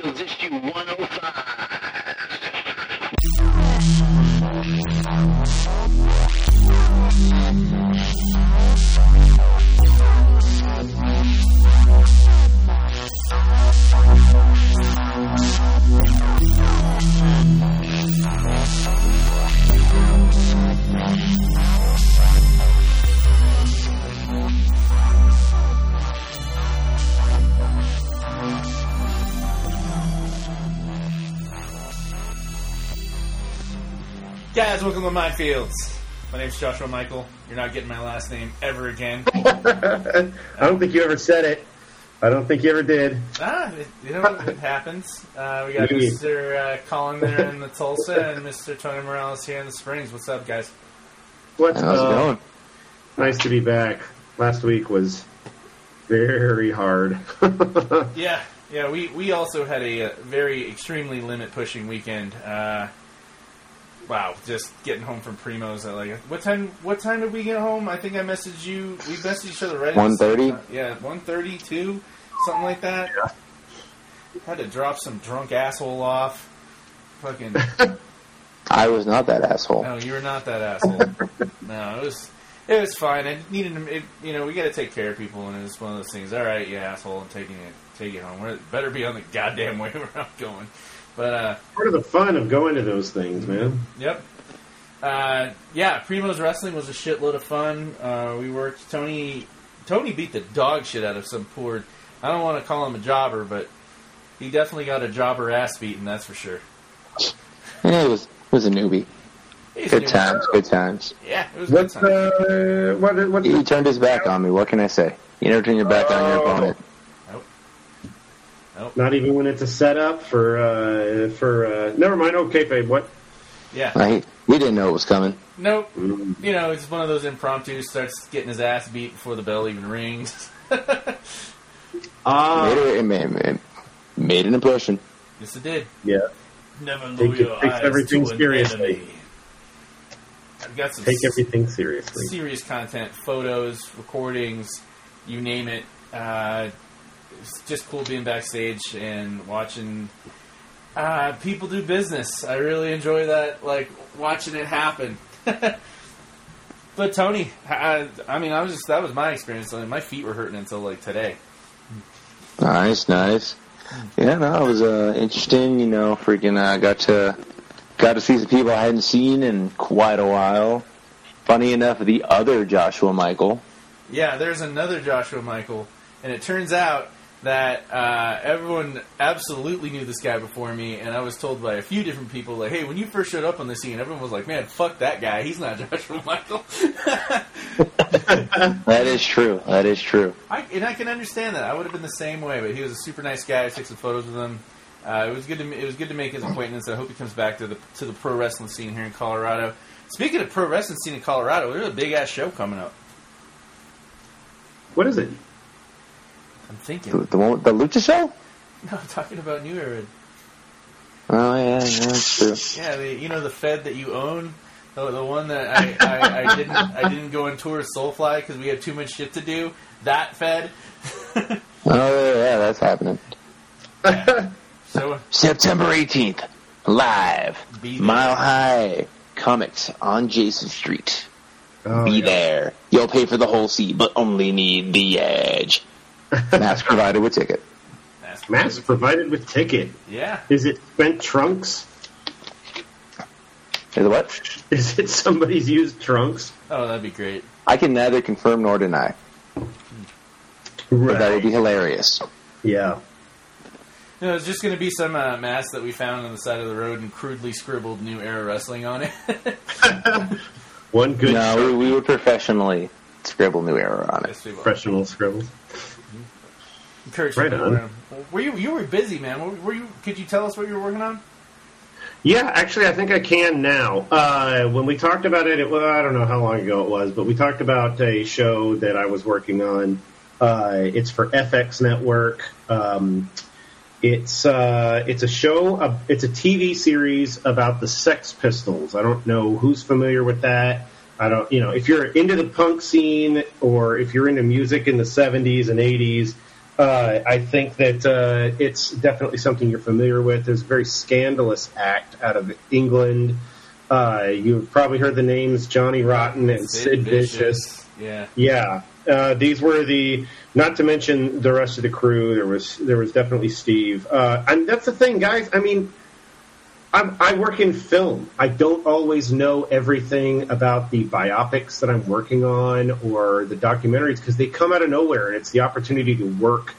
Fields issue 105. Guys, welcome to My Fields. My name's Joshua Michael. You're not getting my last name ever again. I don't think you ever said it. I don't think you ever did. ah, it, you know, it happens. Uh, we got Maybe. Mr. Uh, Colin there in the Tulsa and Mr. Tony Morales here in the Springs. What's up, guys? What's How's up? going? Nice to be back. Last week was very hard. Yeah, yeah. We we also had a, uh very extremely limit pushing weekend. Uh, wow, just getting home from Primos at like what time? What time did we get home? I think I messaged you. We messaged each other right. same 1:30? Yeah, one thirty two, something like that. Had to drop some drunk asshole off. Fucking. I was not that asshole. No, you were not that asshole. no, it was it was fine. I needed to, it, you know, we got to take care of people, and it's one of those things. All right, you asshole, I'm taking it, take it home. We're, better be on the goddamn way where I'm going. But uh, Part of the fun of going to those things, man. yep. Uh, yeah, Primo's wrestling was a shitload of fun. Uh, we worked. Tony Tony beat the dog shit out of some poor. I don't want to call him a jobber, but he definitely got a jobber ass beaten. That's for sure. Yeah, it was it was a newbie. He's Good new- times, good times. Yeah, it was a good What's time. uh, what? What's He the, turned his back on me. What can I say? You never turn your back on your Oh. Opponent. not even when it's a setup for uh, for. Uh, never mind. Okay, babe. What? Yeah. Right? We didn't know it was coming. Nope. Mm. You know, it's one of those impromptu. Starts getting his ass beat before the bell even rings. Ah, Made, it, it made, it made an impression. yes, it did. yeah. Never Take it- your takes eyes everything to an seriously. enemy. I've got some Take everything seriously. serious content, photos, recordings, you name it. Uh, it's just cool being backstage and watching uh, people do business. I really enjoy that, like watching it happen. but Tony, I, I mean, I was just that was my experience. I mean, my feet were hurting until like today. Nice, nice. Yeah, no, it was uh, interesting. You know, freaking uh, got to got to see some people I hadn't seen in quite a while. Funny enough, the other Joshua Michael. Yeah, there's another Joshua Michael, and it turns out that uh, everyone absolutely knew this guy before me, and I was told by a few different people, like, "Hey, when you first showed up on the scene, everyone was like, man, fuck that guy. He's not Joshua Michael.' That is true. That is true. I, and I can understand that. I would have been the same way, but he was a super nice guy. I took some photos with him. Uh, it was good to it was good to make his acquaintance. I hope he comes back to the to the pro wrestling scene here in Colorado. Speaking of pro wrestling scene in Colorado, there's a big ass show coming up. What is it? I'm thinking. The, the one, with the Lucha show. No, I'm talking about New Era. Oh yeah, yeah, that's true. Yeah, the, you know the Fed that you own, the, the one that I, I, I didn't I didn't go on tour with Soulfly because we had too much shit to do. That Fed. Oh yeah, that's happening. so September 18th, live, Mile High Comics on Jason Street. Oh, Be yeah. there. You'll pay for the whole seat, but only need the edge. Mask provided with ticket. Mask- Mask provided with ticket. Yeah. Is it spent trunks? Is it what? Is it somebody's used trunks? Oh, that'd be great. I can neither confirm nor deny, but that would be hilarious. Yeah. No, it's just going to be some uh, mask that we found on the side of the road and crudely scribbled "New Era Wrestling" on it. One good no, we, we would professionally scribble new era on it. Yes, professional scribbles. Encourage Right on. Were you you were busy, man? Were, were you? Could you tell us what you were working on? Yeah, actually, I think I can now. Uh, when we talked about it, it well, I don't know how long ago it was, but we talked about a show that I was working on. Uh, it's for FX Network. Um, it's uh, it's a show. Uh, it's a TV series about the Sex Pistols. I don't know who's familiar with that. I don't, you know, if you're into the punk scene or if you're into music in the '70s and '80s, Uh, I think that uh, it's definitely something you're familiar with. There's a very scandalous act out of England. Uh, you've probably heard the names Johnny Rotten and Sid, Sid Vicious. Vicious. Yeah. Yeah. Uh, these were the, not to mention the rest of the crew. There was there was definitely Steve, uh, and that's the thing, guys. I mean, I'm, I work in film. I don't always know everything about the biopics that I'm working on or the documentaries because they come out of nowhere, and it's the opportunity to work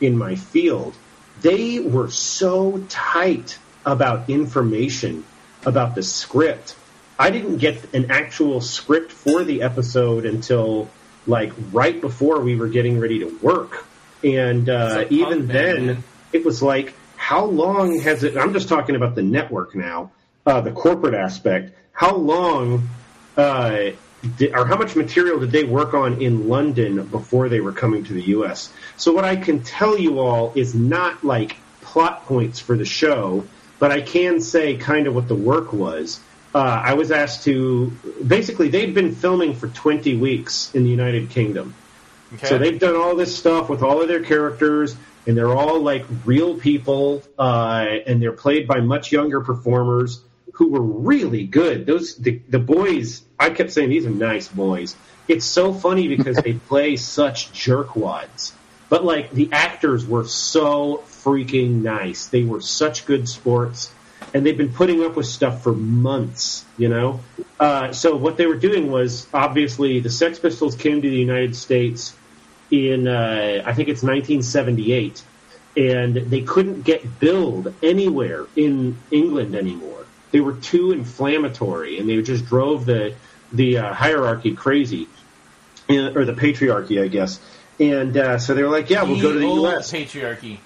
in my field. They were so tight about information about the script. I didn't get an actual script for the episode until like right before we were getting ready to work. And uh, even then, it was like, how long has it? I'm just talking about the network now, uh, the corporate aspect. How long, uh, did, or how much material did they work on in London before they were coming to the U.S.? So what I can tell you all is not like plot points for the show, but I can say kind of what the work was uh, I was asked to basically they've been filming for 20 weeks in the United Kingdom. Okay. So they've done all this stuff with all of their characters, and they're all like real people, uh, and they're played by much younger performers who were really good. Those the, the boys, I kept saying these are nice boys. It's so funny because they play such jerkwads, but like the actors were so freaking nice. They were such good sports and they've been putting up with stuff for months, you know. Uh, so what they were doing was obviously the Sex Pistols came to the United States in uh, I think it's 1978, and they couldn't get billed anywhere in England anymore. They were too inflammatory, and they just drove the the uh, hierarchy crazy, or the patriarchy, I guess. And uh, so they were like, "Yeah, we'll go to the U.S." Patriarchy.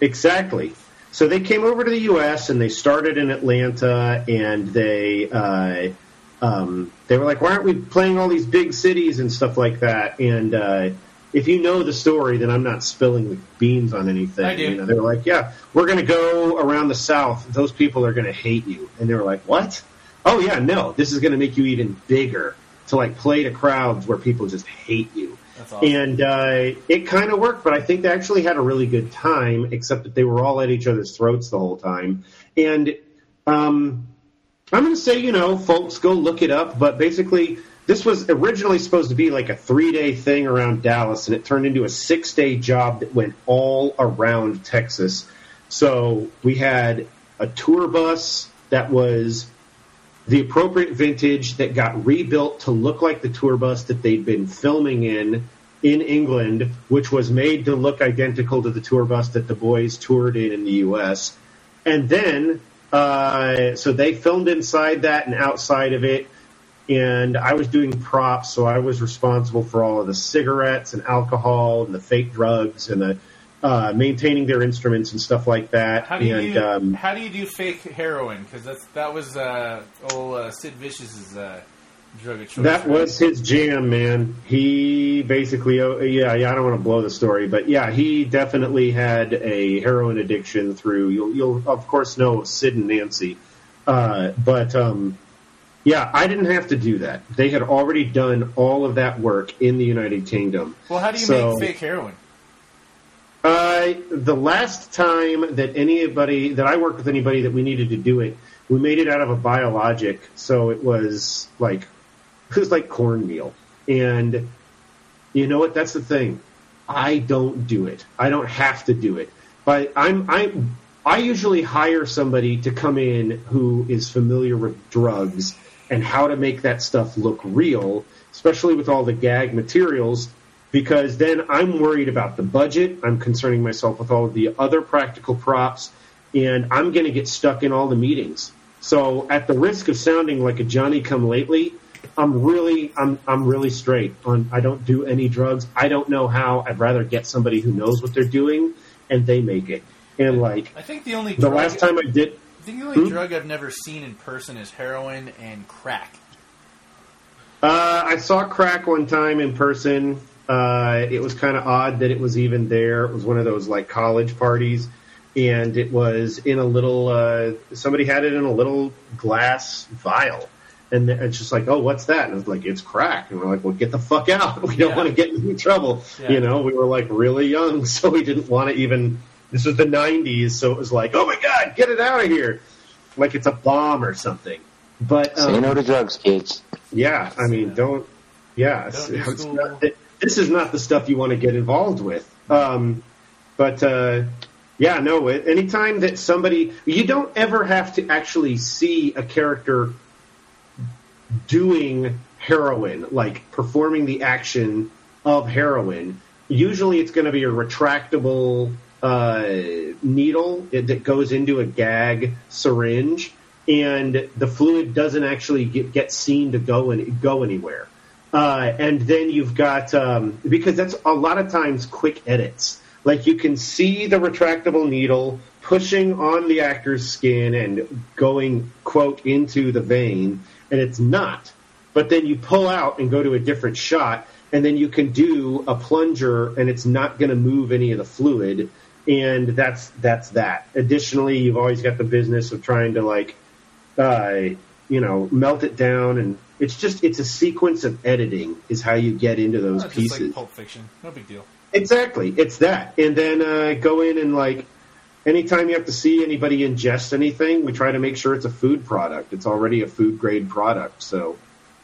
Exactly. So they came over to the U.S. and they started in Atlanta, and they uh, um, they were like, "Why aren't we playing all these big cities and stuff like that?" And uh, if you know the story, then I'm not spilling the beans on anything. I do. You know, they were like, "Yeah, we're going to go around the South. Those people are going to hate you," and they were like, "What?" Oh yeah, no, this is going to make you even bigger to like play to crowds where people just hate you. Awesome. And uh, it kind of worked, but I think they actually had a really good time, except that they were all at each other's throats the whole time. And um, I'm going to say, you know, folks, go look it up. But basically, this was originally supposed to be like a three day thing around Dallas, and it turned into a six day job that went all around Texas. So we had a tour bus that was the appropriate vintage that got rebuilt to look like the tour bus that they'd been filming in in England, which was made to look identical to the tour bus that the boys toured in in the U.S. And then, uh, so they filmed inside that and outside of it. And I was doing props, so I was responsible for all of the cigarettes and alcohol and the fake drugs and the uh, maintaining their instruments and stuff like that. How do you, and, do, um, how do, you do fake heroin? Because that's that was uh, old uh, Sid Vicious's uh, drug of choice. That right? was his jam, man. He basically, oh, yeah, yeah. I don't want to blow the story, but yeah, he definitely had a heroin addiction through. You'll, you'll of course know Sid and Nancy, uh, but um, yeah, I didn't have to do that. They had already done all of that work in the United Kingdom. Well, how do you so, make fake heroin? Uh, the last time that anybody that I worked with anybody that we needed to do it, we made it out of a biologic, so it was like it was like cornmeal. And you know what? That's the thing. I don't do it. I don't have to do it. But I'm I I usually hire somebody to come in who is familiar with drugs and how to make that stuff look real, especially with all the gag materials because then I'm worried about the budget. I'm concerning myself with all of the other practical props, and I'm going to get stuck in all the meetings. So, at the risk of sounding like a Johnny Come Lately, I'm really, I'm, I'm really straight on. I don't do any drugs. I don't know how. I'd rather get somebody who knows what they're doing, and they make it. And like, I think the only the last time I did, think the only hmm? drug I've never seen in person is heroin and crack. Uh, I saw crack one time in person. Uh, it was kind of odd that it was even there. It was one of those like college parties, and it was in a little. Uh, somebody had it in a little glass vial, And it's just like, oh, what's that? And it's like, it's crack. And we're like, well, get the fuck out. We don't Yeah. want to get in trouble. Yeah. You know, we were like really young, so we didn't want to even. This was the '90s, so it was like, oh my god, get it out of here, like it's a bomb or something. But Say um, no to drugs, kids. yeah, I mean, Yeah. don't. Yeah, Don't do it's school. not- this is not the stuff you want to get involved with. Um, but uh, yeah, no. it- Anytime that somebody, you don't ever have to actually see a character doing heroin, like performing the action of heroin. Usually, it's going to be a retractable uh, needle that goes into a gag syringe, and the fluid doesn't actually get, get seen to go and go anywhere. Uh, and then you've got um, because that's a lot of times quick edits. Like you can see the retractable needle pushing on the actor's skin and going quote into the vein, and it's not. But then you pull out and go to a different shot, and then you can do a plunger, and it's not going to move any of the fluid, and that's that's that. Additionally, you've always got the business of trying to like uh, you know, melt it down, and it's just it's a sequence of editing is how you get into those Oh, pieces. like Pulp Fiction. No big deal. Exactly, it's that, and then uh, go in and like anytime you have to see anybody ingest anything, we try to make sure it's a food product. It's already a food grade product, so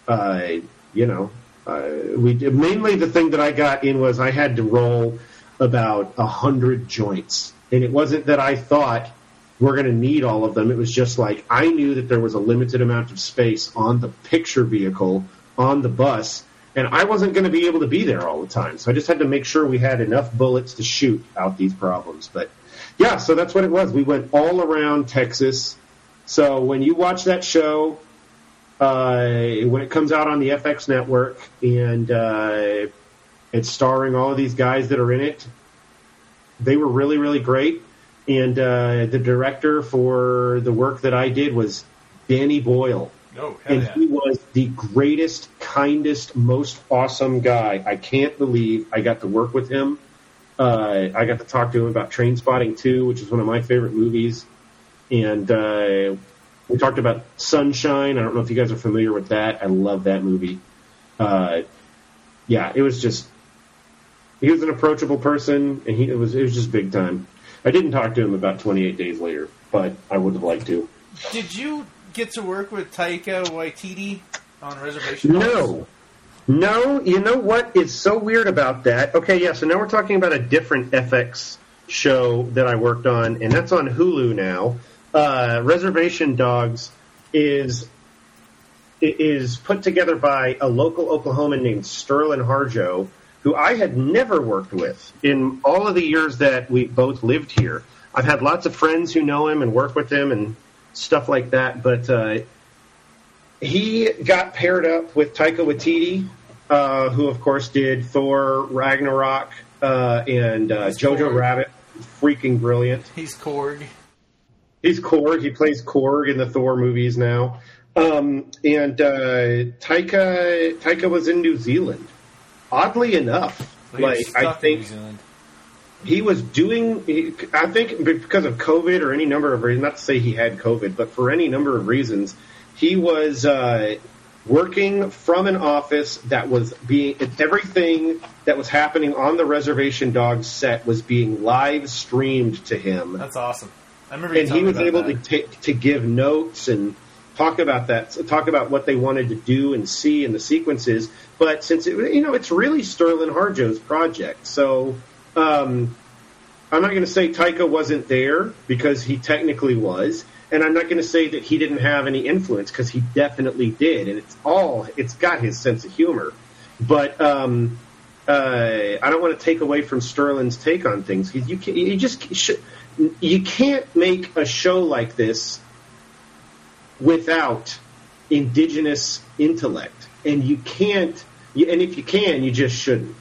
uh, you know, uh, we mainly the thing that I got in was I had to roll about a hundred joints, and it wasn't that I thought we're going to need all of them. It was just like I knew that there was a limited amount of space on the picture vehicle on the bus, and I wasn't going to be able to be there all the time. So I just had to make sure we had enough bullets to shoot out these problems. But yeah, so that's what it was. We went all around Texas. So when you watch that show, uh, when it comes out on the FX network and uh, it's starring all of these guys that are in it, they were really, really great. And uh, the director for the work that I did was Danny Boyle. Oh, And yeah. he was the greatest, kindest, most awesome guy. I can't believe I got to work with him. Uh, I got to talk to him about Trainspotting 2, which is one of my favorite movies. And uh, we talked about Sunshine. I don't know if you guys are familiar with that. I love that movie. Uh, yeah, it was just he was an approachable person, and he it was it was just big time. I didn't talk to him about 28 days later, but I would have liked to. Did you get to work with Taika Waititi on Reservation Dogs? No. No, you know what is so weird about that? Okay, yeah, so now we're talking about a different FX show that I worked on, and that's on Hulu now. Uh, Reservation Dogs is is put together by a local Oklahoman named Sterling Harjo, who I had never worked with in all of the years that we both lived here. I've had lots of friends who know him and work with him and stuff like that, but uh, he got paired up with Taika Waititi, uh, who of course did Thor Ragnarok uh, and uh, Jojo Korg. Rabbit. Freaking brilliant. He's Korg. He's Korg. He plays Korg in the Thor movies now. Um, and uh, Taika Taika was in New Zealand. Oddly enough, like I think he was doing he, i think because of covid or any number of reasons not to say he had covid but for any number of reasons he was uh, working from an office that was being everything that was happening on the reservation dogs set was being live streamed to him That's awesome. I remember and he was able that. to take to give notes and talk about that, talk about what they wanted to do and see in the sequences. But since it, you know, it's really Sterling Harjo's project, so um, I'm not going to say Taika wasn't there because he technically was, and I'm not going to say that he didn't have any influence because he definitely did, and it's all it's got his sense of humor, but. Um, uh, I don't want to take away from Sterling's take on things. You, can, you just you can't make a show like this without indigenous intellect, and you can't. You, and if you can, you just shouldn't.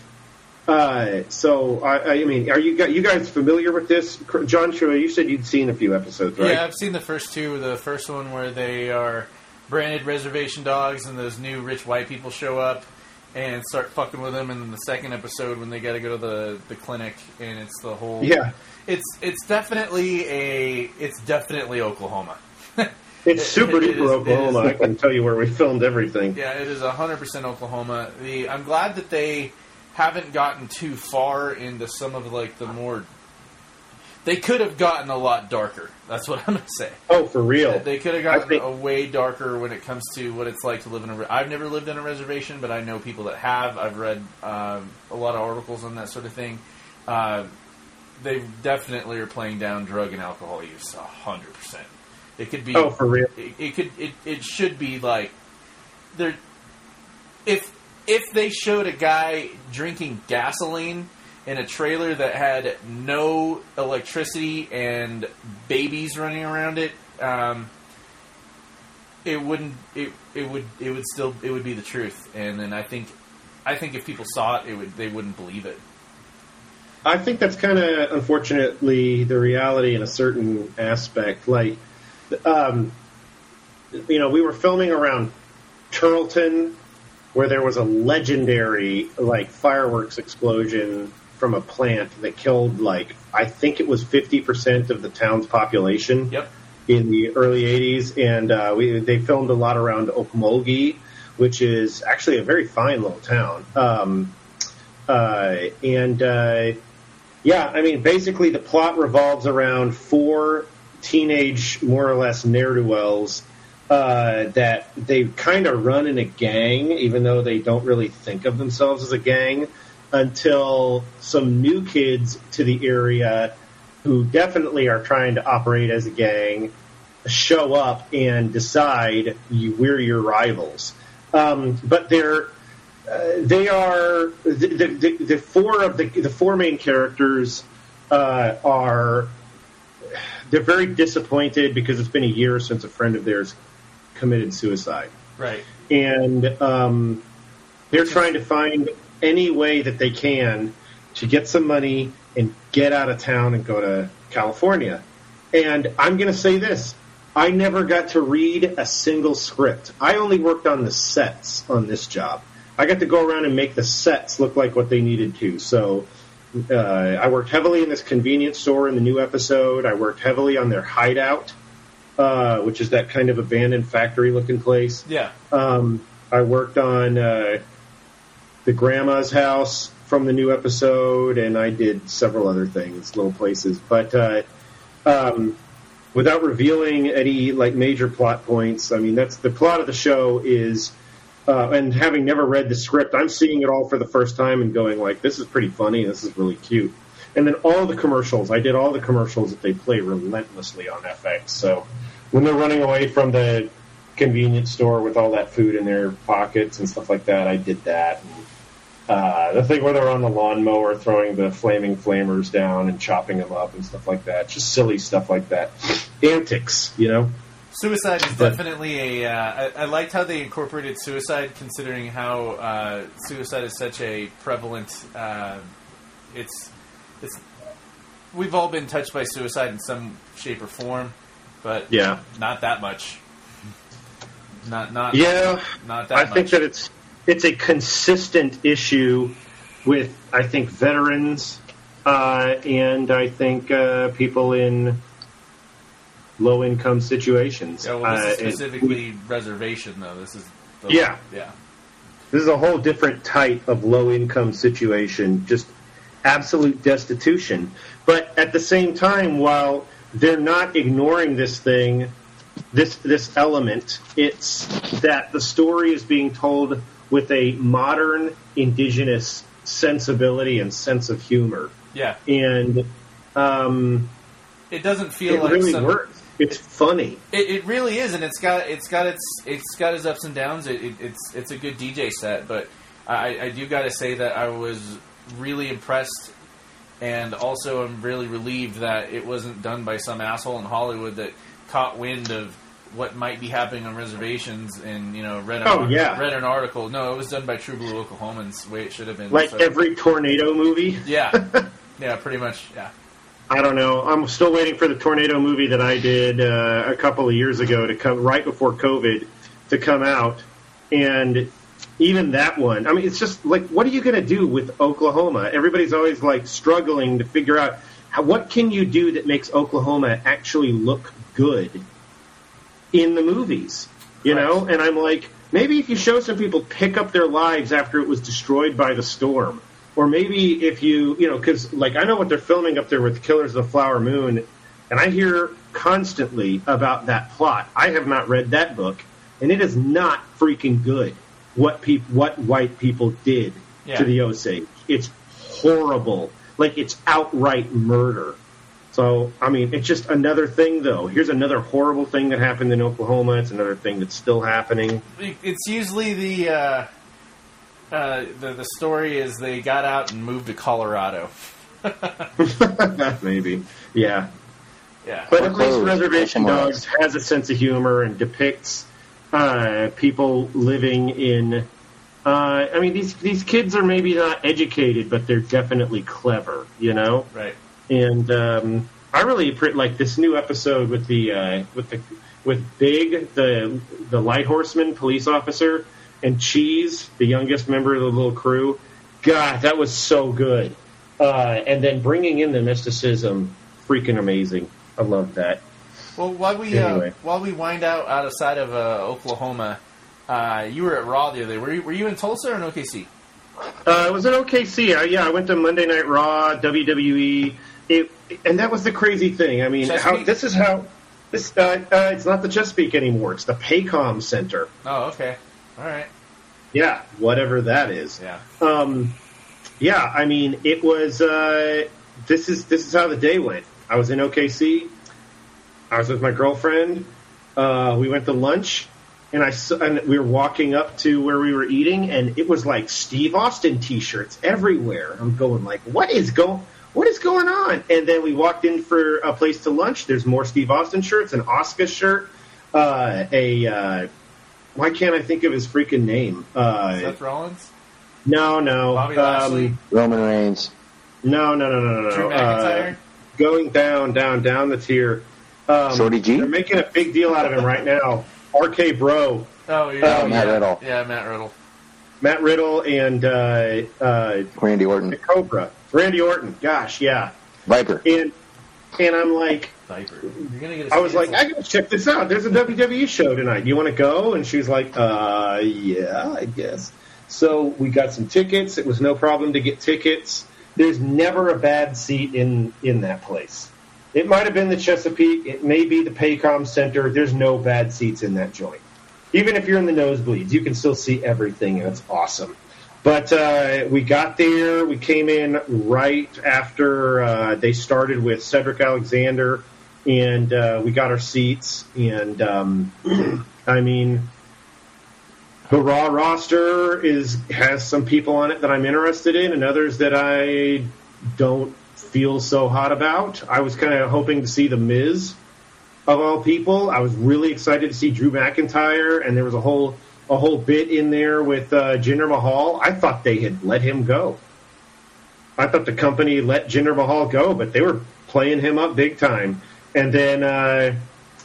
Uh, so I, I mean, are you guys, you guys familiar with this, John? Sure, you said you'd seen a few episodes, right? Yeah, I've seen the first two. The first one where they are branded reservation dogs, and those new rich white people show up and start fucking with them. And then the second episode when they got to go to the the clinic, and it's the whole Yeah. It's it's definitely a it's definitely Oklahoma. It's super it duper is- Oklahoma. I can tell you where we filmed everything. Yeah, it is hundred percent Oklahoma. The I'm glad that they haven't gotten too far into some of like the more. They could have gotten a lot darker. That's what I'm gonna say. Oh, for real. They could have gotten think- a way darker when it comes to what it's like to live in a. Re- I've never lived in a reservation, but I know people that have. I've read um, a lot of articles on that sort of thing. Uh, they definitely are playing down drug and alcohol use hundred percent. It could be. Oh, for real. It, it could. It, it should be like there. If if they showed a guy drinking gasoline in a trailer that had no electricity and babies running around it, um, it wouldn't. It it would it would still it would be the truth. And then I think I think if people saw it, it would they wouldn't believe it. I think that's kind of unfortunately the reality in a certain aspect. Like, um, you know, we were filming around Turtleton, where there was a legendary like fireworks explosion from a plant that killed like I think it was fifty percent of the town's population Yep. in the early '80s, and uh, we they filmed a lot around Okmulgee, which is actually a very fine little town. Um, uh, and uh, yeah, I mean, basically the plot revolves around four teenage, more or less ne'er do wells uh, that they kind of run in a gang, even though they don't really think of themselves as a gang, until some new kids to the area who definitely are trying to operate as a gang show up and decide you, we're your rivals. Um, but they're uh, they are the, the, the, four of the the four main characters uh, are they're very disappointed because it's been a year since a friend of theirs committed suicide, Right. and um, they're trying to find any way that they can to get some money and get out of town and go to California. And I'm going to say this. I never got to read a single script. I only worked on the sets on this job. I got to go around and make the sets look like what they needed to. So uh, I worked heavily in this convenience store in the new episode. I worked heavily on their hideout, uh, which is that kind of abandoned factory looking place. Yeah. Um, I worked on uh, the grandma's house from the new episode, and I did several other things, little places. But uh, um, without revealing any like major plot points, I mean that's the plot of the show is. Uh, and having never read the script, I'm seeing it all for the first time and going like, "This is pretty funny. This is really cute." And then all the commercials, I did all the commercials that they play relentlessly on FX. So when they're running away from the convenience store with all that food in their pockets and stuff like that. I did that. And, uh, the thing where they're on the lawnmower throwing the flaming flamers down and chopping them up and stuff like that. Just silly stuff like that. Antics, you know? Suicide is But- definitely a. Uh, I, I liked how they incorporated suicide, considering how uh, suicide is such a prevalent. Uh, it's it's. We've all been touched by suicide in some shape or form, but Yeah. not that much. Not not Yeah. not that I much. think that it's it's a consistent issue with I think veterans uh, and I think uh, people in low income situations. Yeah, well, Uh, specifically reservation, though. This is the, Yeah. yeah. This is a whole different type of low income situation, just absolute destitution. But at the same time, while they're not ignoring this thing, this this element, it's that the story is being told with a modern indigenous sensibility and sense of humor. Yeah, And um, it doesn't feel it like really some, works. It's funny. It, it really is, and it's got it's got its it's got its ups and downs. It, it, it's it's a good DJ set, but I, I do got to say that I was really impressed, and also I'm really relieved that it wasn't done by some asshole in Hollywood that caught wind of what might be happening on reservations and you know read an, Oh, yeah. read an article. No, it was done by True Blue Oklahomans, the way it should have been. Like So- every tornado movie. yeah, yeah, pretty much, yeah. I don't know. I'm still waiting for the tornado movie that I did uh, a couple of years ago to come right before COVID to come out, and even that one. I mean, it's just like, what are you going to do with Oklahoma? Everybody's always like struggling to figure out how, what can you do that makes Oklahoma actually look good. in the movies, you Right. know. And I'm like, maybe if you show some people pick up their lives after it was destroyed by the storm, or maybe if you, you know, because like I know what they're filming up there with Killers of the Flower Moon, and I hear constantly about that plot. I have not read that book, and it is not freaking good. What peop- what white people did Yeah. to the Osage, it's horrible. Like it's outright murder. So, I mean, it's just another thing, though. Here's another horrible thing that happened in Oklahoma. It's another thing that's still happening. It's usually the uh, uh, the the story is they got out and moved to Colorado. Maybe. Yeah. Yeah, But Or at least Reservation Dogs has a sense of humor and depicts uh, people living in. Uh, I mean, these these kids are maybe not educated, but they're definitely clever, you know. right. and um, I really pre- like this new episode with the uh, with the with Big, the the light horseman police officer, and Cheese, the youngest member of the little crew. God, that was so good. Uh, and then bringing in the mysticism, freaking amazing. I love that. Well, while we uh, while we wind out outside of uh, Oklahoma, uh, you were at Raw the other day. Were you, were you in Tulsa or in OKC? Uh, it was in OKC. I, yeah, I went to Monday Night Raw, WWE, it, and that was the crazy thing. I mean, how, this is how this. Uh, uh, it's not the Chesapeake anymore. It's the Paycom Center. Oh, okay. All right. Yeah, whatever that is. Yeah. Um, yeah, I mean, it was. Uh, this is this is how the day went. I was in OKC. I was with my girlfriend. Uh, we went to lunch, and I and we were walking up to where we were eating, and it was like Steve Austin T-shirts everywhere. I'm going like, what is going? What is going on? And then we walked in for a place to lunch. There's more Steve Austin shirts, an Oscar shirt, uh, a. Uh, why can't I think of his freaking name? Uh, Seth Rollins, no, no. Bobby um, Lashley, Roman Reigns. no, no, no, no, no, no. Drew McIntyre. Uh, going down, down, down the tier. Um, Shorty G? They're making a big deal out of him right now. RK Bro, oh, yeah, uh, Matt yeah. Riddle. Yeah, Matt Riddle. Matt Riddle, and uh, uh, Randy Orton. Cobra, Randy Orton. Gosh, yeah. Viper. And and I'm like, Viper. You're gonna get. us I was like, I canceled. gotta check this out. There's a WWE show tonight. You want to go? And she's like, uh, yeah, I guess. So we got some tickets. It was no problem to get tickets. There's never a bad seat in in that place. It might have been the Chesapeake. It may be the Paycom Center. There's no bad seats in that joint. Even if you're in the nosebleeds, you can still see everything, and it's awesome. But uh, we got there. We came in right after uh, they started with Cedric Alexander, and uh, we got our seats. And um, I mean, the Raw roster is has some people on it that I'm interested in, and others that I don't feel so hot about. I was kind of hoping to see the Miz of all people. I was really excited to see Drew McIntyre, and there was a whole a whole bit in there with uh, Jinder Mahal. I thought they had let him go. I thought the company let Jinder Mahal go, but they were playing him up big time. And then uh,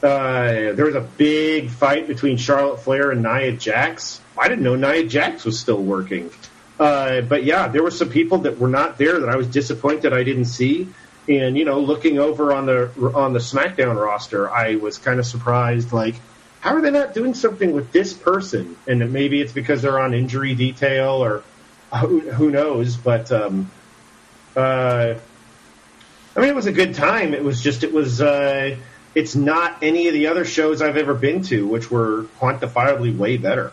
uh, there was a big fight between Charlotte Flair and Nia Jax. I didn't know Nia Jax was still working. Uh, but yeah, there were some people that were not there that I was disappointed I didn't see. And you know, looking over on the on the SmackDown roster, I was kind of surprised. Like, how are they not doing something with this person? And maybe it's because they're on injury detail, or who, who knows? But um, uh, I mean, it was a good time. It was just, it was, uh, it's not any of the other shows I've ever been to, which were quantifiably way better.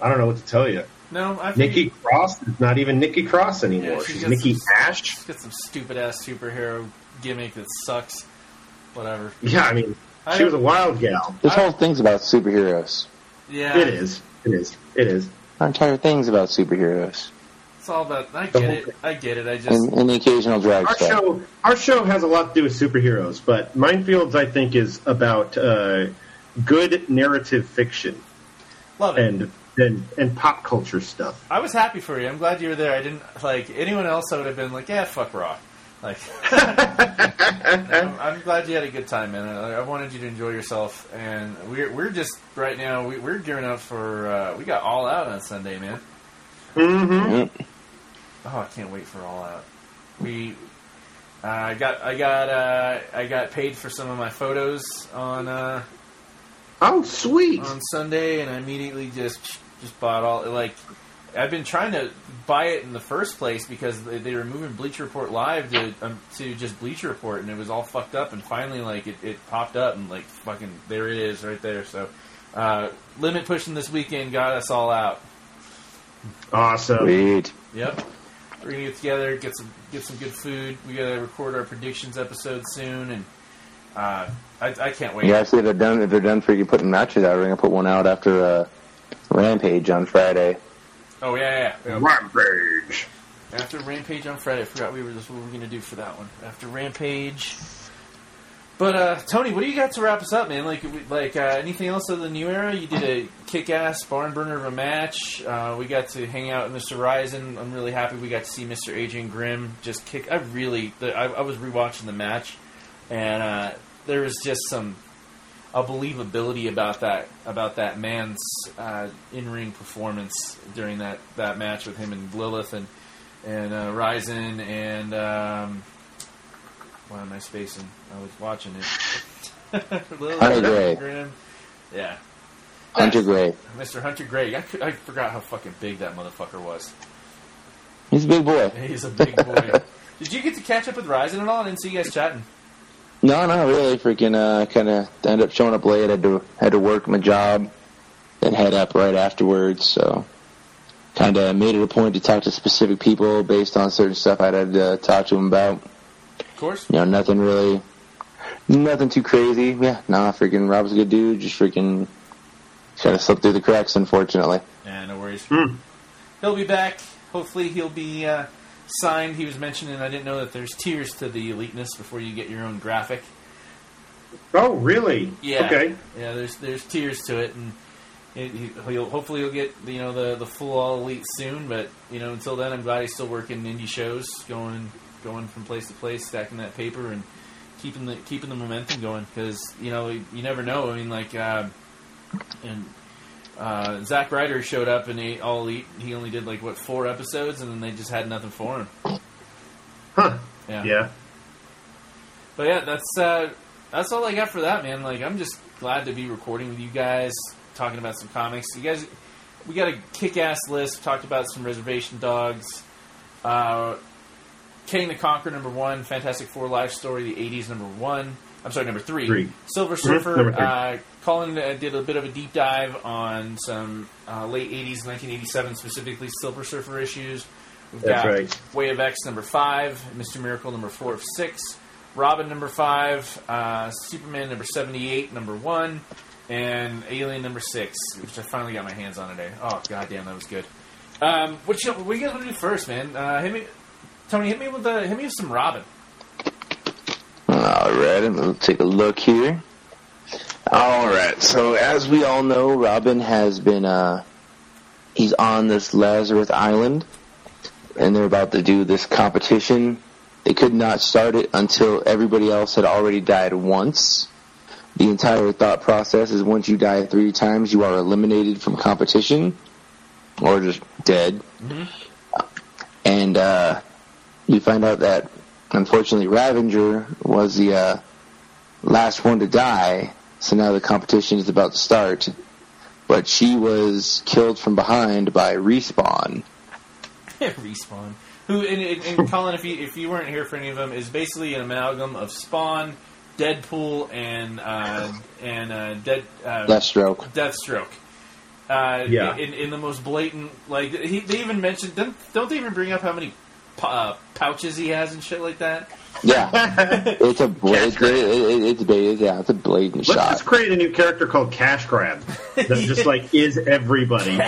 I don't know what to tell you. No, I think Nikki Cross is not even Nikki Cross anymore. Yeah, she's She's Nikki some- Ash. She's got some stupid ass superhero gimmick that sucks. Whatever. Yeah, I mean, I she was a wild gal. This whole thing's about superheroes. Yeah, It is. It is. It is. Our entire thing's about superheroes. It's all about. I get it. I get it. I just. And, and the occasional drag Our stuff. show, our show has a lot to do with superheroes, but Minefields, I think, is about uh, good narrative fiction love it. and and and pop culture stuff. I was happy for you. I'm glad you were there. I didn't like anyone else. I would have been like, yeah, fuck Raw. Like, I'm, I'm glad you had a good time, man. I, I wanted you to enjoy yourself, and we're we're just right now we, we're gearing up for. Uh, we got All Out on Sunday, man. Mm-hmm. Mm. Oh, I can't wait for All Out. We, uh, I got, I got, uh, I got paid for some of my photos on uh, Oh, sweet. on Sunday, and I immediately just just bought all like. I've been trying to buy it in the first place because they, they were moving Bleacher Report live to um, to just Bleacher Report, and it was all fucked up. And finally, like it, it popped up, and like fucking there it is right there. So, uh, limit pushing this weekend got us all out. Awesome. Sweet. Yep. We're gonna get together, get some get some good food. We gotta record our predictions episode soon, and uh, I, I can't wait. Yeah, actually, they're done. If they're done for you putting matches out, we're gonna put one out after uh, Rampage on Friday. Oh yeah, yeah. yeah. Rampage. After Rampage on Friday, I forgot we were just what we were gonna do for that one. After Rampage. But uh, Tony, what do you got to wrap us up, man? Like, like uh, anything else of the new era? You did a kick-ass barn burner of a match. Uh, we got to hang out with Mr. Ryzen. I'm really happy we got to see Mr. Adrian Grimm just kick. I really, the, I, I was rewatching the match, and uh, there was just some a believability about that about that man's uh, in-ring performance during that, that match with him and Lilith and and uh, Ryzen and um, why am I spacing? I was watching it. Hunter Gray. Grimm. Yeah, Hunter Gray. Mr. Hunter Gray. I, could, I forgot how fucking big that motherfucker was. He's a big boy. He's a big boy. Did you get to catch up with Ryzen at all? I didn't see you guys chatting. No, not really. Freaking, uh, kind of ended up showing up late. Had to had to work my job, then head up right afterwards. So, kind of made it a point to talk to specific people based on certain stuff I had to talk to them about. Of course. You know, nothing really, nothing too crazy. Yeah, nah, freaking Rob's a good dude. Just freaking, kind of slipped through the cracks, unfortunately. Yeah, no worries. Hmm. He'll be back. Hopefully, he'll be uh, signed. He was mentioning. I didn't know that there's tiers to the eliteness before you get your own graphic. Oh, really? Yeah. Okay. Yeah, there's there's tiers to it, and it, he'll hopefully he'll get you know the the full all elite soon. But you know, until then, I'm glad he's still working indie shows, going going from place to place, stacking that paper, and keeping the keeping the momentum going. Because you know, you never know. I mean, like, uh, and uh, Zack Ryder showed up and a all elite. He only did like what four episodes, and then they just had nothing for him. Huh. Yeah. Yeah. But yeah, that's uh, that's all I got for that, man. Like, I'm just glad to be recording with you guys, talking about some comics. You guys, we got a kick-ass list. Talked about some Reservation Dogs, uh, Kang the Conqueror number one, Fantastic Four Life Story, the '80s number one. I'm sorry, number three. Three. Silver Mhm, Surfer. three. Uh, Colin uh, did a bit of a deep dive on some uh, late '80s, 1987, specifically Silver Surfer issues. We've That's got right. Way of X number five, Mr. Miracle number four of six, Robin number five, uh, Superman number seventy-eight, number one, and Alien number six, which I finally got my hands on today. Oh goddamn, that was good. Um, what, you, what you guys want to do first, man? Uh, hit me, Tony. Hit me with uh, hit me with some Robin. All right, and we'll take a look here. All right, so as we all know, Robin has been uh, he's on this Lazarus Island, and they're about to do this competition. They could not start it until everybody else had already died once. The entire thought process is once you die three times, you are eliminated from competition, or just dead. And uh, you find out that unfortunately Ravager was the uh, last one to die, so now the competition is about to start. But she was killed from behind by Respawn. Respawn. Who and, and, and Colin, if you if you weren't here for any of them, is basically an amalgam of Spawn, Deadpool, and uh, and uh, Dead uh, Deathstroke. Deathstroke. Uh, Yeah. In, in the most blatant, like he, they even mentioned, don't, don't they even bring up how many pou- uh, pouches he has and shit like that? Yeah, it's a bla- Cash it's, it, it, it's ba- yeah, it's a blatant Let's shot. just create a new character called Cash Grab that just like is everybody.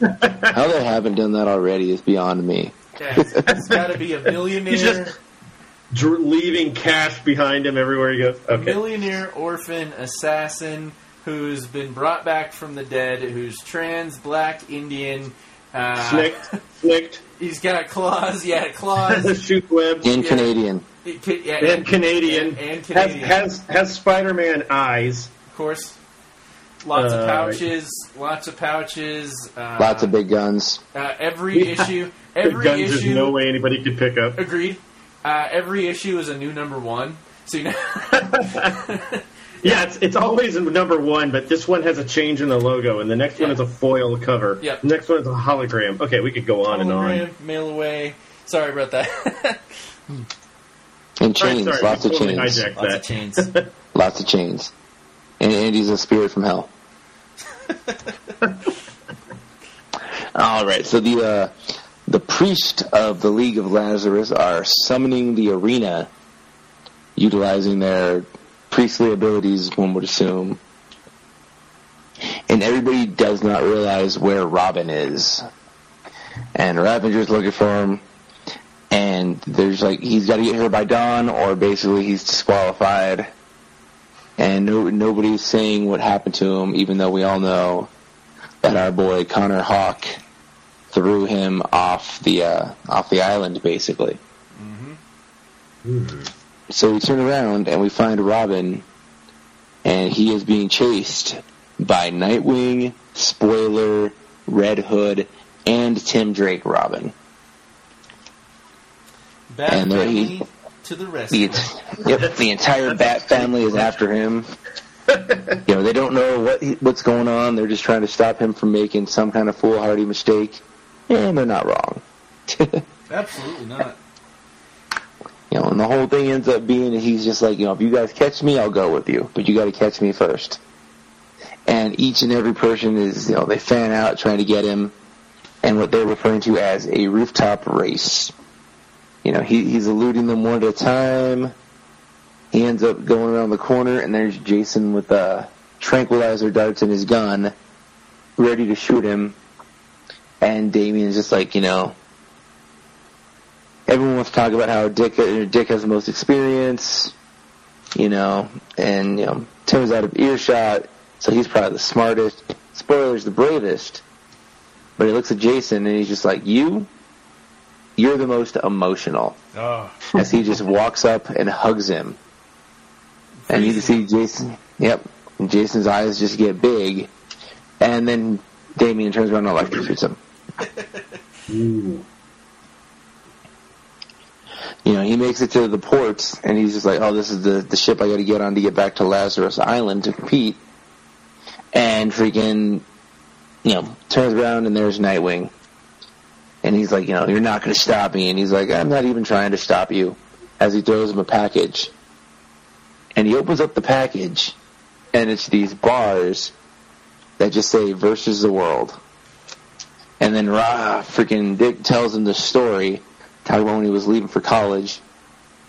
How they haven't done that already is beyond me. Yeah, it's, it's got to be a millionaire, He's just dr- leaving cash behind him everywhere he goes. Okay. millionaire orphan assassin who's been brought back from the dead, who's trans, black, Indian. Uh, Snicked, snicked, He's got claws. Yeah, claws. shoot webs, In Yeah. Canadian. It could- yeah, and Canadian. And, and Has, Canadian. has, has Spider-Man eyes. of course. Lots of Uh, pouches. Lots of pouches. Uh, Lots of big guns. Uh, every Yeah. issue. The Every guns issue. there's no way anybody could pick up. Agreed. Uh, every issue is a new number one. So you know, Yeah, it's it's always number one, but this one has a change in the logo, and the next one Yeah. is a foil cover. Yep. The next one is a hologram. Okay, we could go on and on. hologram, mail away. Sorry about that. And chains, sorry, lots we of totally chains, Lots of chains. lots of chains. And Andy's a spirit from hell. All right, so the uh, the priest of the League of Lazarus are summoning the arena, utilizing their priestly abilities. One would assume, and everybody does not realize where Robin is, and Ravager's looking for him. And there's like he's got to get here by dawn, or basically he's disqualified and no, nobody's saying what happened to him, even though we all know that our boy Connor Hawke threw him off the uh, off the island, basically. So we turn around and we find Robin, and he is being chased by Nightwing, Spoiler, Red Hood, and Tim Drake. Robin. Bad And there he- to the The, yep, the entire Bat family is after him. You know, they don't know what he, what's going on. They're just trying to stop him from making some kind of foolhardy mistake, and they're not wrong. Absolutely not. You know, and the whole thing ends up being that he's just like, you know, if you guys catch me, I'll go with you, but you got to catch me first. And each and every person is, you know, they fan out trying to get him, and what they're referring to as a rooftop race. You know, he, he's eluding them one at a time. He ends up going around the corner, and there's Jason with uh, tranquilizer darts in his gun, ready to shoot him. And Damian's just like, you know, everyone wants to talk about how Dick uh, Dick has the most experience, you know, and you know Tim's out of earshot, so he's probably the smartest. Spoiler's the bravest, but he looks at Jason and he's just like, "You, you're the most emotional." Oh, As he just walks up and hugs him, and you can see Jason. Yep, and Jason's eyes just get big, and then Damian turns around and electrocutes him. You know, he makes it to the ports, and he's just like, "Oh, this is the the ship I got to get on to get back to Lazarus Island to compete." And freaking, you know, turns around and there's Nightwing, and he's like, "You know, you're not going to stop me." And he's like, "I'm not even trying to stop you." As he throws him a package, and he opens up the package, and it's these bars that just say "versus the world." And then Ra freaking Dick tells him the story he was leaving for college,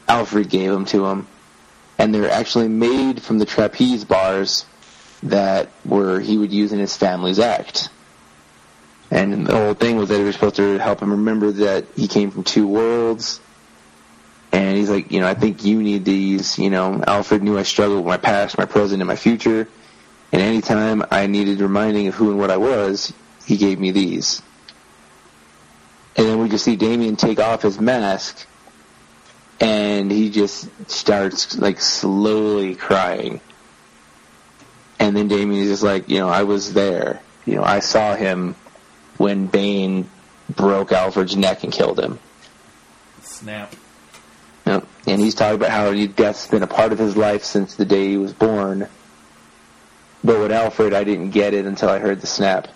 Alfred gave them to him, and they're actually made from the trapeze bars that were he would use in his family's act. And the whole thing was that it was supposed to help him remember that he came from two worlds. And he's like, you know, I think you need these. You know, Alfred knew I struggled with my past, my present, and my future. And anytime I needed reminding of who and what I was, he gave me these. And then we just see Damian take off his mask, and he just starts like slowly crying. And then Damian is just like, you know, I was there. You know, I saw him when Bane broke Alfred's neck and killed him. snap. Yep. And he's talking about how death's been a part of his life since the day he was born. But with Alfred, I didn't get it until I heard the snap.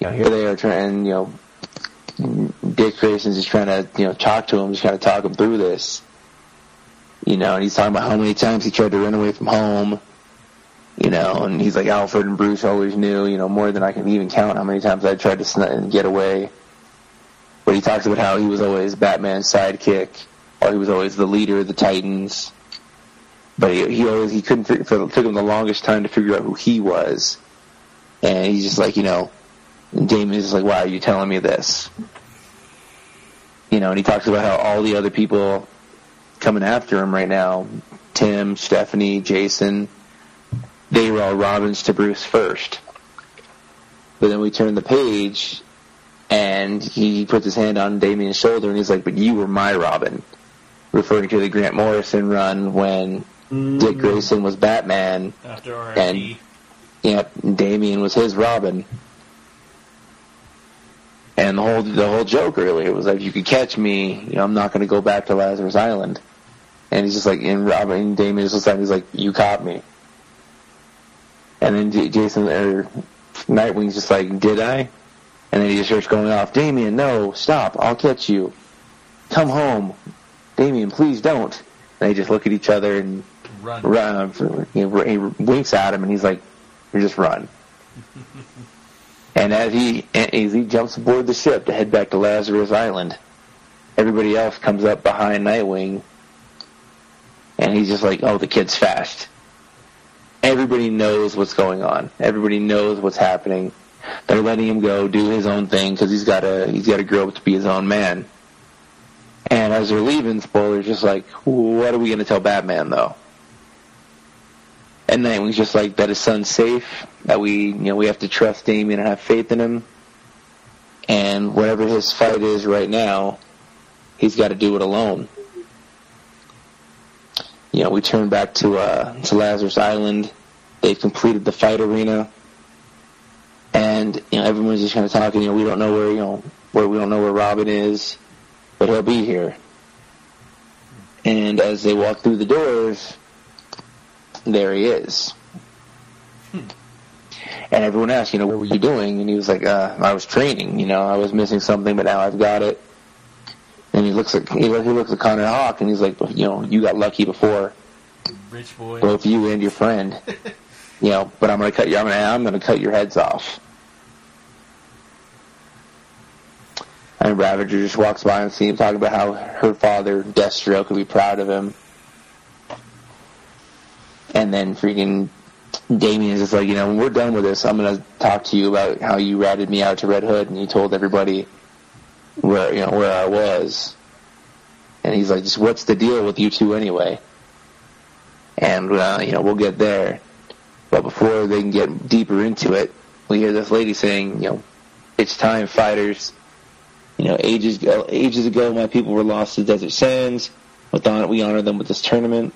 You know, here they are trying, you know, Dick Grayson's just trying to, you know, talk to him, just trying to talk him through this. You know, and he's talking about how many times he tried to run away from home. You know, and he's like, Alfred and Bruce always knew, you know, more than I can even count how many times I tried to sn- get away. But he talks about how he was always Batman's sidekick, or he was always the leader of the Titans. But he, he always he couldn't figure, it took him the longest time to figure out who he was. And he's just like, you know, and Damian's just like, why are you telling me this? You know, and he talks about how all the other people coming after him right now, Tim, Stephanie, Jason, they were all Robins to Bruce first. But then we turn the page, and he puts his hand on Damian's shoulder, and he's like, but you were my Robin. Referring to the Grant Morrison run when Dick mm. Grayson was Batman, After RIP. And- Yep, Damian was his Robin. And the whole the whole joke really was like, if you could catch me, you know, I'm not going to go back to Lazarus Island. And he's just like, and Robert and Damian just looks at him, he's like, you caught me. And then J- Jason, or Nightwing's just like, did I? And then he just starts going off, Damian, no, stop, I'll catch you. Come home. Damian, please don't. And they just look at each other and Run. run. He, he winks at him, and he's like, "You just run." and as he as he jumps aboard the ship to head back to Lazarus Island, everybody else comes up behind Nightwing, and he's just like, "Oh, the kid's fast." Everybody knows what's going on. Everybody knows what's happening. They're letting him go do his own thing because he's got to he's got to grow up to be his own man. And as they're leaving, spoilers, just like, what are we going to tell Batman though? And Nightwing's just like that his son's safe, that we you know we have to trust Damian and have faith in him. And whatever his fight is right now, he's got to do it alone. You know, we turn back to uh, to Lazarus Island. They've completed the fight arena, and you know everyone's just kind of talking. You know, we don't know where you know where we don't know where Robin is, but he'll be here. And as they walk through the doors, there he is. And everyone asked, you know, what were you doing? And he was like, uh, I was training. You know, I was missing something, but now I've got it. And he looks at he looks at Connor Hawke, and he's like, you know, you got lucky before, Rich boy. both you and your friend. you know, but I'm gonna cut you. I'm gonna I'm gonna cut your heads off. And Ravager just walks by and sees him talking about how her father, Deathstroke, could be proud of him. And then freaking Damian is just like, you know, when we're done with this, I'm gonna talk to you about how you ratted me out to Red Hood and you told everybody where you know where I was. And he's like, just what's the deal with you two anyway? And uh, you know, we'll get there. But before they can get deeper into it, we hear this lady saying, you know, it's time, fighters. You know, ages ago, ages ago, my people were lost to desert sands. We honor them with this tournament.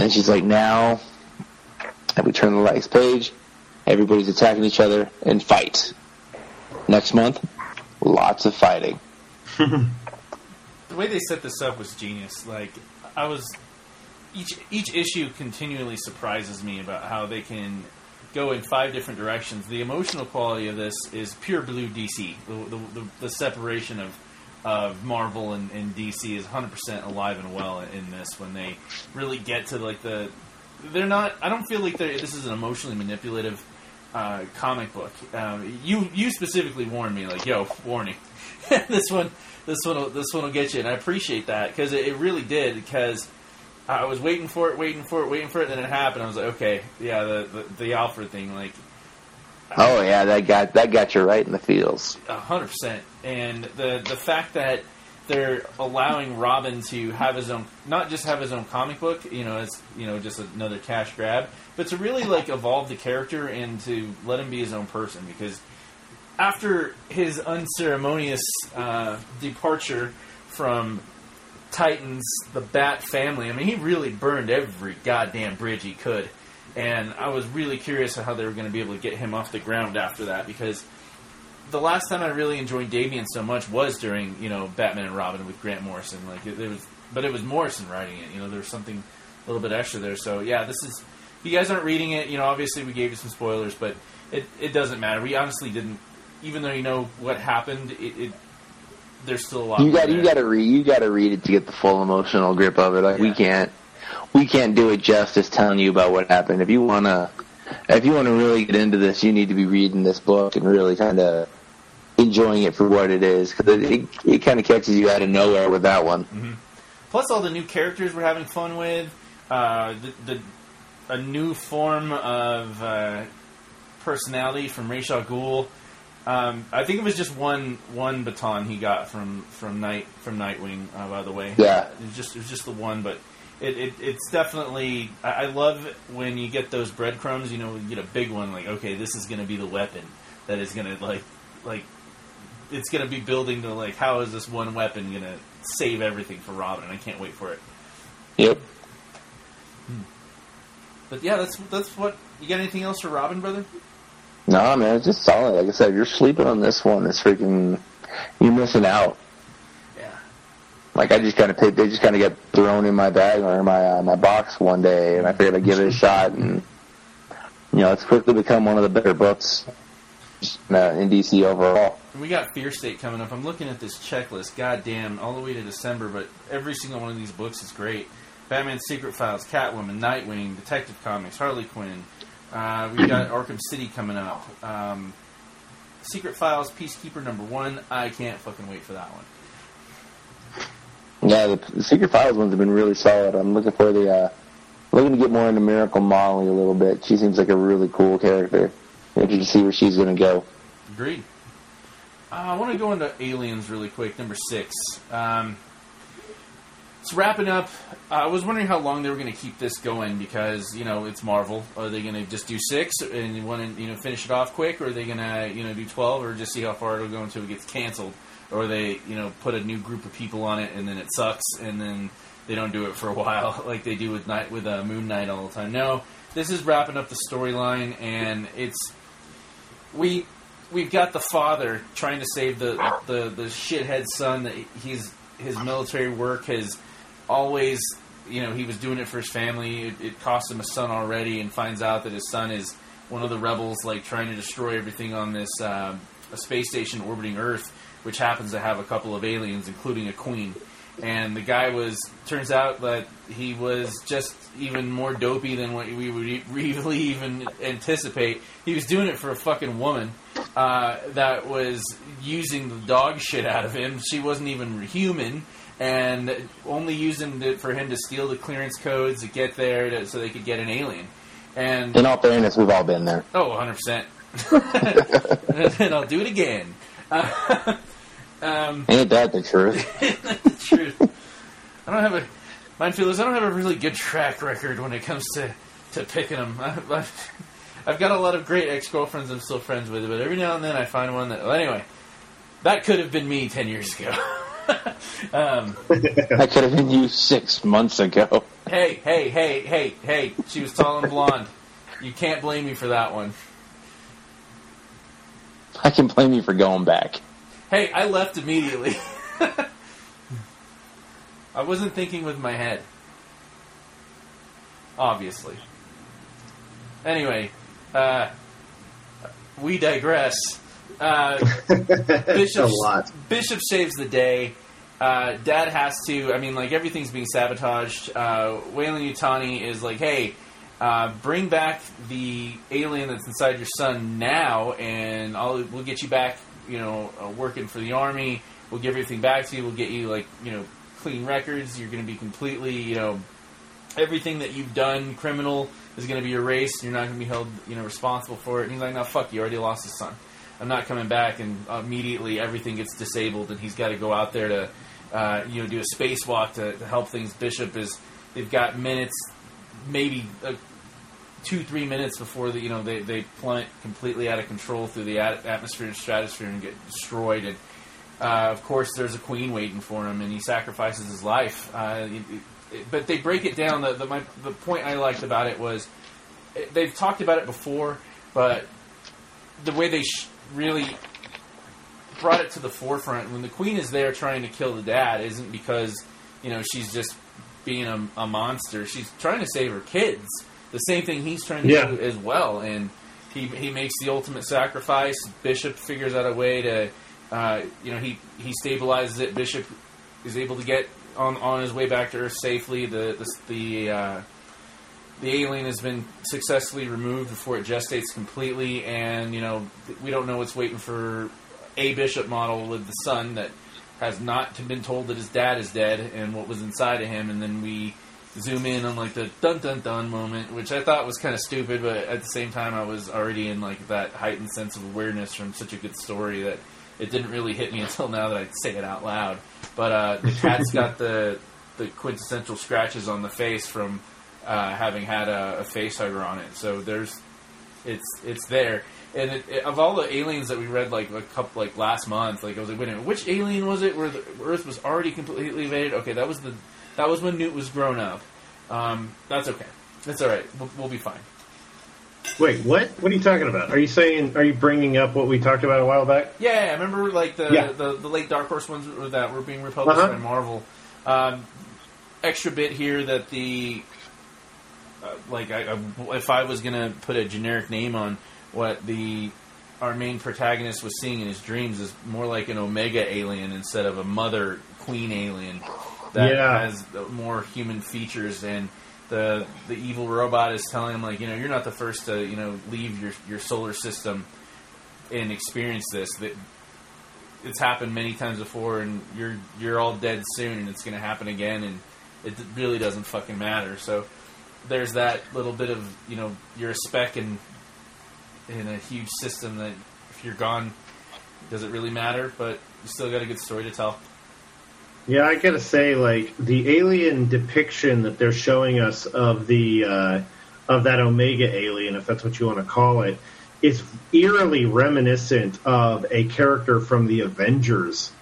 And she's like, now, and we turn the next page. Everybody's attacking each other and fight. Next month, lots of fighting. the way they set this up was genius. Like I was each each issue continually surprises me about how they can go in five different directions. The emotional quality of this is pure blue DC. The the, the, the separation of of Marvel and, and DC is 100% alive and well in this when they really get to like the they're not I don't feel like they're, this is an emotionally manipulative uh, comic book. Um, you you specifically warned me like yo warning this one this one this one will get you and I appreciate that because it, it really did because I was waiting for it waiting for it waiting for it and then it happened I was like okay yeah the the, the Alfred thing like Oh yeah, that got that got you right in the feels. Hundred percent. And the the fact that they're allowing Robin to have his own, not just have his own comic book, you know, as you know, just another cash grab, but to really like evolve the character and to let him be his own person. Because after his unceremonious uh, departure from Titans, the Bat family, I mean, he really burned every goddamn bridge he could. And I was really curious how they were going to be able to get him off the ground after that because the last time I really enjoyed Damian so much was during you know Batman and Robin with Grant Morrison. Like it, it was, but it was Morrison writing it. You know, there was something a little bit extra there. So yeah, this is. If you guys aren't reading it, you know, obviously we gave you some spoilers, but it it doesn't matter. We honestly didn't, even though you know what happened. It, it there's still a lot. You got you got to read you got to read it to get the full emotional grip of it. Like we can't we can't do it justice telling you about what happened. If you wanna if you want to really get into this, you need to be reading this book and really kind of enjoying it for what it is because it, it, it kind of catches you out of nowhere with that one. Plus all the new characters we're having fun with. Uh, the, the a new form of uh, personality from Ra's al Ghul. Um, I think it was just one one baton he got from from Night from Nightwing. Uh, by the way, Yeah. it was just it was just the one, but it, it it's definitely. I, I love when you get those breadcrumbs. You know, you get a big one like okay, this is going to be the weapon that is going to like like it's going to be building to like how is this one weapon going to save everything for Robin? And I can't wait for it. Yep. Hmm. But yeah, that's that's what you got. Anything else for Robin, brother? No, man, it's just solid. Like I said, if you're sleeping on this one. It's freaking you're missing out. Like I just kind of they just kind of get thrown in my bag or in my uh, my box one day, and I figured I'd give it a shot, and you know, it's quickly become one of the better books uh, in DC overall. We got Fear State coming up. I'm looking at this checklist. God damn, all the way to December, but every single one of these books is great. Batman Secret Files, Catwoman, Nightwing, Detective Comics, Harley Quinn. Uh, we got Arkham City coming up. Um, Secret Files, Peacekeeper number one. I can't fucking wait for that one. Yeah, the, Secret Files ones have been really solid. I'm looking for the uh, looking to get more into Miracle Molly a little bit. She seems like a really cool character. Interested to see where she's going to go. Agreed. Uh, I want to go into Aliens really quick, number six. Um, it's wrapping up. Uh, I was wondering how long they were going to keep this going because you know it's Marvel. Are they going to just do six and want to you know finish it off quick, or are they going to you know do twelve, or just see how far it'll go until it gets canceled, or they you know put a new group of people on it and then it sucks and then they don't do it for a while like they do with night with uh, Moon Knight all the time. No, this is wrapping up the storyline and it's we we've got the father trying to save the the the shithead son that he's his military work has always you know he was doing it for his family it, it cost him a son already and finds out that his son is one of the rebels like trying to destroy everything on this um, a space station orbiting earth which happens to have a couple of aliens including a queen and the guy was turns out that he was just even more dopey than what we would really even anticipate. He was doing it for a fucking woman uh, that was using the dog shit out of him. She wasn't even human, and only using it for him to steal the clearance codes to get there to, so they could get an alien. And In all fairness, we've all been there. Oh, 100%. and I'll do it again. Uh, um, Ain't that the truth? the truth. I don't have a mindfeelers. I don't have a really good track record when it comes to to picking them. I've, I've, I've got a lot of great ex girlfriends I'm still friends with, but every now and then I find one that. Well, anyway, that could have been me ten years ago. um, that could have been you six months ago. hey, hey, hey, hey, hey! She was tall and blonde. You can't blame me for that one. I can blame you for going back. Hey, I left immediately. I wasn't thinking with my head. Obviously. Anyway, uh, we digress. Uh, Bishop, a lot. Bishop saves the day. Uh, Dad has to. I mean, like everything's being sabotaged. Uh, Weyland-Yutani is like, "Hey, uh, bring back the alien that's inside your son now, and I'll we'll get you back. You know, uh, working for the army. We'll give everything back to you. We'll get you like you know clean records. You're going to be completely you know everything that you've done criminal is going to be erased. You're not going to be held you know responsible for it." And he's like, "No, fuck you. Already lost his son." I'm not coming back, and immediately everything gets disabled, and he's got to go out there to, uh, you know, do a spacewalk to, to help things. Bishop is they've got minutes, maybe uh, two, three minutes before the you know they, they plummet completely out of control through the at- atmosphere and stratosphere and get destroyed. And uh, of course, there's a queen waiting for him, and he sacrifices his life. Uh, it, it, but they break it down. The, the my, the point I liked about it was it, they've talked about it before, but the way they sh- really brought it to the forefront when the queen is there trying to kill the dad isn't because you know she's just being a, a monster she's trying to save her kids the same thing he's trying to Yeah. do as well and he, he makes the ultimate sacrifice. Bishop figures out a way to uh, you know he, he stabilizes it. Bishop is able to get on, on his way back to earth safely. The the, the uh, the alien has been successfully removed before it gestates completely, and you know we don't know what's waiting for a bishop model with the son that has not been told that his dad is dead and what was inside of him, and then we zoom in on like the dun dun dun moment, which I thought was kind of stupid, but at the same time I was already in like that heightened sense of awareness from such a good story that it didn't really hit me until now that I say it out loud. But uh, the cat's got the the quintessential scratches on the face from uh, having had a, a face hugger on it. So there's, it's it's there. And it, it- of all the aliens that we read like a couple like last month, like I was like, wait a minute, which alien was it? Where the Earth was already completely invaded? Okay, that was the that was when Newt was grown up. Um, that's okay. That's all right. We'll, we'll be fine. Wait, what? What are you talking about? Are you saying? Are you bringing up what we talked about a while back? Yeah, I remember like the Yeah. the, the late Dark Horse ones that were being republished Uh-huh. by Marvel. Um, extra bit here that the uh, like I, I, if I was gonna put a generic name on what the our main protagonist was seeing in his dreams is more like an omega alien instead of a mother queen alien that Yeah. has more human features and the the evil robot is telling him like you know you're not the first to you know leave your your solar system and experience this. That it's happened many times before and you're you're all dead soon and it's going to happen again and it really doesn't fucking matter. So there's that little bit of you know you're a speck in in a huge system that if you're gone does it really matter? But you still got a good story to tell Yeah, I gotta say, like the alien depiction that they're showing us of the uh, of that Omega alien, if that's what you want to call it, is eerily reminiscent of a character from the Avengers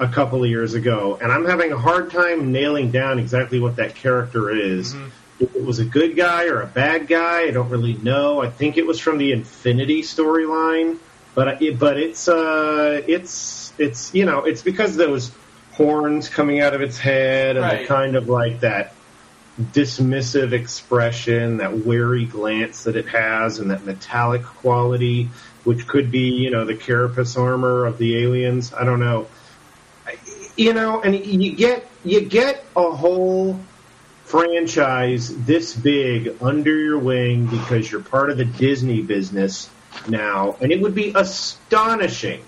a couple of years ago, and I'm having a hard time nailing down exactly what that character is. If it was a good guy or a bad guy, I don't really know. I think it was from the Infinity storyline, but it, but it's uh, it's it's you know it's because those horns coming out of its head and Right. the kind of like that dismissive expression, that wary glance that it has, and that metallic quality, which could be you know the carapace armor of the aliens. I don't know. You know, and you get you get a whole franchise this big under your wing because you're part of the Disney business now, and it would be astonishing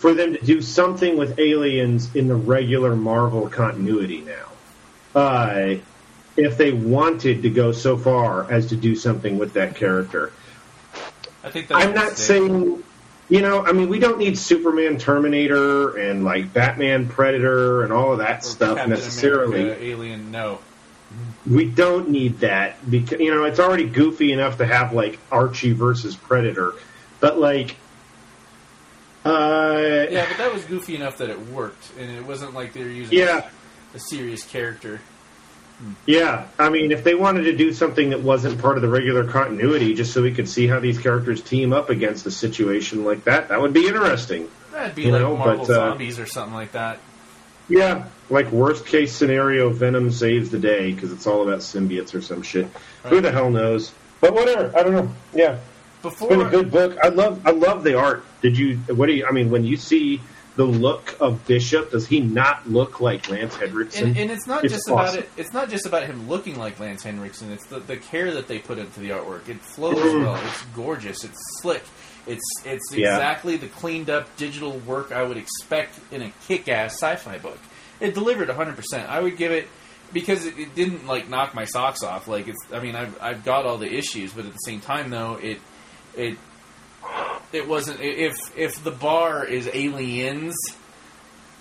for them to do something with aliens in the regular Marvel continuity now. Uh, if they wanted to go so far as to do something with that character. i think that's I'm not saying, you know, I mean, we don't need Superman, Terminator, and like Batman, Predator, and all of that Or stuff Captain necessarily. America, alien no We don't need that because you know it's already goofy enough to have like Archie versus Predator, but like, uh, yeah but that was goofy enough that it worked and it wasn't like they were using yeah, a serious character yeah. I mean, if they wanted to do something that wasn't part of the regular continuity, just so we could see how these characters team up against a situation like that, that would be interesting. that'd be You like know, marvel but, uh, zombies or something like that Yeah, like worst case scenario, Venom saves the day because it's all about symbiotes or some shit. Who the hell knows? But whatever. I don't know. Yeah, it's before been a good book. I love. I love the art. Did you? What do you? I mean, when you see the look of Bishop, does he not look like Lance Henriksen? and, and it's not It's just about it. It's not just about him looking like Lance Henriksen. It's the, the care that they put into the artwork. It flows Mm. well. It's gorgeous. It's slick. It's it's Yeah. exactly the cleaned up digital work I would expect in a kick-ass sci-fi book. It delivered 100. percent I would give it because it, it didn't like knock my socks off. Like it's. I mean, I've I've got all the issues, but at the same time, though, it it it wasn't. If if the bar is aliens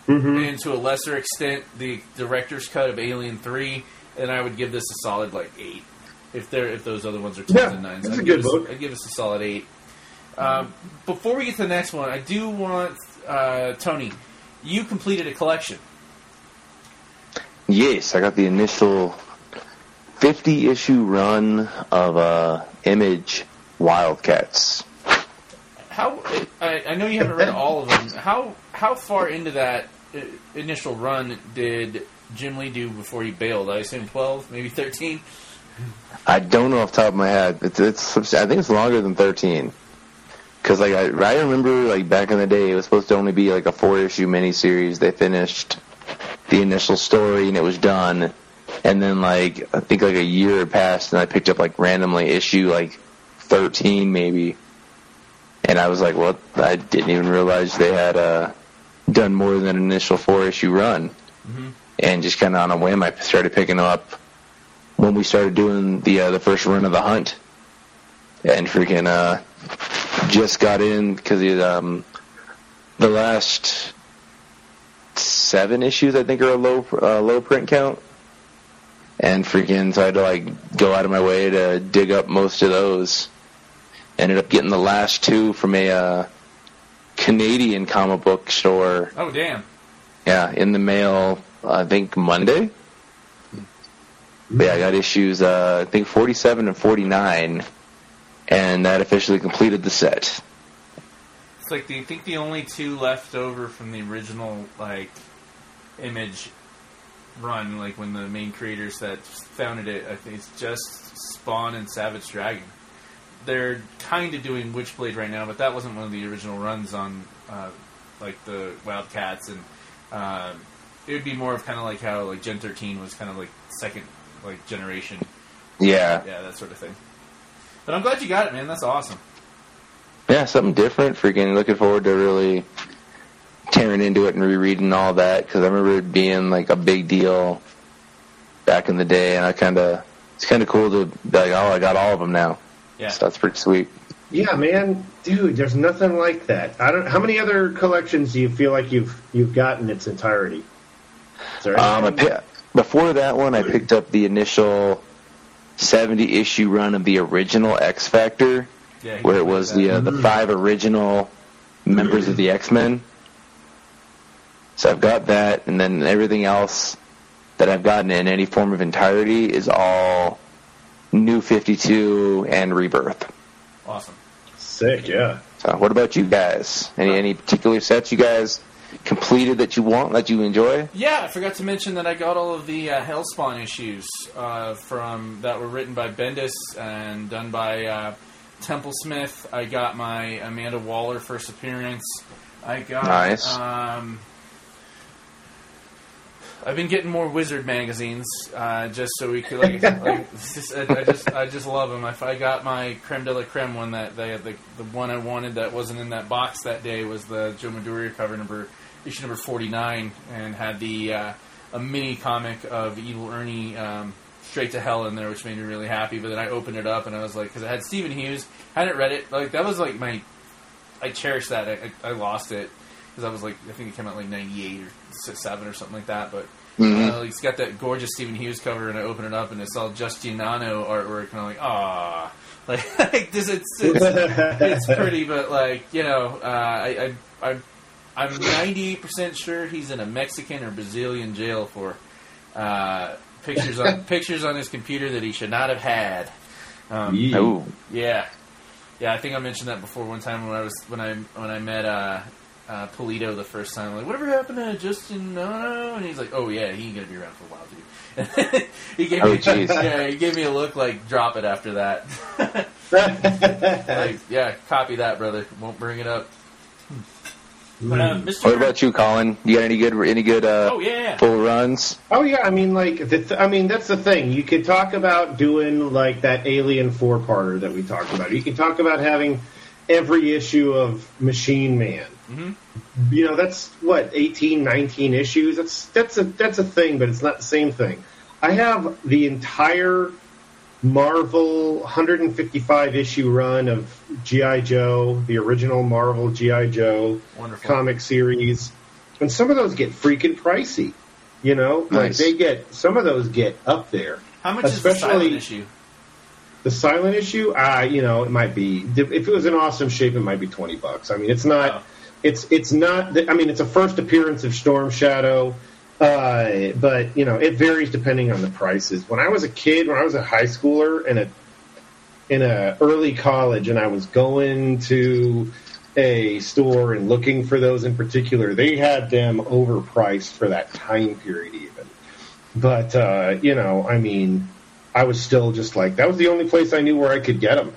Mhm. and to a lesser extent the director's cut of Alien Three, then I would give this a solid like eight. If there, if those other ones are tens Yeah, and nines, it's I'd a give good us. I'd give us a solid eight. Um, before we get to the next one, I do want uh, Tony. You completed a collection. Yes, I got the initial 50 issue run of uh, Image Wildcats. How I, I know you haven't read all of them. How how far into that uh, initial run did Jim Lee do before he bailed? I assume twelve, maybe thirteen. I don't know off the top of my head. It's, it's I think it's longer than 13. Because like I, I remember like back in the day, it was supposed to only be like a four issue miniseries. They finished the initial story and it was done. And then like I think like a year passed and I picked up like randomly issue like 13 maybe. And I was like, well, I didn't even realize they had uh, done more than an initial four issue run. And just kind of on a whim, I started picking up when we started doing the uh, the first run of the hunt, and freaking uh, just got in because um, the last seven issues I think are a low uh, low print count, and freaking so I had to like go out of my way to dig up most of those. Ended up getting the last two from a uh, Canadian comic book store. Oh damn! Yeah, in the mail. I think Monday. But yeah, I got issues. Uh, I think 47 and 49, and that officially completed the set. It's like the, I think the only two left over from the original like image run, like when the main creators that founded it, I think it's just Spawn and Savage Dragon. They're kind of doing Witchblade right now, but that wasn't one of the original runs on uh, like the Wildcats, and uh, it would be more of kind of like how like Gen 13 was kind of like second like generation, Yeah. yeah, that sort of thing. But I'm glad you got it, man. That's awesome. Yeah, something different. Freaking looking forward to really tearing into it and rereading all that because I remember it being like a big deal back in the day, and I kind of it's kind of cool to be like, oh, I got all of them now. Yeah. So that's pretty sweet. Yeah, man, dude, there's nothing like that. I don't. How many other collections do you feel like you've you've got in its entirety? Um, I pi- before that one, I picked up the initial seventy issue run of the original X Factor, Yeah, where it was the uh, the Mhm. five original members of the X Men. So I've got that, and then everything else that I've gotten in any form of entirety is all New Fifty Two and Rebirth. awesome. Sick, yeah. So what about you guys? Any any particular sets you guys completed that you want that you enjoy? Yeah, I forgot to mention that I got all of the uh, Hellspawn issues uh, from that were written by Bendis and done by uh, Temple Smith. I got my Amanda Waller first appearance. I got. Nice. Um, I've been getting more Wizard magazines uh, just so we could like. like just, I, I just I just love them. If I got my creme de la creme one that they the the one I wanted that wasn't in that box that day was the Joe Madureira cover number issue number forty nine and had the uh, a mini comic of Evil Ernie. Um, Straight to hell in there, which made me really happy. But then I opened it up and I was like, because I had Steven Hughes, hadn't read it. Like that was like my, I cherished that. I, I lost it because I was like, I think it came out like '98 or '7 or something like that. But Mhm. uh, it's got that gorgeous Steven Hughes cover, and I open it up, and it's all Justiniano artwork, and I'm like, ah, like, like this, it's, it's it's pretty, but like you know, uh, I, I I'm I'm 98 percent sure he's in a Mexican or Brazilian jail for uh, pictures on pictures on his computer that he should not have had. Um, Yeah. Oh, yeah, yeah. I think I mentioned that before one time when I was when I when I met uh, uh, Polito the first time. Like, whatever happened to Justin? No, no. And he's like, Oh yeah, he ain't gonna be around for a while, dude. he gave Oh, me jeez. yeah, he gave me a look like drop it after that. like, yeah, copy that, brother. Won't bring it up. But, uh, Mr. what about you, Colin? You got any good any good uh, Oh yeah. full runs? Oh yeah, I mean, like, the th- I mean, that's the thing. You could talk about doing like that Alien four parter that we talked about. You could talk about having every issue of Machine Man. Mhm. You know, that's what 18, 19 issues. That's that's a that's a thing, but it's not the same thing. I have the entire Marvel 155 issue run of GI Joe, the original Marvel GI Joe Wonderful. comic series, and some of those get freaking pricey. You know, like they get some of those get up there. How much is the silent issue? The silent issue, uh, you know, it might be if it was in awesome shape, it might be twenty bucks. I mean, it's not. Oh. It's it's not. I mean, it's a first appearance of Storm Shadow, uh, but you know, it varies depending on the prices. When I was a kid, when I was a high schooler in a in a early college, and I was going to a store and looking for those in particular, they had them overpriced for that time period, even. But uh, you know, I mean, I was still just like that was the only place I knew where I could get them.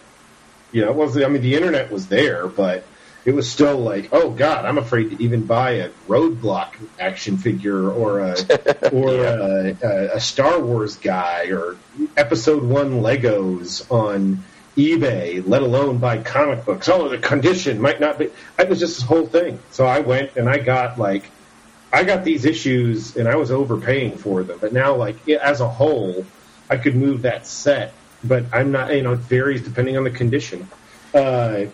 You know, it was I mean the internet was there, but it was still like, oh god, I'm afraid to even buy a Roadblock action figure or a or a, a, a Star Wars guy or Episode One Legos on eBay, let alone buy comic books. Oh, the condition might not be. It was just this whole thing. So I went and I got like I got these issues and I was overpaying for them. But now, like as a whole, I could move that set. But I'm not. You know, it varies depending on the condition. Uh,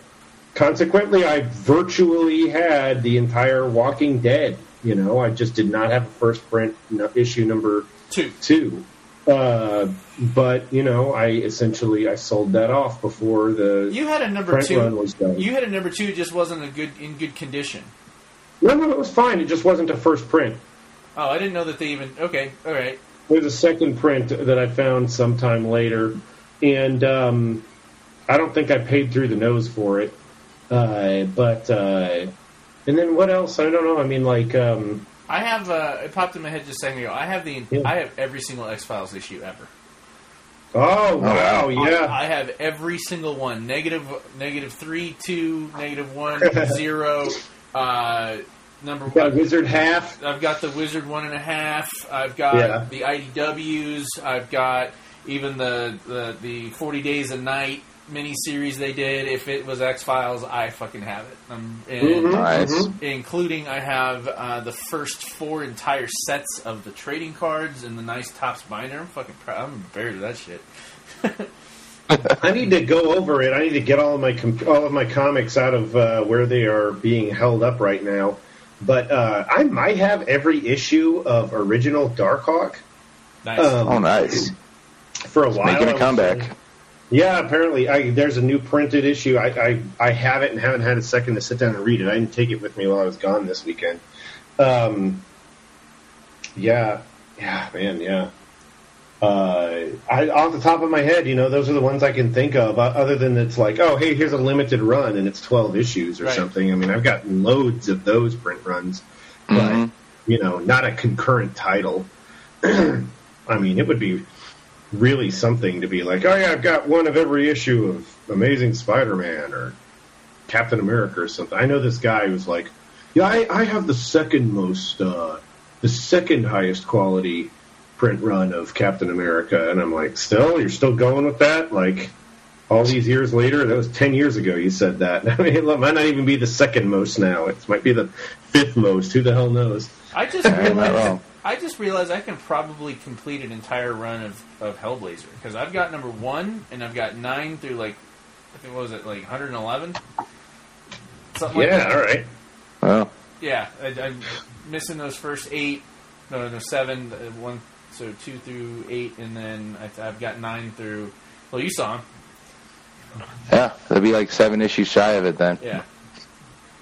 consequently, I virtually had the entire Walking Dead. You know, I just did not have a first print issue number Two. two. Uh, but you know, I essentially I sold that off before the You had a number print two. run was done. You had a number two, it just wasn't a good in good condition. no, no, it was fine. It just wasn't a first print. Oh, I didn't know that they even. Okay, all right. There's a second print that I found sometime later, and um, I don't think I paid through the nose for it. Uh, but uh, and then what else? I don't know. I mean, like um, I have. Uh, it popped in my head just a second ago. I have the. Yeah. I have every single X Files issue ever. Oh wow, yeah. I have every single one. Negative, negative three, two, negative one, zero. Uh, number Got one. Wizard half. I've got the Wizard one and a half. I've got Yeah. the IDWs. I've got even the the, the Forty Days a Night miniseries they did. If it was X Files, I fucking have it. Um, and Mhm, Nice. including I have uh, the first four entire sets of the trading cards and the nice Topps binder. I'm fucking proud. I'm buried with that shit. I need to go over it. I need to get all of my com- all of my comics out of uh, where they are being held up right now. But uh, I might have every issue of original Darkhawk Nice. Um, Oh, nice. for a while. Making I a was comeback. Yeah, apparently I, there's a new printed issue. I, I I have it and haven't had a second to sit down and read it. I didn't take it with me while I was gone this weekend. Um, yeah, yeah, man, yeah. Uh, I, off the top of my head, you know, those are the ones I can think of. Uh, other than it's like, oh, hey, here's a limited run and it's 12 issues or Right. something. I mean, I've got loads of those print runs, but Mhm. you know, not a concurrent title. I mean, it would be really something to be like, oh yeah, I've got one of every issue of Amazing Spider-Man or Captain America or something. I know this guy who's like, yeah, I, I have the second most, uh, the second highest quality print run of Captain America, and I'm like, still, you're still going with that? Like, all these years later, that was ten years ago. You said that. I mean, it might not even be the second most now. It might be the fifth most. Who the hell knows? I just realized. Wrong. I just realized I can probably complete an entire run of, of Hellblazer because I've got number one and I've got nine through like I think what was it like 111. Something like Yeah, that. all right. Well, Yeah, I, I'm missing those first eight. No, no, seven. uh, One, so two through eight, and then I, I've got nine through. Well, you saw him. yeah, it'll be like seven issues shy of it then. Yeah.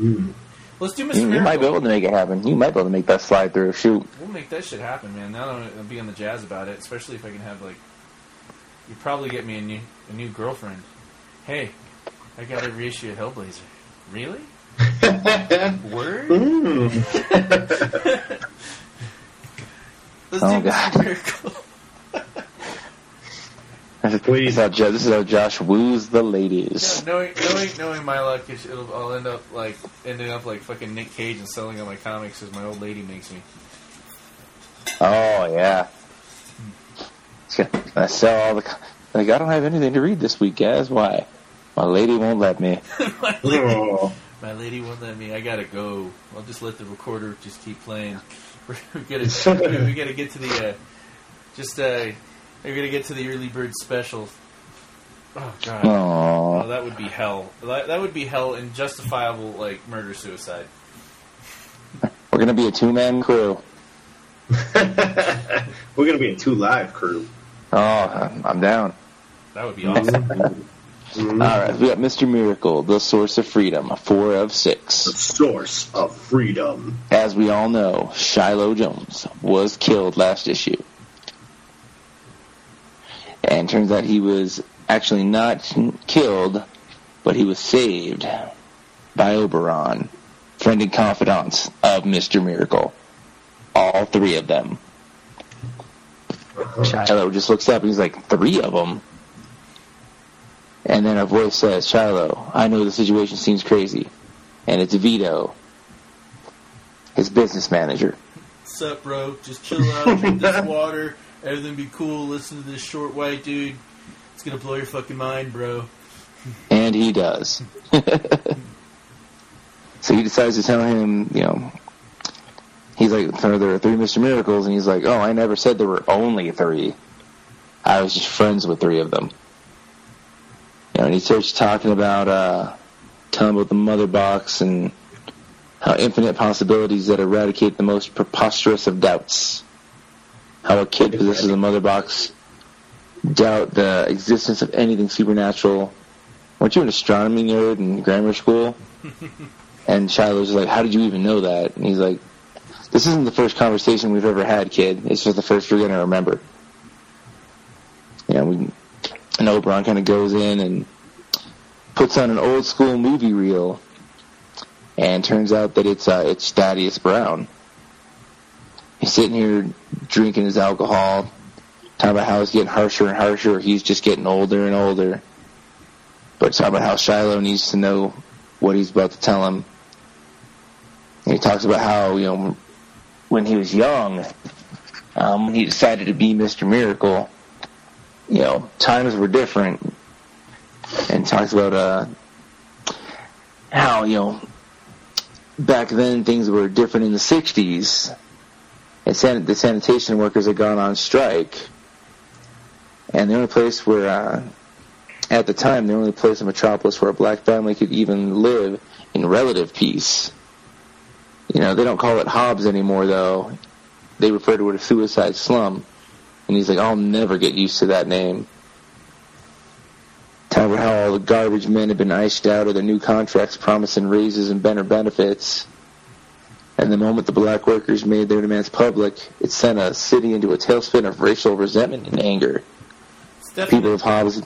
Mm. Let's do Mr. You, you might be able to make it happen. You might be able to make that slide through. Shoot. We'll make that shit happen, man. Now that I'm be on the jazz about it, especially if I can have like, you probably get me a new a new girlfriend. Hey, I got a reissue of Hellblazer. Really? Word? Mm. Let's Oh, do Mr. God. Miracle. Please. This is, how, this is how Josh woos the ladies. Yeah, knowing, knowing, knowing my luck, it'll, I'll end up like ending up like fucking Nick Cage and selling all my comics as my old lady makes me. Oh yeah. It's I sell all the. co- Like I don't have anything to read this week, guys. Why? My lady won't let me. my, lady, Oh. my lady won't let me. I gotta go. I'll just let the recorder just keep playing. we gotta we gotta get to the uh, just uh, we gonna get to the early bird special. Oh god. Aww. Oh, that would be hell. That, that would be hell and justifiable like murder suicide. We're gonna be a two man crew. We're gonna be a two live crew. Oh, I'm I'm down. That would be awesome. Mhm. All right, we got Mr. Miracle, the source of freedom, four of six. The six. source of freedom. As we all know, Shilo Jones was killed last issue. And turns out he was actually not killed, but he was saved by Oberon, friend and confidant of Mr. Miracle. All three of them. Shilo just looks up and he's like, three of them? And then a voice says, Shilo, I know the situation seems crazy. And it's Vito, his business manager. What's up, bro? Just chill out, drink this water, everything be cool, listen to this short white dude. It's gonna blow your fucking mind, bro. And he does. so he decides to tell him, you know, he's like, there are three Mr. Miracles, and he's like, oh, I never said there were only three. I was just friends with three of them. You know, and he starts talking about, uh, telling about the mother box and how infinite possibilities that eradicate the most preposterous of doubts. How a kid possesses a mother box, doubt the existence of anything supernatural, weren't you an astronomy nerd in grammar school? and Shilo's like, how did you even know that? And he's like, this isn't the first conversation we've ever had, kid. It's just the first you're going to remember. You know, we, and Oberon kind of goes in and puts on an old school movie reel, and turns out that it's uh, it's Thaddeus Brown. He's sitting here drinking his alcohol, talking about how it's getting harsher and harsher. He's just getting older and older. But talking about how Shilo needs to know what he's about to tell him. And he talks about how, you know, when he was young, um, when he decided to be Mr. Miracle, you know, times were different. And talks about uh, how, you know, back then things were different in the 60s. And san- the sanitation workers had gone on strike. And the only place where, uh, at the time, the only place in Metropolis where a black family could even live in relative peace. You know, they don't call it Hobbs anymore, though. They refer to it as Suicide Slum. And he's like, I'll never get used to that name. Talking about how all the garbage men have been iced out of their new contracts promising raises and better benefits. And the moment the black workers made their demands public, it sent a city into a tailspin of racial resentment and anger. People of Hobbs. It,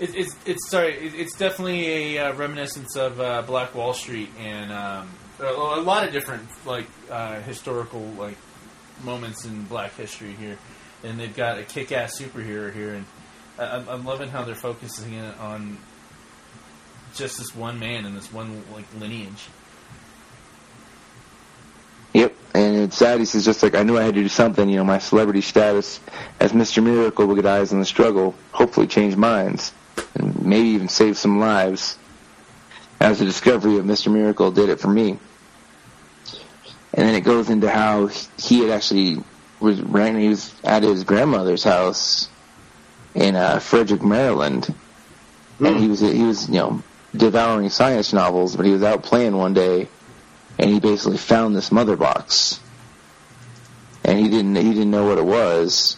it's it's sorry. It, it's definitely a uh, reminiscence of uh, Black Wall Street and um, a, a, lot of different like uh, historical like moments in Black history here. And they've got a kick-ass superhero here, and I, I'm loving how they're focusing in on just this one man and this one like lineage. Yep, and it's sad. He says, just like I knew I had to do something. You know, my celebrity status as Mr. Miracle will get eyes on the struggle, hopefully change minds, and maybe even save some lives. As the discovery of Mr. Miracle did it for me. And then it goes into how he had actually was ran. He was at his grandmother's house in uh, Frederick, Maryland, mm. and he was he was you know devouring science novels, but he was out playing one day and he basically found this mother box, and he didn't he didn't know what it was,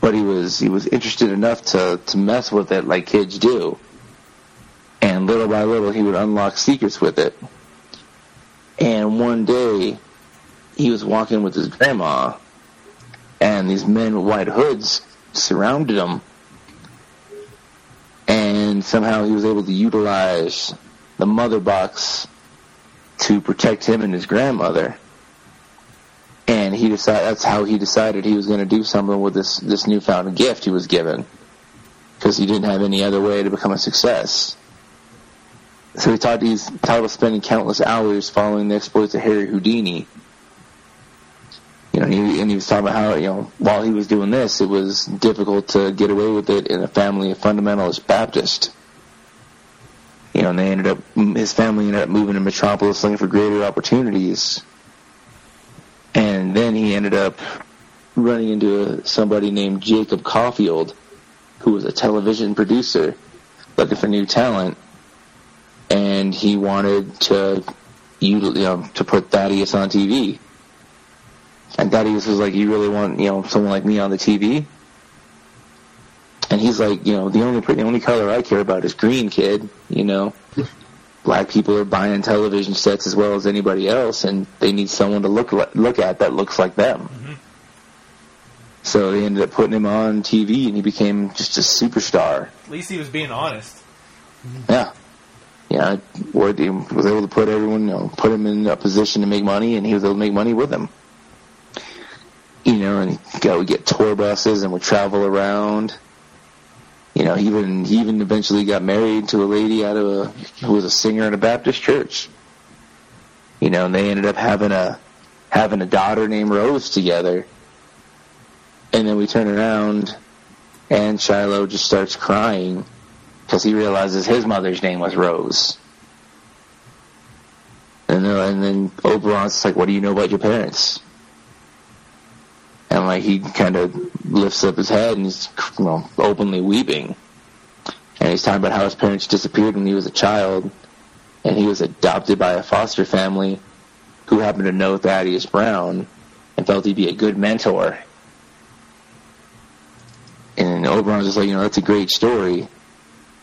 but he was he was interested enough to to mess with it like kids do, and little by little he would unlock secrets with it. And one day, he was walking with his grandma, and these men with white hoods surrounded him, and somehow he was able to utilize the mother box to protect him and his grandmother. And he decided that's how he decided he was going to do something with this this newfound gift he was given, because he didn't have any other way to become a success. So he talked. He's talked about spending countless hours following the exploits of Harry Houdini. You know, and he, and he was talking about how you know while he was doing this, it was difficult to get away with it in a family of fundamentalist Baptist you know, and they ended up, his family ended up moving to Metropolis looking for greater opportunities. And then he ended up running into somebody named Jacob Caulfield, who was a television producer looking for new talent. And he wanted to, you know, to put Thaddeus on TV. And Thaddeus was like, you really want, you know, someone like me on the TV? And he's like, you know, the only the only color I care about is green, kid. You know, black people are buying television sets as well as anybody else, and they need someone to look look at that looks like them. Mm-hmm. So they ended up putting him on TV, and he became just a superstar. At least he was being honest. Yeah, yeah. He was able to put everyone, you know, put him in a position to make money, and he was able to make money with them. You know, and he go get tour buses and would travel around you know, he even he even eventually got married to a lady out of a who was a singer in a Baptist church. You know, and they ended up having a having a daughter named Rose together. And then we turn around, and Shilo just starts crying because he realizes his mother's name was Rose. And then, and then Oberon's like, "What do you know about your parents?" And like he kind of lifts up his head and he's you know, openly weeping. And he's talking about how his parents disappeared when he was a child, and he was adopted by a foster family who happened to know Thaddeus Brown and felt he'd be a good mentor. And Oberon's just like, you know, that's a great story.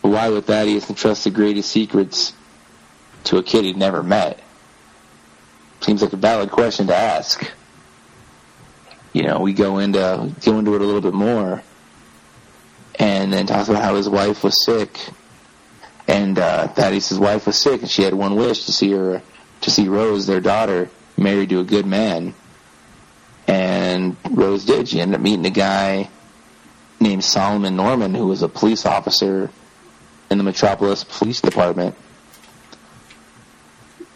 But why would Thaddeus entrust the greatest secrets to a kid he'd never met? Seems like a valid question to ask you know, we go into go into it a little bit more, and then talks about how his wife was sick, and uh, Thaddeus' wife was sick, and she had one wish to see her to see Rose, their daughter, married to a good man, and Rose did. She ended up meeting a guy named Solomon Norman, who was a police officer in the Metropolis Police Department.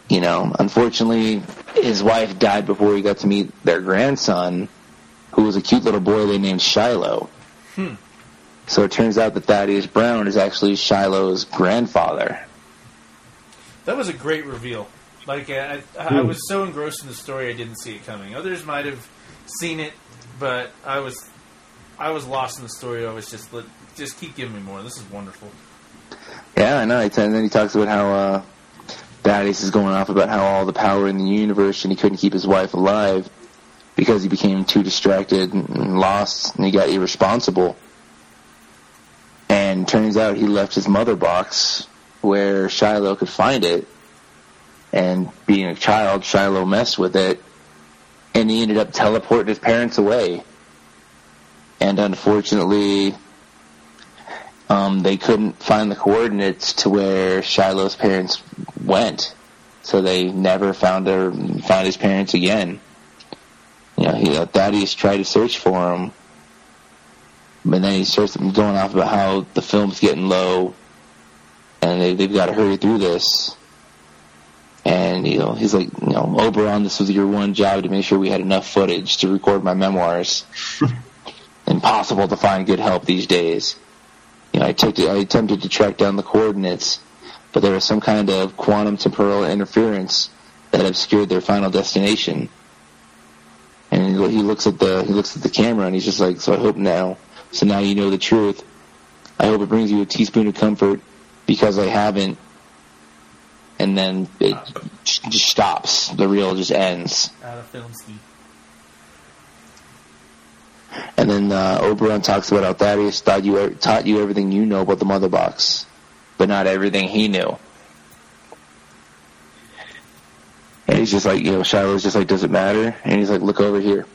You know, unfortunately, his wife died before he got to meet their grandson, who was a cute little boy they named Shilo. Hmm. So it turns out that Thaddeus Brown is actually Shilo's grandfather. That was a great reveal. Like I, I, I was so engrossed in the story, I didn't see it coming. Others might have seen it, but I was, I was lost in the story. I was just, just keep giving me more. This is wonderful. Yeah, I know. And then he talks about how uh, Thaddeus is going off about how all the power in the universe, and he couldn't keep his wife alive because he became too distracted and lost, and he got irresponsible. And turns out he left his mother box where Shilo could find it. And being a child, Shilo messed with it, and he ended up teleporting his parents away. And unfortunately, um, they couldn't find the coordinates to where Shilo's parents went, so they never found her, found his parents again. You know, he, uh, Thaddeus tried to search for him, but then he starts going off about how the film's getting low, and they, they've got to hurry through this. And you know, he's like, you know, Oberon, this was your one job to make sure we had enough footage to record my memoirs. Impossible to find good help these days. You know, I took, I attempted to track down the coordinates, but there was some kind of quantum temporal interference that obscured their final destination. And he looks at the he looks at the camera and he's just like, so I hope now, so now you know the truth. I hope it brings you a teaspoon of comfort because I haven't. And then it just stops. The reel just ends. Out of film ski. And then uh, Oberon talks about how Thaddeus taught you taught you everything you know about the mother box, but not everything he knew. And he's just like, you know, Shilo's just like, does it matter? And he's like, look over here.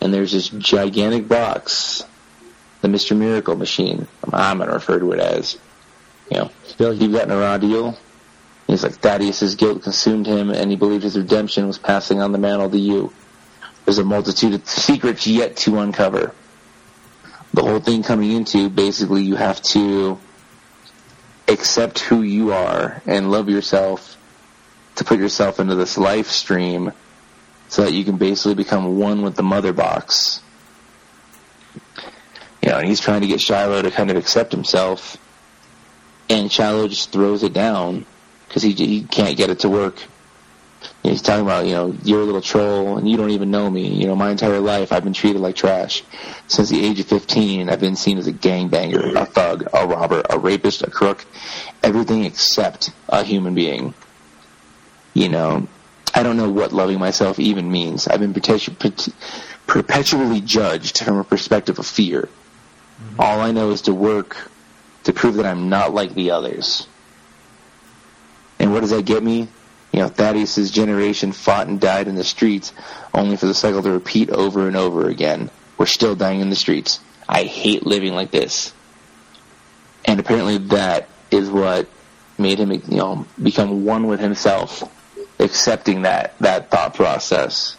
And there's this gigantic box, the Mr. Miracle machine. I'm going to refer to it as, you know, feel like you've gotten a raw deal. He's like, Thaddeus' guilt consumed him, and he believed his redemption was passing on the mantle to you. There's a multitude of secrets yet to uncover. The whole thing coming into, basically, you have to accept who you are and love yourself to put yourself into this life stream so that you can basically become one with the mother box. You know, and he's trying to get Shilo to kind of accept himself, and Shilo just throws it down because he, he can't get it to work. And he's talking about, you know, you're a little troll and you don't even know me. You know, my entire life I've been treated like trash. Since the age of 15, I've been seen as a gangbanger, a thug, a robber, a rapist, a crook, everything except a human being. You know, I don't know what loving myself even means. I've been perpetu- perpetually judged from a perspective of fear. Mm-hmm. All I know is to work to prove that I'm not like the others. And what does that get me? You know, Thaddeus' generation fought and died in the streets only for the cycle to repeat over and over again. We're still dying in the streets. I hate living like this. And apparently that is what made him, you know, become one with himself, accepting that, that thought process.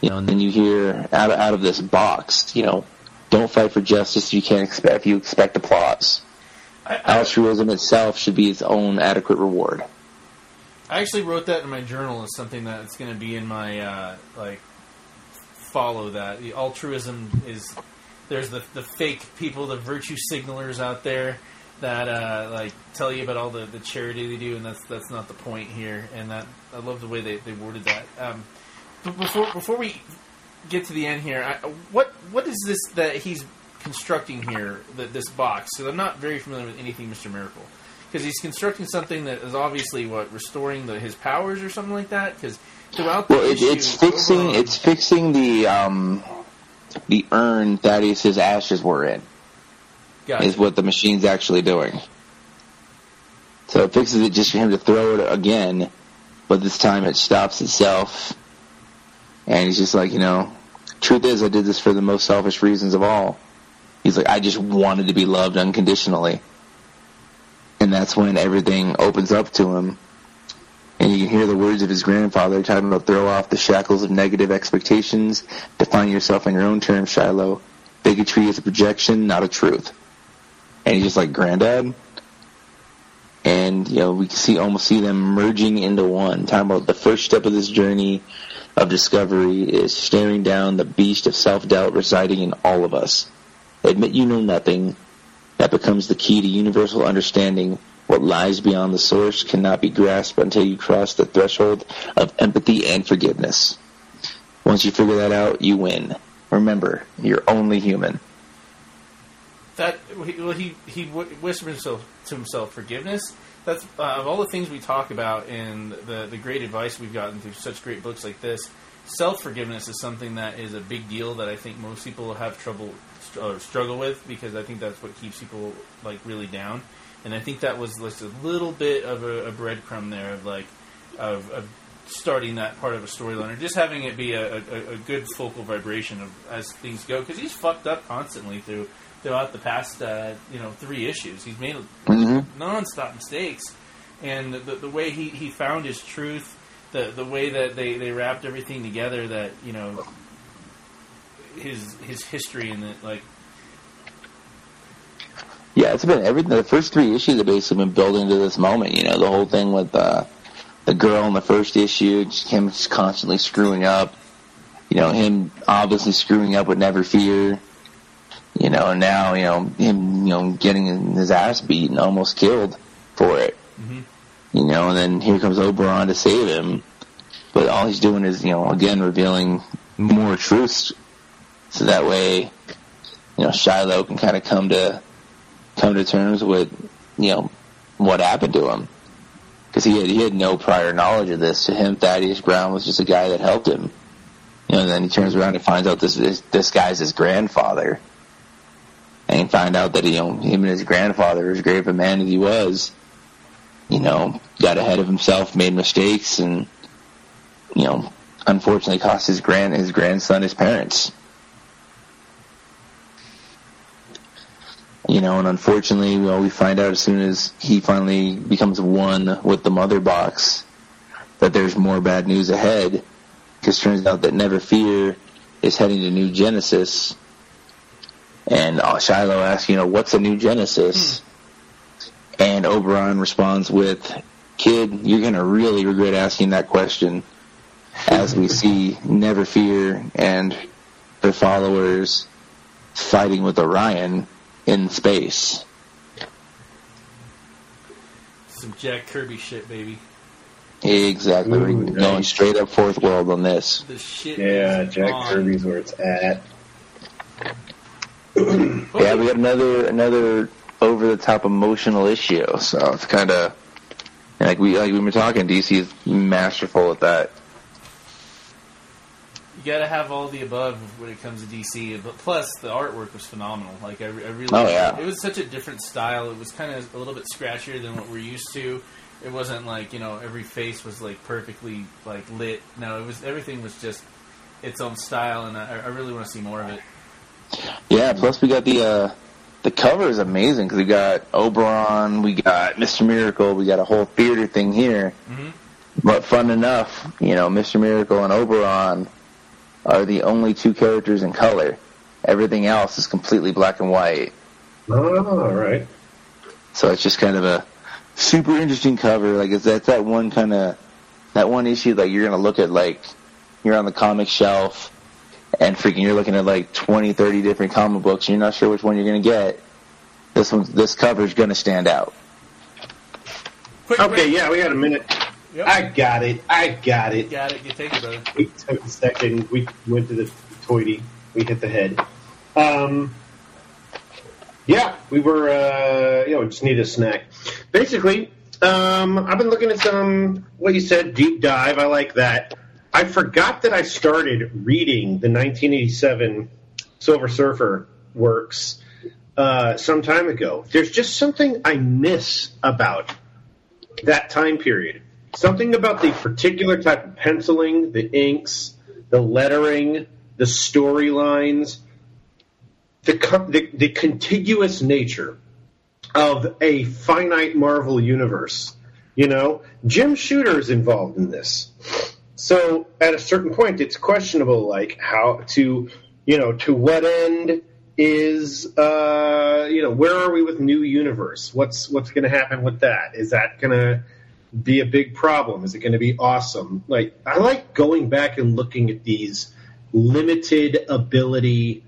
You know, and then you hear out of, out of this box, you know, don't fight for justice if you can't expect, if you expect applause. I, I, Altruism itself should be its own adequate reward. I actually wrote that in my journal as something that's going to be in my uh, like follow that. The altruism is there's the the fake people, the virtue signalers out there that uh, like tell you about all the, the charity they do, and that's that's not the point here. And that I love the way they, they worded that. Um, but before before we get to the end here, I, what what is this that he's constructing here? The, this box? Because I'm not very familiar with anything Mr. Miracle because he's constructing something that is obviously what restoring the, his powers or something like that. Because throughout the well, it, issue, it's fixing overall- it's fixing the um, the urn Thaddeus' ashes were in Gotcha. is what the machine's actually doing. So it fixes it just for him to throw it again, but this time it stops itself. And he's just like, you know, truth is, I did this for the most selfish reasons of all. He's like, I just wanted to be loved unconditionally. And that's when everything opens up to him. And you can hear the words of his grandfather talking about throw off the shackles of negative expectations, define yourself on your own terms, Shilo. Bigotry is a projection, not a truth. And he's just like, Granddad? And, you know, we can see almost see them merging into one. Talking about the first step of this journey of discovery is staring down the beast of self-doubt residing in all of us. Admit you know nothing. That becomes the key to universal understanding. What lies beyond the source cannot be grasped until you cross the threshold of empathy and forgiveness. Once you figure that out, you win. Remember, you're only human. That well, he he whispered himself to himself forgiveness. That's uh, of all the things we talk about in the the great advice we've gotten through such great books like this. Self forgiveness is something that is a big deal that I think most people have trouble or struggle with because I think that's what keeps people like really down. And I think that was just a little bit of a, a breadcrumb there of like of, of starting that part of a storyline or just having it be a, a, a good focal vibration of as things go because he's fucked up constantly through throughout the past uh, you know three issues. He's made mm-hmm. nonstop mistakes, and the, the way he, he found his truth, the the way that they, they wrapped everything together, that you know his his history and that like. Yeah, it's been everything. The first three issues have basically been building to this moment. You know, the whole thing with uh, the girl in the first issue, just him just constantly screwing up. You know, him obviously screwing up with Never Fear you know, and now, you know, him, you know, getting his ass beat and almost killed for it. Mm-hmm. You know, and then here comes Oberon to save him. But all he's doing is, you know, again, revealing more truths. So that way, you know, Shilo can kind of come to, come to terms with, you know, what happened to him. Because he had, he had no prior knowledge of this. To him, Thaddeus Brown was just a guy that helped him. You know, and then he turns around and finds out this, this, this guy's his grandfather and find out that you know him and his grandfather, as great of a man as he was, you know, got ahead of himself, made mistakes, and you know, unfortunately, cost his grand his grandson his parents. You know, and unfortunately, well, we find out as soon as he finally becomes one with the mother box that there's more bad news ahead. Because turns out that Never Fear is heading to New Genesis and uh, Shilo asks, you know, what's a new Genesis? Hmm. And Oberon responds with, kid, you're going to really regret asking that question as we see Never Fear and their followers fighting with Orion in space. Some Jack Kirby shit, baby. Exactly. Ooh, nice. Going straight up fourth world on this. yeah, Jack on. Kirby's where it's at yeah, we got another another over the top emotional issue. So it's kind of like we like we were talking. DC is masterful at that. You got to have all the above when it comes to DC. But plus, the artwork was phenomenal. Like I, I really, oh yeah, it was such a different style. It was kind of a little bit scratchier than what we're used to. It wasn't like you know every face was like perfectly like lit. No, it was everything was just its own style, and I, I really want to see more of it. Yeah, plus we got the uh, the cover is amazing because we got Oberon, we got Mister Miracle, we got a whole theater thing here. Mm-hmm. But fun enough, you know, Mister Miracle and Oberon are the only two characters in color. Everything else is completely black and white. Oh, all right. So it's just kind of a super interesting cover. Like it's that's that one kind of that one issue that you're gonna look at like you're on the comic shelf and freaking you're looking at like 20, 30 different comic books, and you're not sure which one you're going to get, this one, this cover is going to stand out. Quick, okay, quick. yeah, we got a minute. Yep. I got it. I got it. Got it. You take it, brother. We took a second. We went to the toity. We hit the head. Um, yeah, we were. Uh, you know, just need a snack. Basically, um, I've been looking at some what you said deep dive. I like that. I forgot that I started reading the 1987 Silver Surfer works uh, some time ago. There's just something I miss about that time period. Something about the particular type of penciling, the inks, the lettering, the storylines, the, the, the contiguous nature of a finite Marvel universe You know, Jim Shooter's involved in this. So at a certain point, it's questionable, like how to, you know, to what end is, uh, you know, where are we with New Universe? What's what's going to happen with that? Is that going to be a big problem? Is it going to be awesome? Like I like going back and looking at these limited ability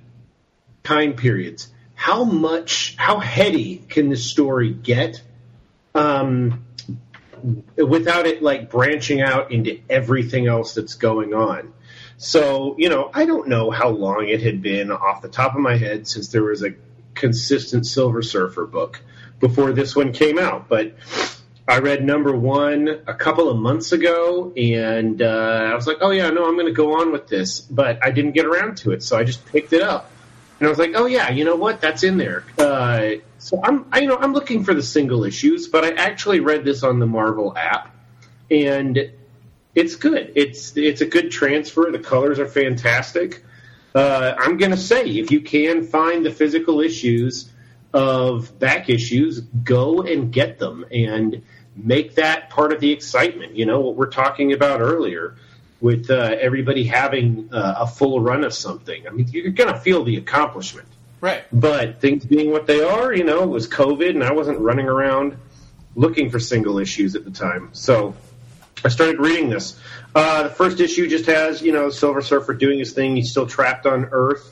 time periods. How much, how heady can this story get? Um, without it like branching out into everything else that's going on. So, you know, I don't know how long it had been off the top of my head since there was a consistent Silver Surfer book before this one came out, but I read number one a couple of months ago, and uh, I was like, "Oh yeah, no, I'm going to go on with this," but I didn't get around to it, so I just picked it up, and I was like, "Oh yeah, you know what? That's in there." Uh, so I'm, I, you know, I'm looking for the single issues, but I actually read this on the Marvel app, and it's good. It's it's a good transfer. The colors are fantastic. Uh, I'm to say, if you can find the physical issues of back issues, go and get them and make that part of the excitement. You know what we're talking about earlier with uh, everybody having uh, a full run of something. I mean, you're to feel the accomplishment. Right. But things being what they are, you know, it was COVID, and I wasn't running around looking for single issues at the time. So I started reading this. Uh, the first issue just has, you know, Silver Surfer doing his thing. He's still trapped on Earth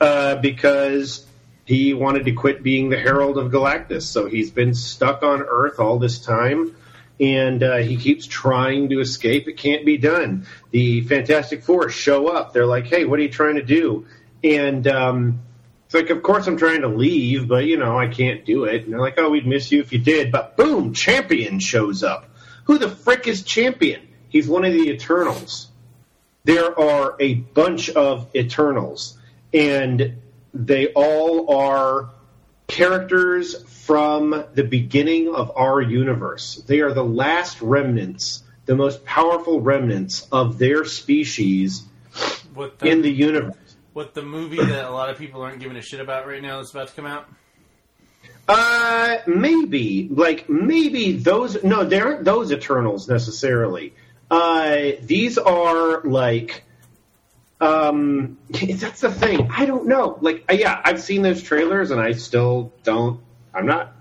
uh, because he wanted to quit being the Herald of Galactus. So he's been stuck on Earth all this time. And uh, he keeps trying to escape. It can't be done. The Fantastic Four show up. They're like, "Hey, what are you trying to do?" And um, it's like, of course I'm trying to leave, but you know I can't do it. And they're like, "Oh, we'd miss you if you did." But boom, Champion shows up. Who the frick is Champion? He's one of the Eternals. There are a bunch of Eternals, and they all are characters from the beginning of our universe. They are the last remnants, the most powerful remnants of their species in the universe. What the movie that a lot of people aren't giving a shit about right now that's about to come out? Uh, maybe. Like, maybe those. No, they aren't those Eternals necessarily. Uh, these are like. Um, that's the thing. I don't know. Like, uh, yeah, I've seen those trailers, and I still don't. I'm not.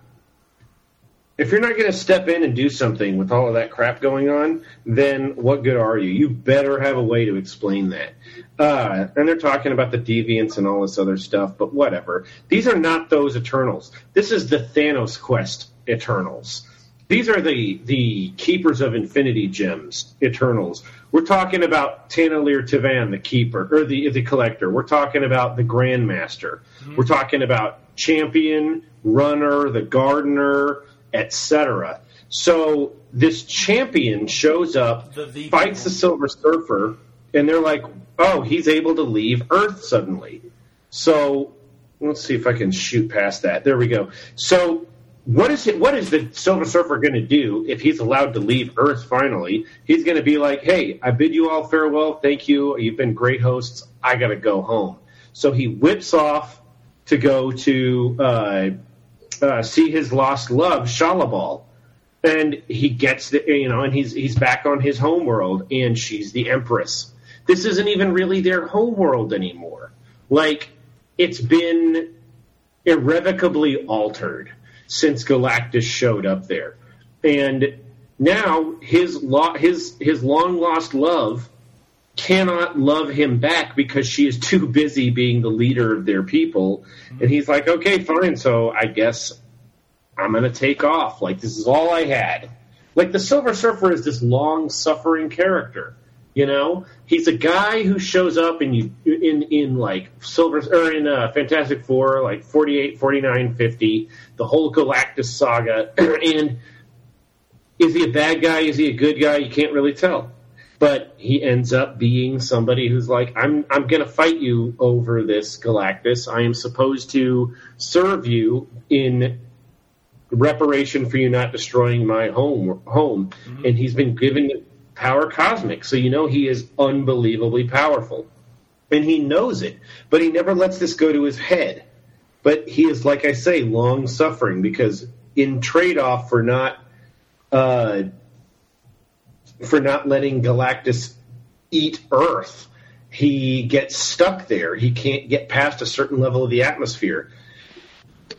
If you're not going to step in and do something with all of that crap going on, then what good are you? You better have a way to explain that. Uh, and they're talking about the deviants and all this other stuff, but whatever. These are not those Eternals. This is the Thanos Quest Eternals. These are the the keepers of Infinity Gems Eternals. We're talking about Taneleer Tivan, the keeper or the the collector. We're talking about the Grandmaster. We're talking about Champion, Runner, the Gardener, etc. So this champion shows up, The- fights the Silver Surfer, and they're like, "Oh, he's able to leave Earth suddenly." So let's see if I can shoot past that. There we go. So what is it? What is the Silver Surfer going to do if he's allowed to leave Earth finally? He's going to be like, "Hey, I bid you all farewell. Thank you. You've been great hosts. I got to go home." So he whips off to go to uh, uh, see his lost love, Shalla-Bal, and he gets the you know, and he's he's back on his home world, and she's the Empress. This isn't even really their home world anymore. Like it's been irrevocably altered since Galactus showed up there, and now his lo- his his long lost love cannot love him back because she is too busy being the leader of their people. And he's like, okay, fine. So I guess I'm going to take off. Like, this is all I had. Like, the Silver Surfer is this long suffering character. You know, he's a guy who shows up in you in in like Silver or in uh, Fantastic Four, like 48, 49, 50, the whole Galactus saga. and is he a bad guy? Is he a good guy? You can't really tell but he ends up being somebody who's like, I'm I'm going to fight you over this Galactus. I am supposed to serve you in reparation for you not destroying my home home. And he's been given power cosmic, so you know he is unbelievably powerful, and he knows it. But he never lets this go to his head. But he is, like I say, long suffering because in trade off for not uh, for not letting Galactus eat Earth. He gets stuck there. He can't get past a certain level of the atmosphere.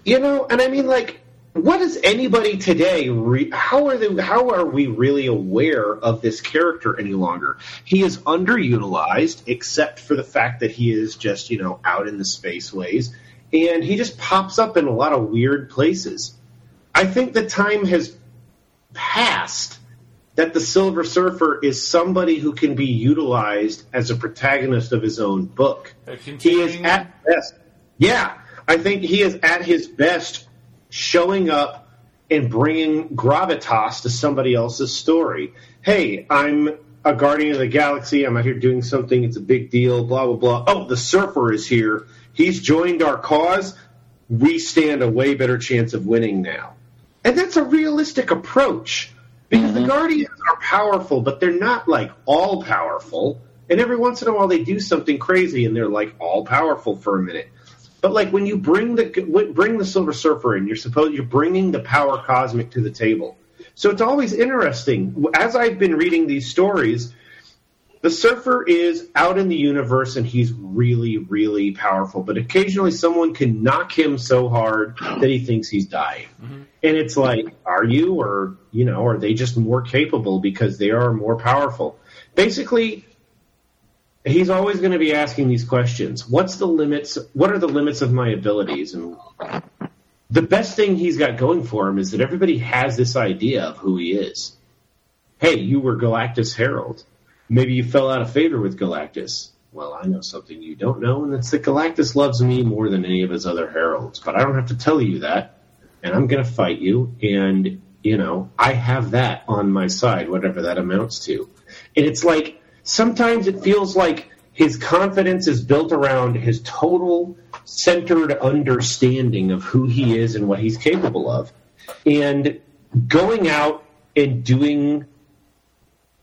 You know, and I mean, like, what is anybody today? Re- how are they? How are we really aware of this character any longer? He is underutilized, except for the fact that he is just you know out in the spaceways, and he just pops up in a lot of weird places. I think the time has passed that the Silver Surfer is somebody who can be utilized as a protagonist of his own book. He is at best. Yeah, I think he is at his best showing up and bringing gravitas to somebody else's story. Hey, I'm a guardian of the galaxy. I'm out here doing something. It's a big deal. Blah blah blah. Oh, the surfer is here. He's joined our cause. We stand a way better chance of winning now. And that's a realistic approach because mm-hmm. the Guardians are powerful, but they're not like all powerful. And every once in a while, they do something crazy, and they're like all powerful for a minute. But like when you bring the bring the Silver Surfer in, you're supposed you're bringing the power cosmic to the table. So it's always interesting. As I've been reading these stories, the Surfer is out in the universe and he's really, really powerful. But occasionally, someone can knock him so hard that he thinks he's dying. Mm-hmm. And it's like, are you, or you know, are they just more capable because they are more powerful? Basically, he's always going to be asking these questions. What's the limits? What are the limits of my abilities? And the best thing he's got going for him is that everybody has this idea of who he is. Hey, you were Galactus Herald. Maybe you fell out of favor with Galactus. Well, I know something you don't know, and it's that Galactus loves me more than any of his other heralds. But I don't have to tell you that, and I'm going to fight you, and, you know, I have that on my side, whatever that amounts to. And it's like, sometimes it feels like his confidence is built around his total centered understanding of who he is and what he's capable of. And going out and doing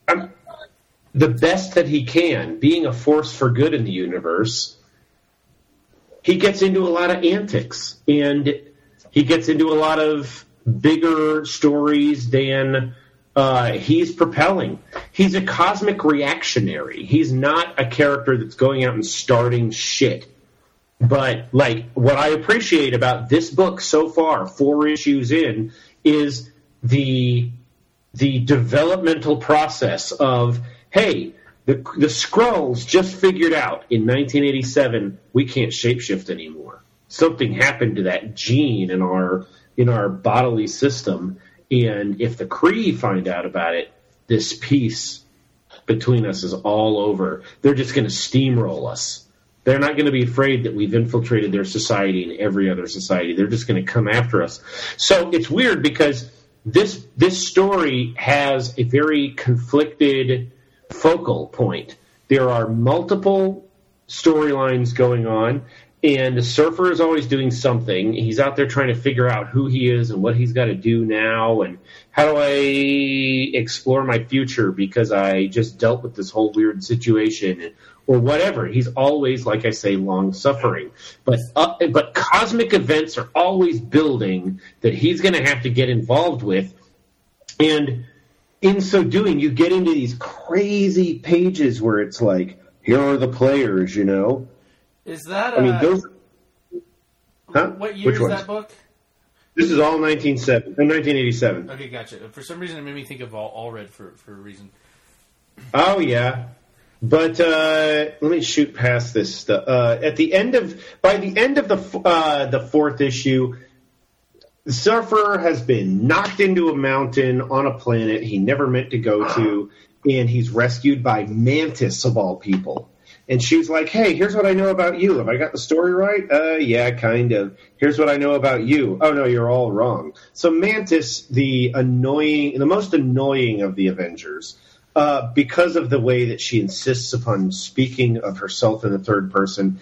um, the best that he can, being a force for good in the universe, he gets into a lot of antics and he gets into a lot of bigger stories than uh, he's propelling. He's a cosmic reactionary. He's not a character that's going out and starting shit. But like what I appreciate about this book so far, four issues in, is the the developmental process of hey, the the Skrulls just figured out in 1987 we can't shapeshift anymore. Something happened to that gene in our in our bodily system and if the Kree find out about it, this peace between us is all over. They're just going to steamroll us. They're not going to be afraid that we've infiltrated their society and every other society. They're just going to come after us. So it's weird because this this story has a very conflicted focal point. There are multiple storylines going on. And the surfer is always doing something. He's out there trying to figure out who he is and what he's got to do now and how do I explore my future because I just dealt with this whole weird situation or whatever. He's always, like I say, long suffering. But uh, but cosmic events are always building that he's going to have to get involved with, and in so doing, you get into these crazy pages where it's like, here are the players, you know is that? I mean, those. Huh? What year Which is ones? that book? This is all 1987. Okay, gotcha. For some reason, it made me think of all, Red for for a reason. Oh yeah, but uh, let me shoot past this stuff. Uh, at the end of by the end of the uh, the fourth issue, the Surfer has been knocked into a mountain on a planet he never meant to go to, and he's rescued by Mantis of all people and she's like, "Hey, here's what I know about you. Have I got the story right? Uh, yeah, kind of. Here's what I know about you. Oh no, you're all wrong." So Mantis, the annoying, the most annoying of the Avengers, uh, because of the way that she insists upon speaking of herself in the third person,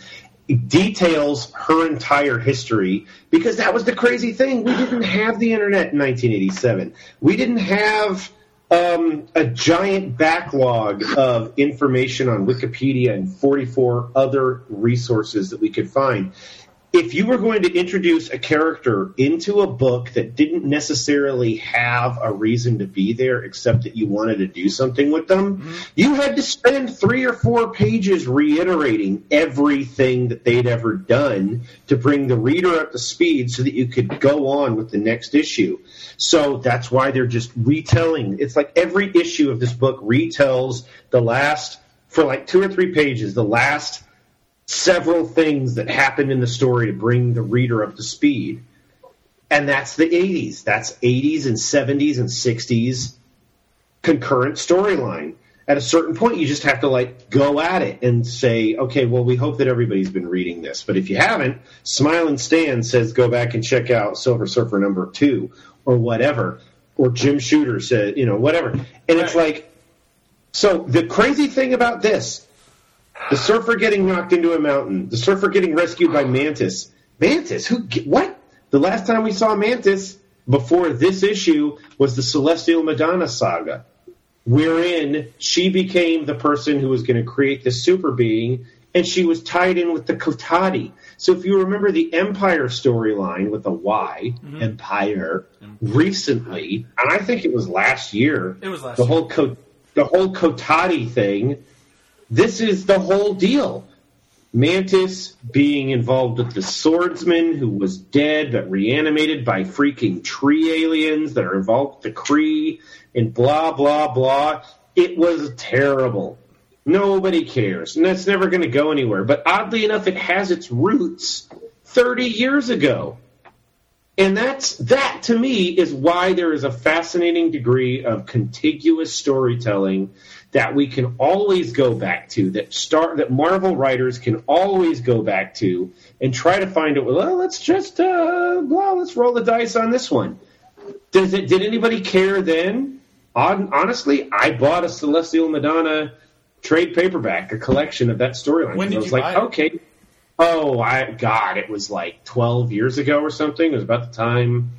details her entire history because that was the crazy thing. We didn't have the internet in 1987. We didn't have um, a giant backlog of information on Wikipedia and 44 other resources that we could find. If you were going to introduce a character into a book that didn't necessarily have a reason to be there except that you wanted to do something with them, mm-hmm. you had to spend three or four pages reiterating everything that they'd ever done to bring the reader up to speed so that you could go on with the next issue. So that's why they're just retelling. It's like every issue of this book retells the last, for like two or three pages, the last several things that happened in the story to bring the reader up to speed. And that's the 80s. That's 80s and 70s and 60s concurrent storyline. At a certain point, you just have to like go at it and say, okay, well, we hope that everybody's been reading this. But if you haven't, Smilin' Stan says go back and check out Silver Surfer number two or whatever. Or Jim Shooter said, you know, whatever. And right. it's like, so the crazy thing about this the surfer getting knocked into a mountain. The surfer getting rescued by Mantis. Mantis? Who? What? The last time we saw Mantis before this issue was the Celestial Madonna saga, wherein she became the person who was going to create the super being, and she was tied in with the Cotati. So if you remember the Empyre storyline with the Y, mm-hmm. Empyre, mm-hmm. recently, and I think it was last year. It was last the year. whole the whole Cotati thing this is the whole deal. Mantis being involved with the swordsman who was dead but reanimated by freaking tree aliens that are involved with the Kree and blah, blah, blah. It was terrible. Nobody cares. And that's never going to go anywhere. But oddly enough, it has its roots 30 years ago. And that's that to me is why there is a fascinating degree of contiguous storytelling that we can always go back to that start that Marvel writers can always go back to and try to find it. Well, let's just uh, well, let's roll the dice on this one. Does it? Did anybody care then? honestly, I bought a Celestial Madonna trade paperback, a collection of that storyline. When did I was you like, buy it? okay. Oh, I God, it was like twelve years ago or something. It was about the time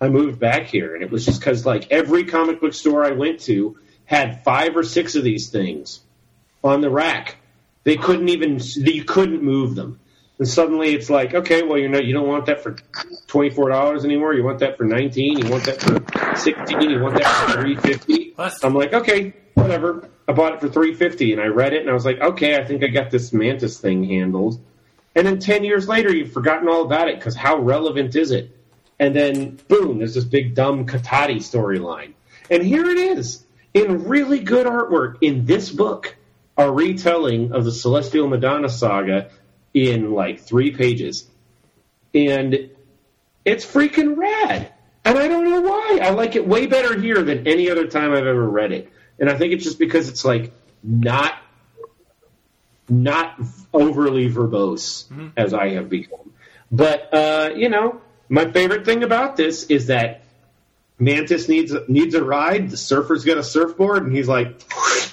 I moved back here, and it was just because like every comic book store I went to had five or six of these things on the rack. They couldn't even you couldn't move them. And suddenly it's like, okay, well, you're not, you don't want that for twenty four dollars anymore. You want that for nineteen. You want that for sixteen. You want that for three fifty. I'm like, okay, whatever. I bought it for three fifty, and I read it, and I was like, okay, I think I got this Mantis thing handled. And then ten years later, you've forgotten all about it because how relevant is it? And then boom, there's this big dumb Cotati storyline, and here it is in really good artwork in this book, a retelling of the Celestial Madonna saga in like three pages. And it's freaking rad. And I don't know why. I like it way better here than any other time I've ever read it. And I think it's just because it's like not not overly verbose mm-hmm. as I have become. But uh, you know, my favorite thing about this is that Mantis needs needs a ride. The surfer's got a surfboard, and he's like,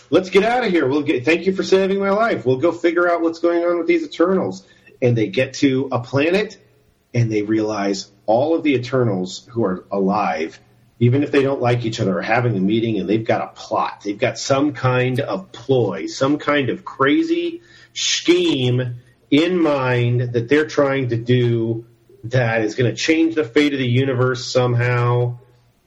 "Let's get out of here. We'll get. Thank you for saving my life. We'll go figure out what's going on with these Eternals." And they get to a planet, and they realize all of the Eternals who are alive, even if they don't like each other, are having a meeting, and they've got a plot. They've got some kind of ploy, some kind of crazy scheme in mind that they're trying to do that is going to change the fate of the universe somehow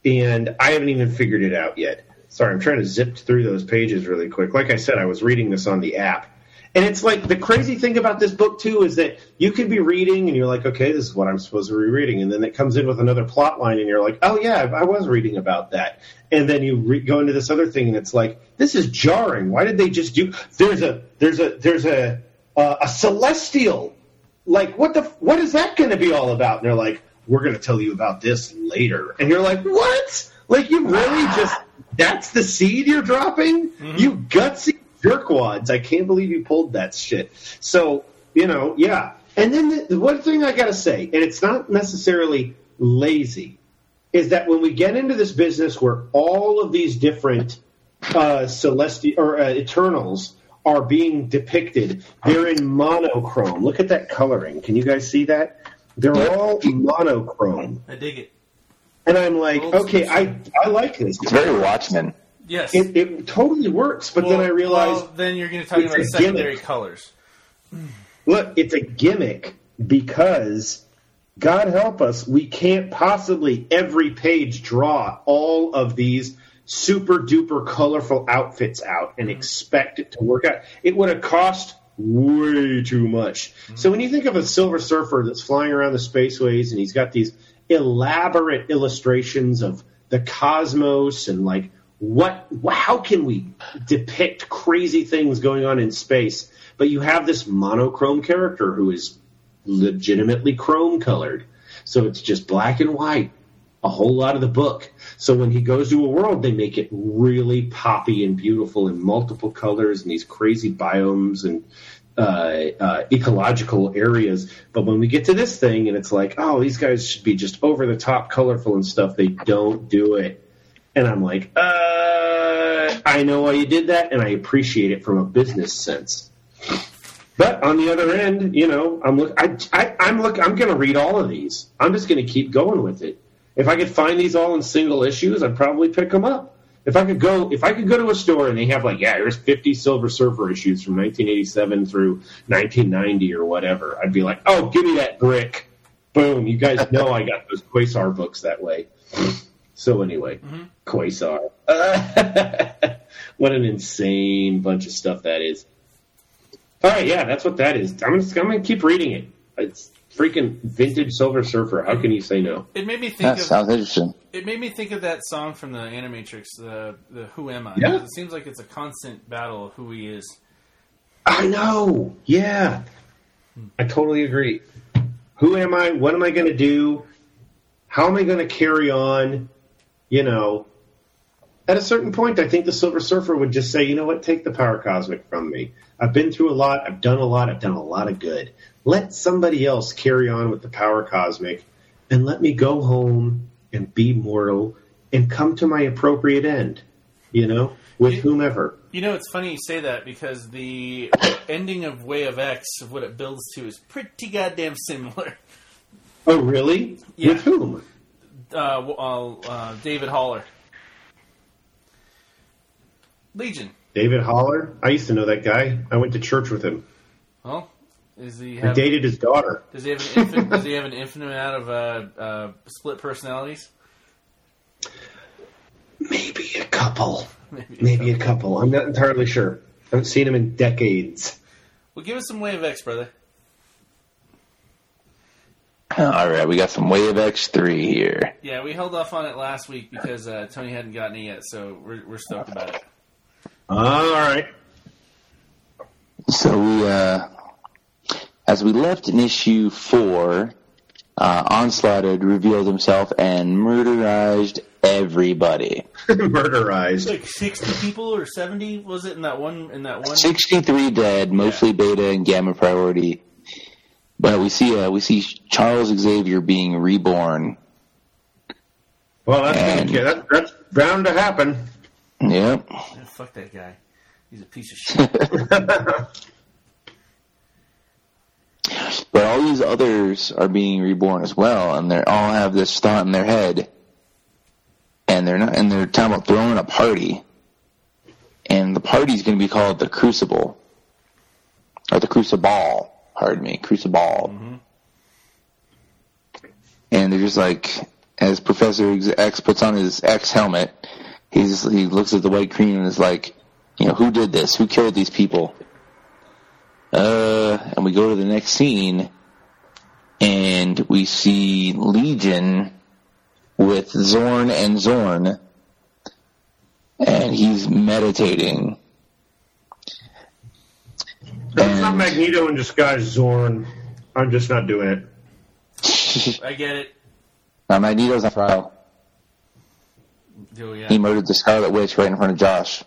and I haven't even figured it out yet. Sorry, I'm trying to zip through those pages really quick. Like I said, I was reading this on the app. And it's like the crazy thing about this book too is that you could be reading and you're like, okay, this is what I'm supposed to be reading, and then it comes in with another plot line, and you're like, oh yeah, I was reading about that, and then you re- go into this other thing, and it's like, this is jarring. Why did they just do? There's a there's a there's a uh, a celestial, like what the what is that going to be all about? And they're like, we're going to tell you about this later. And you're like, what? Like, you really just, that's the seed you're dropping? Mm-hmm. You gutsy jerkwads. I can't believe you pulled that shit. So, you know, yeah. And then the, the one thing I got to say, and it's not necessarily lazy, is that when we get into this business where all of these different uh, celestial or uh, Eternals are being depicted, they're in monochrome. Look at that coloring. Can you guys see that? They're all monochrome. I dig it. And I'm like, okay, I I like this. It's very Watchmen. Yes. It, it totally works, but well, then I realized well, then you're going to talk about secondary gimmick. colors. Look, it's a gimmick because God help us, we can't possibly every page draw all of these super duper colorful outfits out and mm-hmm. expect it to work out. It would have cost way too much. Mm-hmm. So when you think of a Silver Surfer that's flying around the spaceways and he's got these elaborate illustrations of the cosmos and like what how can we depict crazy things going on in space but you have this monochrome character who is legitimately chrome colored so it's just black and white a whole lot of the book so when he goes to a world they make it really poppy and beautiful in multiple colors and these crazy biomes and uh, uh, ecological areas. But when we get to this thing and it's like, oh, these guys should be just over the top, colorful and stuff, they don't do it. And I'm like, uh, I know why you did that, and I appreciate it from a business sense. But on the other end, you know, I'm look, I, I, I'm look, I'm going to read all of these. I'm just going to keep going with it. If I could find these all in single issues, I'd probably pick them up. If I could go, if I could go to a store and they have like, yeah, here's 50 Silver Surfer issues from 1987 through 1990 or whatever, I'd be like, oh, give me that brick. Boom! You guys know I got those Quasar books that way. So anyway, mm-hmm. Quasar. what an insane bunch of stuff that is. All right, yeah, that's what that is. I'm just, I'm gonna keep reading it. It's freaking vintage Silver Surfer. How can you say no? It made me think. That of, sounds interesting. It made me think of that song from the Animatrix, the the Who Am I? Yeah. It seems like it's a constant battle of who he is. I know. Yeah, I totally agree. Who am I? What am I going to do? How am I going to carry on? you know, at a certain point, I think the Silver Surfer would just say, you know what, take the power cosmic from me. I've been through a lot. I've done a lot. I've done a lot of good. Let somebody else carry on with the power cosmic and let me go home and be mortal and come to my appropriate end, you know, with you, whomever. You know, it's funny you say that because the ending of Way of X, of what it builds to, is pretty goddamn similar. Oh, really? Yeah. With whom? uh, uh, uh, David Haller. Legion. David Haller? I used to know that guy. I went to church with him. Well, is he? Have, I dated his daughter. Does he have an infinite, does he have an infinite amount of uh, uh, split personalities? Maybe a couple. Maybe, a, couple. a couple. I'm not entirely sure. I haven't seen him in decades. Well, give us some Way of X, brother. All right, we got some Wave X3 here. Yeah, we held off on it last week because uh, Tony hadn't gotten it yet, so we're, we're stoked about it. All right. So we, uh, as we left in issue four, uh, Onslaught had revealed himself and murderized everybody. murderized. Like sixty people or seventy was it in that one? In that one. Sixty-three dead, mostly yeah. Beta and Gamma Priority. But we see uh, we see Charles Xavier being reborn. Well, that's and, gonna, that, that's bound to happen. Yep. Yeah, fuck that guy. He's a piece of shit. but all these others are being reborn as well, and they all have this thought in their head, and they're not, and they're talking about throwing a party, and the party's going to be called the Crucible, or the Crucible pardon me, Crucible. Mm-hmm. And they're just like, as Professor X puts on his X helmet, he's he looks at the White Queen and is like, you know, who did this? Who killed these people? Uh, and we go to the next scene, and we see Legion with Zorn and Zorn, and he's meditating that's not Magneto in disguise, Zorn. I'm just not doing it. I get it. Now Magneto's on trial. Oh, yeah. He murdered the Scarlet Witch right in front of Josh.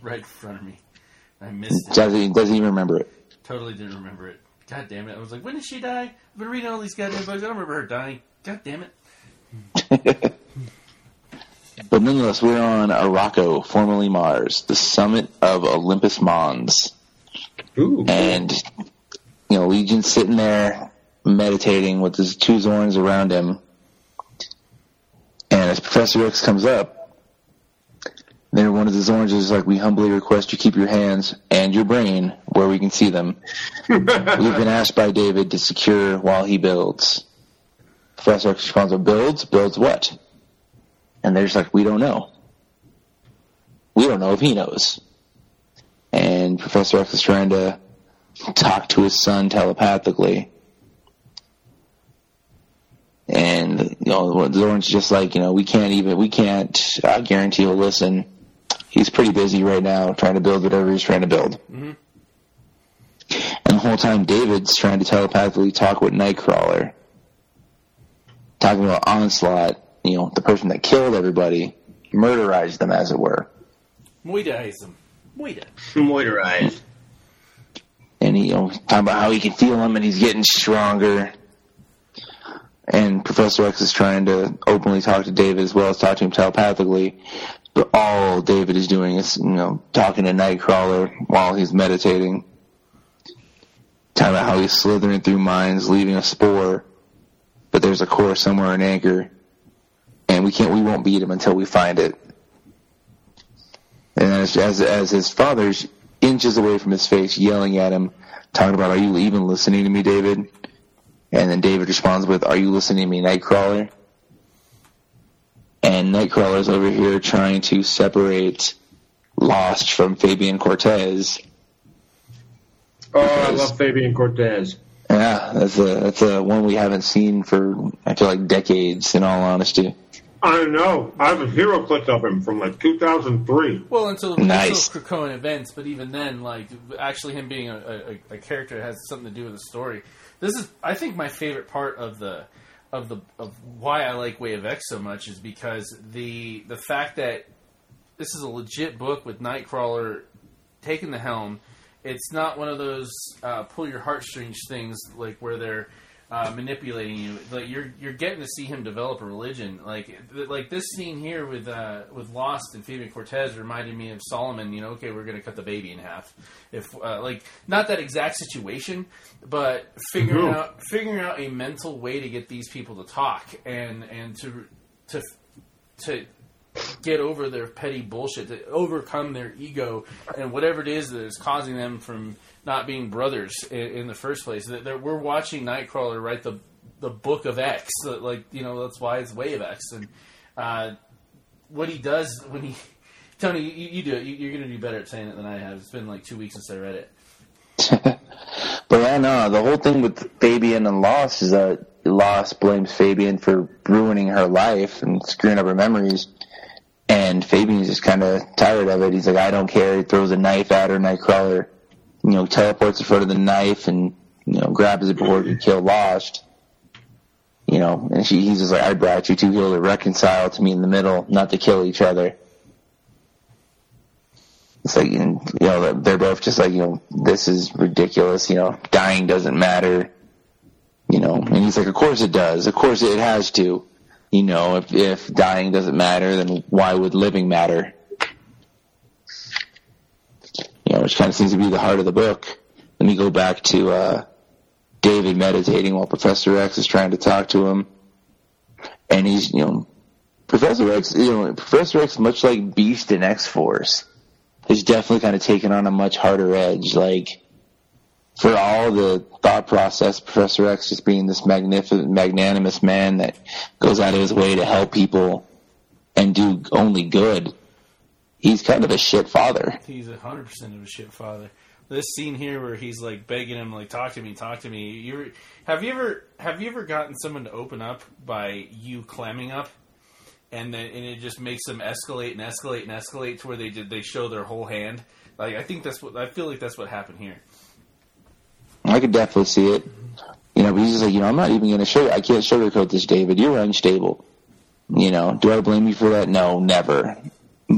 Right in front of me. I missed it. Doesn't, doesn't even remember it. Totally didn't remember it. God damn it. I was like, when did she die? I've been reading all these goddamn books. I don't remember her dying. God damn it. but nonetheless, we're on Arakko, formerly Mars, the summit of Olympus Mons. Ooh. And, you know, Legion's sitting there meditating with his two Zorns around him. And as Professor X comes up, then one of the Zorns is like, we humbly request you keep your hands and your brain where we can see them. We've been asked by David to secure while he builds. Professor X responds, builds? Builds what? And they're just like, we don't know. We don't know if he knows. And Professor X is trying to talk to his son telepathically. And, you know, Zorn's just like, you know, we can't even, we can't uh, guarantee he'll listen. He's pretty busy right now trying to build whatever he's trying to build. Mm-hmm. And the whole time, David's trying to telepathically talk with Nightcrawler. Talking about Onslaught, you know, the person that killed everybody, murderized them, as it were. Moidaize them. Moida. Moisturized. and he, you know, talking about how he can feel him and he's getting stronger. And Professor X is trying to openly talk to David as well as talk to him telepathically. But all David is doing is, you know, talking to Nightcrawler while he's meditating. Talking about how he's slithering through minds, leaving a spore. But there's a core somewhere in Anchor. And we can't, we won't beat him until we find it. And as, as, as his father's inches away from his face, yelling at him, talking about, are you even listening to me, David? And then David responds with, are you listening to me, Nightcrawler? And Nightcrawler's over here trying to separate Lost from Fabian Cortez. Oh, I love Fabian Cortez. Yeah, that's a that's a one we haven't seen for I feel like decades. In all honesty, I don't know. I have a hero clip of him from like 2003. Well, until Nice. until Krakoan events, but even then, like actually him being a, a, a character has something to do with the story. This is, I think, my favorite part of the of the of why I like Way of X so much is because the the fact that this is a legit book with Nightcrawler taking the helm. It's not one of those uh, pull your heartstrings things like where they're uh, manipulating you. Like you're you're getting to see him develop a religion. Like th- like this scene here with uh, with Lost and Fabian Cortez reminded me of Solomon. You know, okay, we're going to cut the baby in half. If uh, like not that exact situation, but figuring Mhm. out figuring out a mental way to get these people to talk and and to to to get over their petty bullshit, to overcome their ego and whatever it is that is causing them from not being brothers in, in the first place. That we're watching Nightcrawler write the the book of X, like you know that's why it's Way of X, and uh, what he does when he. Tony, you, you do it. You, you're going to do better at saying it than I have. It's been like two weeks since I read it. but yeah, no, the whole thing with Fabian and Lost is that Lost blames Fabian for ruining her life and screwing up her memories. And Fabian's just kind of tired of it. He's like, I don't care. He throws a knife at her, Nightcrawler, you know, teleports in front of the knife and, you know, grabs it before he can kill Lost. You know, and she, he's just like, I brought you two here to reconcile to me in the middle, not to kill each other. It's like, you know, they're both just like, you know, this is ridiculous. You know, dying doesn't matter. You know, and he's like, of course it does. Of course it has to. You know, if if dying doesn't matter, then why would living matter? You know, which kind of seems to be the heart of the book. Let me go back to uh, David meditating while Professor X is trying to talk to him, and he's, you know, Professor X, you know, Professor X, much like Beast in X Force, has definitely kind of taken on a much harder edge. Like, for all the thought process, Professor X just being this magnificent, magnanimous man that goes out of his way to help people and do only good. He's kind of a shit father. He's a hundred percent of a shit father. This scene here where he's like begging him, like, "Talk to me, talk to me." You have you ever have you ever gotten someone to open up by you clamming up, and then and it just makes them escalate and escalate and escalate to where they did they show their whole hand. Like I think that's what I feel like that's what happened here. I could definitely see it. You know, but he's just like, you know, I'm not even going to show. I can't sugarcoat this, David. You're unstable. You know, do I blame you for that? No, never.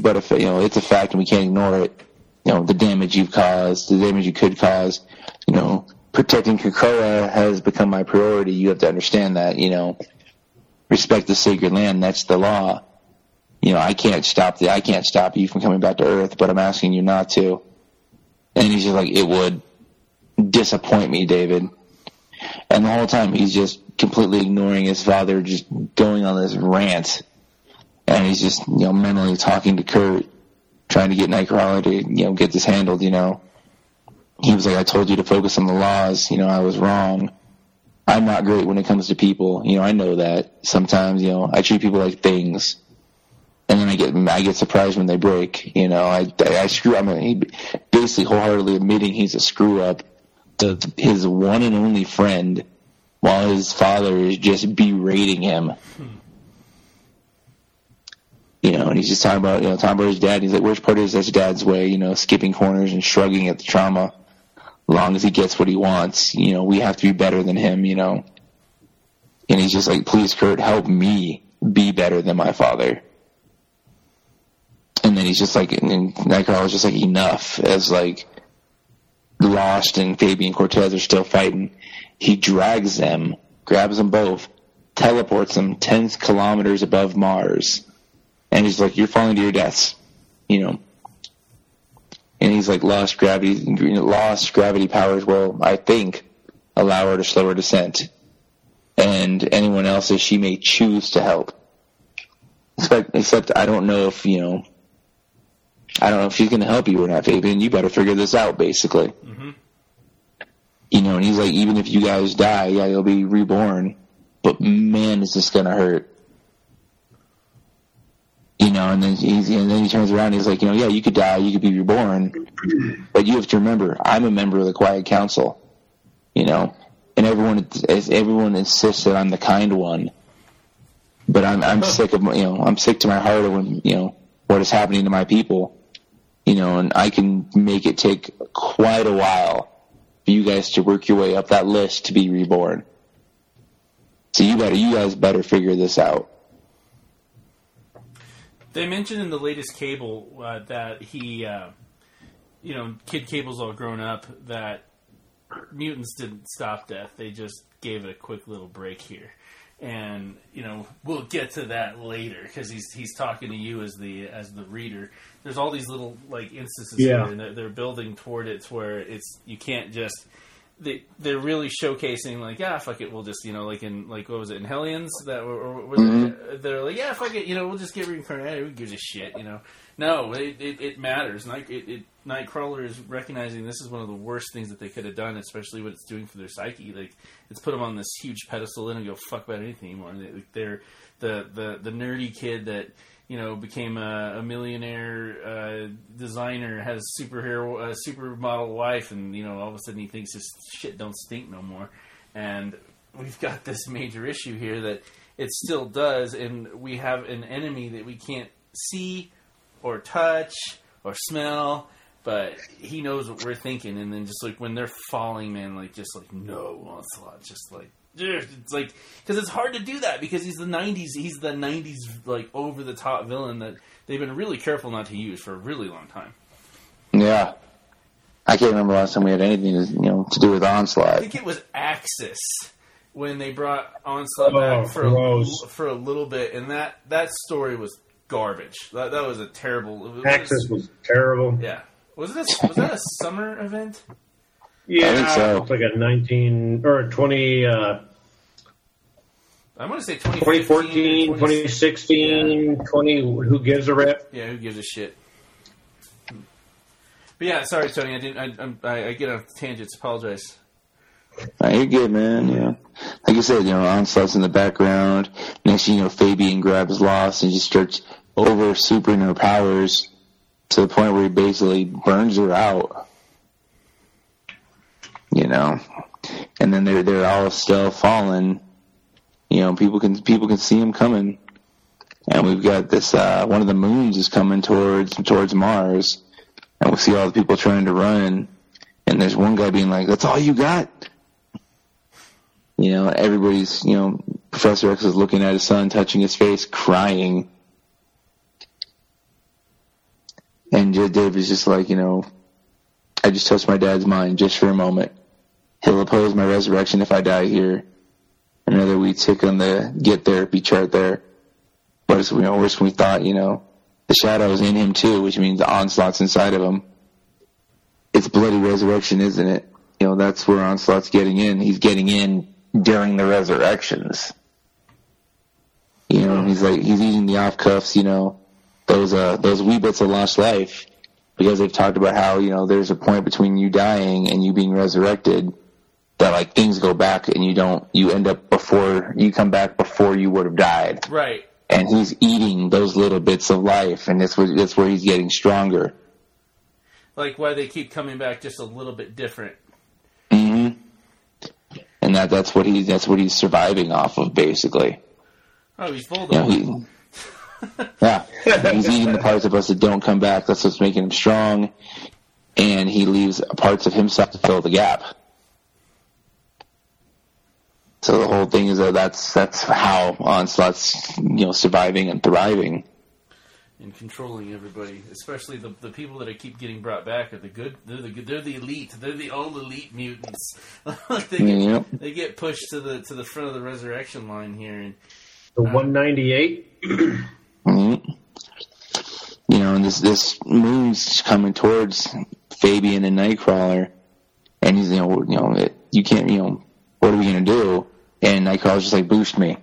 But if you know, it's a fact and we can't ignore it. You know, the damage you've caused, the damage you could cause. You know, protecting Krakoa has become my priority. You have to understand that. You know, respect the sacred land. That's the law. You know, I can't stop the. I can't stop you from coming back to Earth, but I'm asking you not to. And he's just like, it would disappoint me, David. And the whole time he's just completely ignoring his father, just going on this rant. And he's just, you know, mentally talking to Kurt. trying to get Nightcrawler to you know get this handled. You know, he was like, "I told you to focus on the laws. You know, I was wrong." I'm not great when it comes to people. You know, I know that. Sometimes, you know, I treat people like things, and then I get I get surprised when they break. You know, I I, I screw. I'm mean, basically wholeheartedly admitting he's a screw up. The his one and only friend, while his father is just berating him. Hmm. You know, and he's just talking about you know about his dad. He's like, "Worst part is that's dad's way." You know, skipping corners and shrugging at the trauma long as he gets what he wants, you know, we have to be better than him, you know. And he's just like, please, Kurt, help me be better than my father. And then he's just like, and Nightcrawler's just like, enough. As like, Lost and Fabian Cortez are still fighting. He drags them, grabs them both, teleports them 10 kilometers above Mars. And he's like, you're falling to your deaths. You know, and he's like lost gravity, lost gravity powers will, I think, allow her to slow her descent, and anyone else that she may choose to help. Except, except I don't know if you know. I don't know if she's going to help you or not, Fabian. You better figure this out, basically. Mm-hmm. You know, and he's like, even if you guys die, yeah, you'll be reborn, but man, is this going to hurt you know, and then he's, and then he turns around and he's like, you know, yeah, you could die, you could be reborn, but you have to remember, I'm a member of the Quiet Council, you know, and everyone, everyone insists that I'm the kind one, but I'm, I'm sick of, you know, I'm sick to my heart of when, you know, what is happening to my people, you know, and I can make it take quite a while for you guys to work your way up that list to be reborn. So you better, you guys better figure this out. They mentioned in the latest Cable uh, that he, uh, you know, Kid Cable's all grown up. That mutants didn't stop death; they just gave it a quick little break here. And you know, we'll get to that later because he's he's talking to you as the as the reader. There's all these little like instances yeah. here, and they're, they're building toward it to where it's you can't just they they're really showcasing like yeah fuck it we'll just you know like in like what was it in Hellions that or, or mm-hmm. they're like yeah fuck it you know we'll just get reincarnated who gives a shit you know no it it, it matters Night it, it, Nightcrawler is recognizing this is one of the worst things that they could have done especially what it's doing for their psyche like it's put them on this huge pedestal they don't give a fuck about anything anymore they, they're the the the nerdy kid that you know, became a, a millionaire uh, designer, has superhero, uh, supermodel wife, and you know, all of a sudden he thinks his shit don't stink no more. And we've got this major issue here that it still does, and we have an enemy that we can't see or touch or smell, but he knows what we're thinking. And then just like when they're falling, man, like just like no onslaught, just like it's like because it's hard to do that because he's the '90s. He's the '90s like over the top villain that they've been really careful not to use for a really long time. Yeah, I can't remember last time we had anything to, you know to do with Onslaught. I think it was Axis when they brought Onslaught oh, back for a, for a little bit, and that that story was garbage. That that was a terrible. Axis was, was terrible. Yeah, was it a, was that a summer event? Yeah, I think so. It's like a 19 or 20. Uh, I'm going to say 2014, 2016, yeah. 20. Who gives a rip? Yeah, who gives a shit? But yeah, sorry, Tony. I didn't. I, I, I get off tangents. Apologize. Nah, you're good, man. Yeah, like you said, you know, onslaught's in the background. Next, thing you know, Fabian grabs Lost and just starts over supering her powers to the point where he basically burns her out you know, and then they're they're all still falling. You know, people can people can see them coming, and we've got this uh, one of the moons is coming towards towards Mars, and we see all the people trying to run, and there's one guy being like, "That's all you got." You know, everybody's you know Professor X is looking at his son, touching his face, crying. And Dave is just like, you know, I just touched my dad's mind just for a moment. He'll oppose my resurrection if I die here. Another we tick on the get therapy chart there. But it's you know, worse than we thought, you know. The shadow is in him too, which means the onslaught's inside of him. It's bloody resurrection, isn't it? You know, that's where onslaught's getting in. He's getting in during the resurrections. You know, he's like he's eating the off cuffs, you know, those uh, those wee bits of lost life because they've talked about how you know there's a point between you dying and you being resurrected that like things go back and you don't you end up before you come back before you would have died Right. and he's eating those little bits of life and that's where that's where he's getting stronger Like why they keep coming back just a little bit different. hmm and that that's what he that's what he's surviving off of basically Oh, he's you know, he, yeah, he's eating the parts of us that don't come back. That's what's making him strong, and he leaves parts of himself to fill the gap. So the whole thing is that that's that's how Onslaught's you know surviving and thriving. and controlling everybody, especially the the people that I keep getting brought back are the good. They're the they're the elite. They're the all elite mutants. they, get, Yep. they get pushed to the to the front of the resurrection line here, and The 198. Mhm. You know, and this this moon's coming towards Fabian and Nightcrawler, and he's you know you know it, you can't you know what are we gonna do? And Nightcrawler's just like boost me.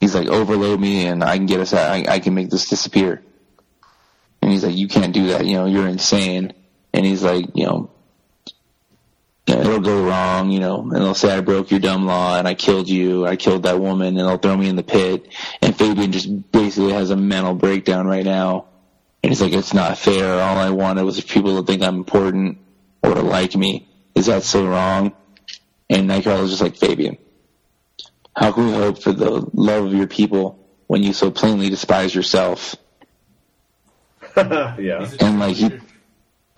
He's like overload me, and I can get us out. I, I can make this disappear. And he's like, you can't do that. You know, you're insane. And he's like, you know. It'll go wrong, you know, and they'll say I broke your dumb law and I killed you, I killed that woman, and they'll throw me in the pit. And Fabian just basically has a mental breakdown right now. And he's like, it's not fair. All I wanted was people to think I'm important or to like me. Is that so wrong? And Nightcrawler's just like, Fabian, how can we hope for the love of your people when you so plainly despise yourself? yeah. And, like, he-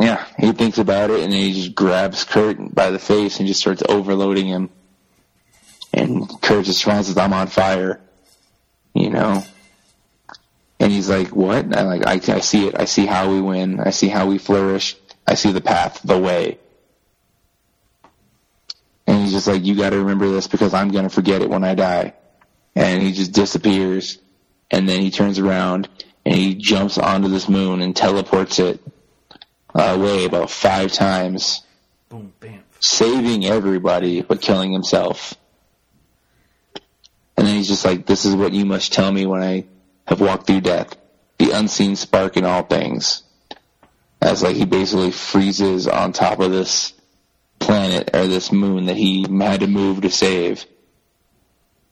Yeah, he thinks about it and then he just grabs Kurt by the face and just starts overloading him. And Kurt just responds, "I'm on fire," you know. And he's like, "What?" And I'm like, I, "I see it. I see how we win. I see how we flourish. I see the path, the way." He's just like, "You got to remember this because I'm gonna forget it when I die." And he just disappears. And then he turns around and he jumps onto this moon and teleports it uh, away about five times, boom, bam. saving everybody but killing himself. And then he's just like, "This is what you must tell me when I have walked through death, the unseen spark in all things." As like he basically freezes on top of this planet or this moon that he had to move to save.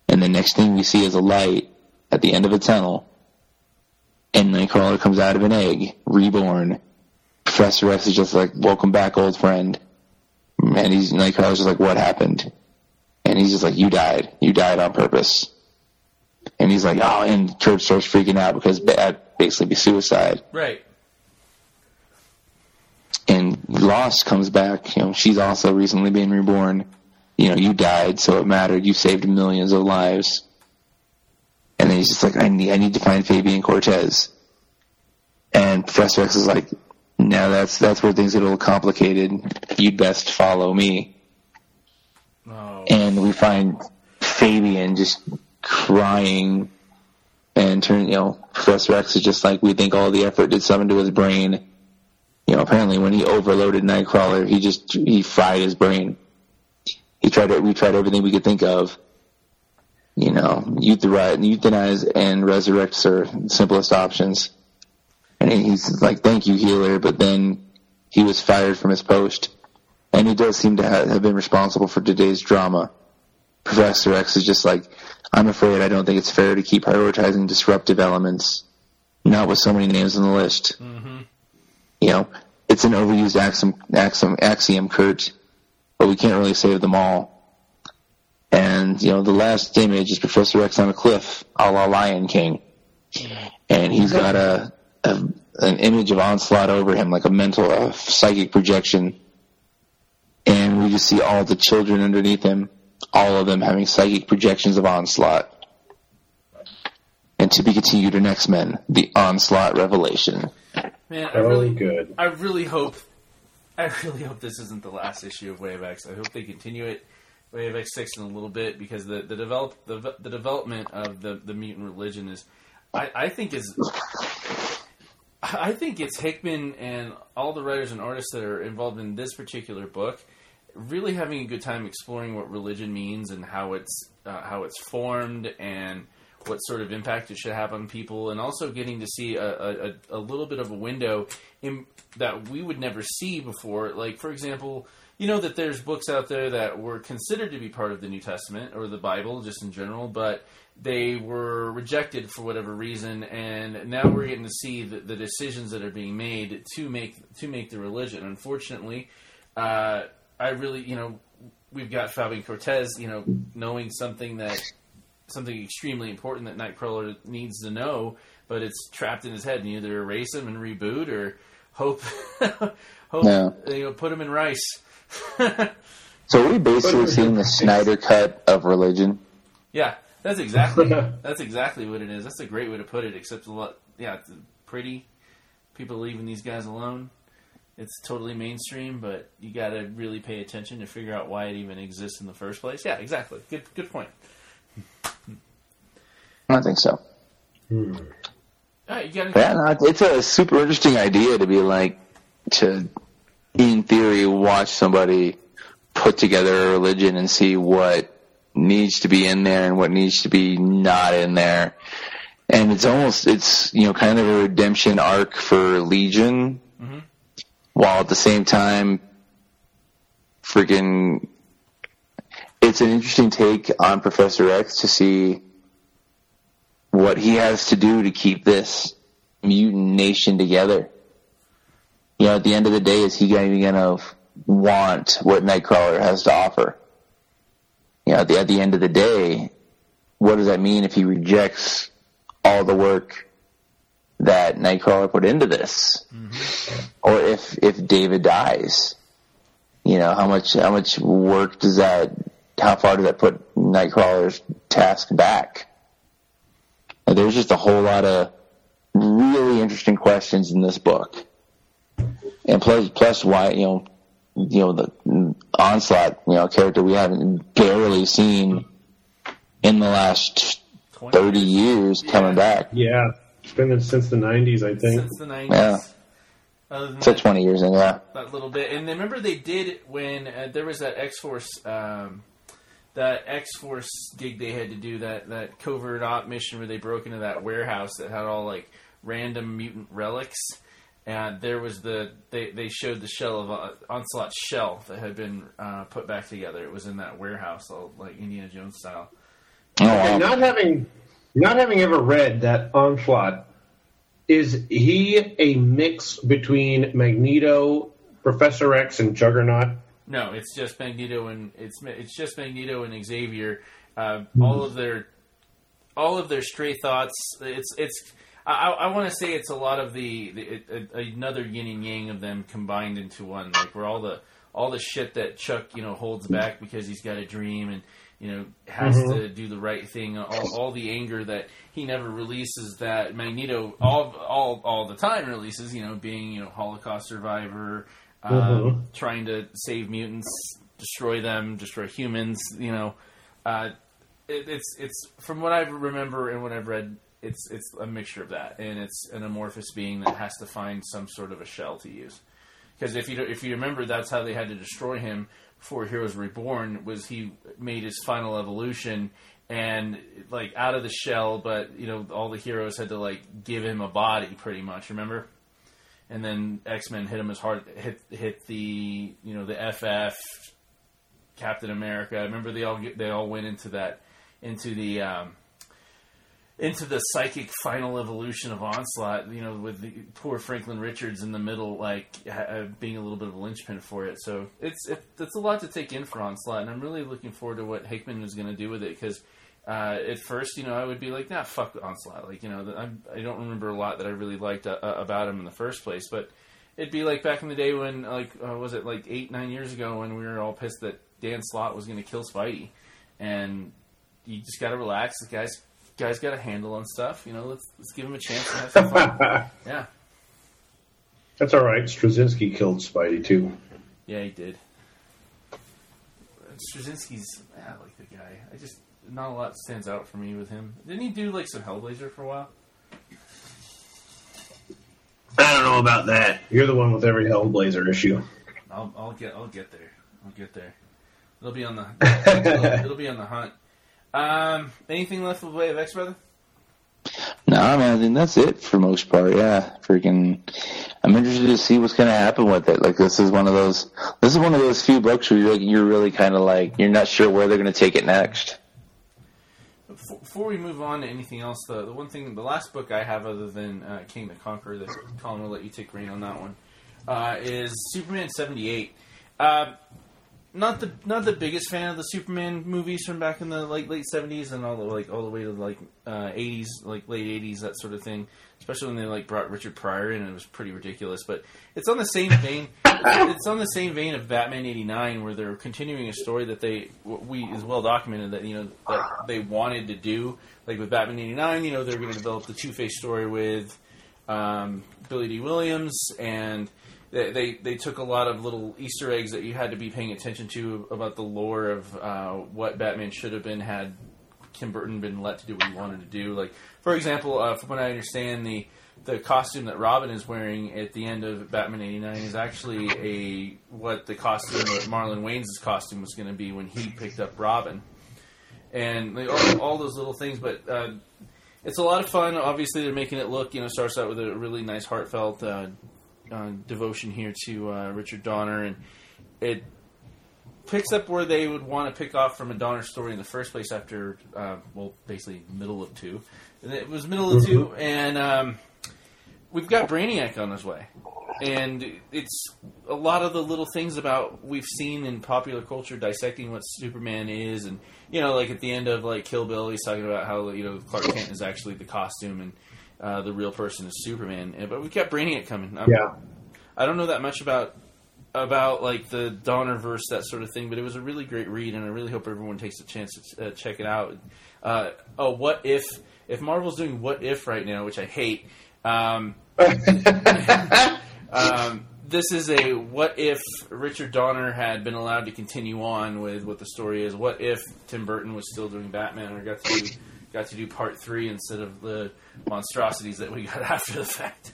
And the next thing we see is a light at the end of a tunnel. And Nightcrawler comes out of an egg, reborn. Professor X is just like, "Welcome back, old friend." And he's Nightcrawler's just like, "What happened?" And he's just like, "You died. You died on purpose." And he's like, "Oh," and Kurt starts freaking out because that basically be suicide. Right. And Lost comes back. You know, she's also recently been reborn. You know, you died, so it mattered. You saved millions of lives. And then he's just like, I need, I need to find Fabian Cortez. And Professor X is like, now that's that's where things get a little complicated. You'd best follow me. Oh, And we find Fabian just crying, and turn, you know, Professor X is just like, we think all the effort did something to his brain. You know, apparently when he overloaded Nightcrawler, he just he fried his brain. He tried we tried everything we could think of. You know, euthanize, and resurrect are the simplest options. And he's like, thank you, healer, but then he was fired from his post. And he does seem to have been responsible for today's drama. Professor X is just like, I'm afraid I don't think it's fair to keep prioritizing disruptive elements, not with so many names on the list. hmm You know, it's an overused axiom, axiom, axiom, Kurt, but we can't really save them all. And, you know, the last image is Professor X on a cliff, a la Lion King. And he's got a, a an image of Onslaught over him, like a mental, uh, psychic projection. And we just see all the children underneath him, all of them having psychic projections of Onslaught. And to be continued in X-Men, the Onslaught Revelation. Man, I really, good. I really hope, I really hope this isn't the last issue of Wave X. I hope they continue it, Wave X six in a little bit because the the develop the, the development of the the mutant religion is, I I think is. I think it's Hickman and all the writers and artists that are involved in this particular book really having a good time exploring what religion means and how it's uh, how it's formed and what sort of impact it should have on people, and also getting to see a, a, a little bit of a window in, that we would never see before. Like, for example, you know that there's books out there that were considered to be part of the New Testament or the Bible, just in general, but they were rejected for whatever reason, and now we're getting to see the, the decisions that are being made to make to make the religion. Unfortunately, uh, I really, you know, we've got Fabian Cortez, you know, knowing something that something extremely important that Nightcrawler needs to know, but it's trapped in his head, and you either erase him and reboot, or hope, hope, Yeah. you know, put him in rice. So we basically seeing the Snyder cut of religion. Yeah, that's exactly that's exactly what it is. That's a great way to put it. Except a lot, yeah, it's pretty people leaving these guys alone. It's totally mainstream, but you got to really pay attention to figure out why it even exists in the first place. Yeah, exactly. Good, good point. I don't think so. Hmm. All right, you got Yeah, no, it's a super interesting idea to be like to, in theory, watch somebody put together a religion and see what needs to be in there and what needs to be not in there. And it's almost it's you know kind of a redemption arc for Legion, mm-hmm. while at the same time, freaking, it's an interesting take on Professor X to see what he has to do to keep this mutant nation together. You know, at the end of the day, is he even going to want what Nightcrawler has to offer? You know, at the, at the end of the day, what does that mean if he rejects all the work that Nightcrawler put into this? Mm-hmm. Or if, if David dies? You know, how much, how much work does that, how far does that put Nightcrawler's task back? And there's just a whole lot of really interesting questions in this book. And plus, plus why, you know, you know, the onslaught, you know, character we haven't barely seen in the last 20 30 years coming back. Yeah, it's been since the '90s, I think. since the nineties. Yeah. Other So that, 20 years in, yeah. that little bit. And remember, they did when uh, there was that X Force, um, that X Force gig they had to do that that covert op mission where they broke into that warehouse that had all like random mutant relics. And there was the they, they showed the shell of uh, Onslaught's shell that had been uh, put back together. It was in that warehouse, all like Indiana Jones style. Oh, wow. not having not having ever read that onslaught, is he a mix between Magneto, Professor X, and Juggernaut? No, it's just Magneto and it's it's just Magneto and Xavier. Uh, mm-hmm. all of their all of their stray thoughts. It's it's. I, I want to say it's a lot of the, the it, another yin and yang of them combined into one. Like where all the all the shit that Chuck you know holds mm-hmm. back because he's got a dream and you know has mm-hmm. to do the right thing. All, all the anger that he never releases that Magneto all all all the time releases. You know, being you know Holocaust survivor, um, trying to save mutants, destroy them, destroy humans. You know, uh, it, it's it's from what I remember and what I've read. It's it's a mixture of that, and it's an amorphous being that has to find some sort of a shell to use. Because if you if you remember, that's how they had to destroy him before Heroes Reborn. Was he made his final evolution and like out of the shell, but you know all the heroes had to like give him a body, pretty much. Remember? And then X Men hit him as hard hit hit the you know the FF Captain America. I remember they all get, they all went into that into the um, into the psychic final evolution of Onslaught, you know, with the poor Franklin Richards in the middle, like uh, being a little bit of a linchpin for it. So it's it, it's a lot to take in for Onslaught, and I'm really looking forward to what Hickman is going to do with it because. Uh, at first, you know, I would be like, "Nah, fuck Onslaught." Like, you know, I'm, I don't remember a lot that I really liked uh, about him in the first place. But it'd be like back in the day when, like, uh, was it like eight, nine years ago when we were all pissed that Dan Slott was going to kill Spidey, and you just got to relax. The guy's guy's got a handle on stuff. You know, let's let's give him a chance and have some fun. yeah, That's all right. Straczynski killed Spidey too. yeah, he did. Straczynski's, I like the guy. I just not a lot stands out for me with him. Didn't he do like some Hellblazer for a while? I don't know about that. You're the one with every Hellblazer issue. I'll, I'll get I'll get there. I'll get there. It'll be on the it'll, it'll be on the hunt. Um, anything left with way of X brother? No, man, I think that's it for most part. Yeah, freaking. I'm interested to see what's gonna happen with it. Like this is one of those. This is one of those few books where you're, like, you're really kind of like you're not sure where they're gonna take it next. Before we move on to anything else, the, the one thing, the last book I have other than uh, Kang the Conqueror, that Colin will let you take reign on that one, uh, is Superman seventy eight. Uh, not the not the biggest fan of the Superman movies from back in the like late seventies and all the like all the way to like uh, eighties, like late eighties, that sort of thing. Especially when they like brought Richard Pryor in, and it was pretty ridiculous. But it's on the same vein. it's on the same vein of Batman eighty nine, where they're continuing a story that they we is well documented that you know that they wanted to do. Like with Batman eighty nine, you know they're going to develop the Two Face story with um, Billy Dee Williams and they, they, they took a lot of little Easter eggs that you had to be paying attention to about the lore of uh, what Batman should have been had Tim Burton been let to do what he wanted to do. Like, for example, uh, from what I understand, the the costume that Robin is wearing at the end of Batman '89 is actually a what the costume of Marlon Wayans' costume was going to be when he picked up Robin, and like, all, all, those little things. But uh, it's a lot of fun. Obviously, they're making it look. You know, starts out with a really nice, heartfelt uh, uh, devotion here to uh, Richard Donner, and it picks up where they would want to pick off from a Donner story in the first place after, uh, well, basically middle of two. And it was middle of two, and um, we've got Brainiac on his way. And it's a lot of the little things about we've seen in popular culture dissecting what Superman is, and you know, like at the end of like Kill Bill, he's talking about how you know Clark Kent is actually the costume, and uh, the real person is Superman. But we kept Brainiac coming. I'm, yeah. I don't know that much about about like the Donnerverse that sort of thing, but it was a really great read, and I really hope everyone takes a chance to uh, check it out. Uh, oh, what if if Marvel's doing What If right now, which I hate. Um, um, this is a what if Richard Donner had been allowed to continue on with what the story is. What if Tim Burton was still doing Batman or got to do, got to do part three instead of the monstrosities that we got after the fact.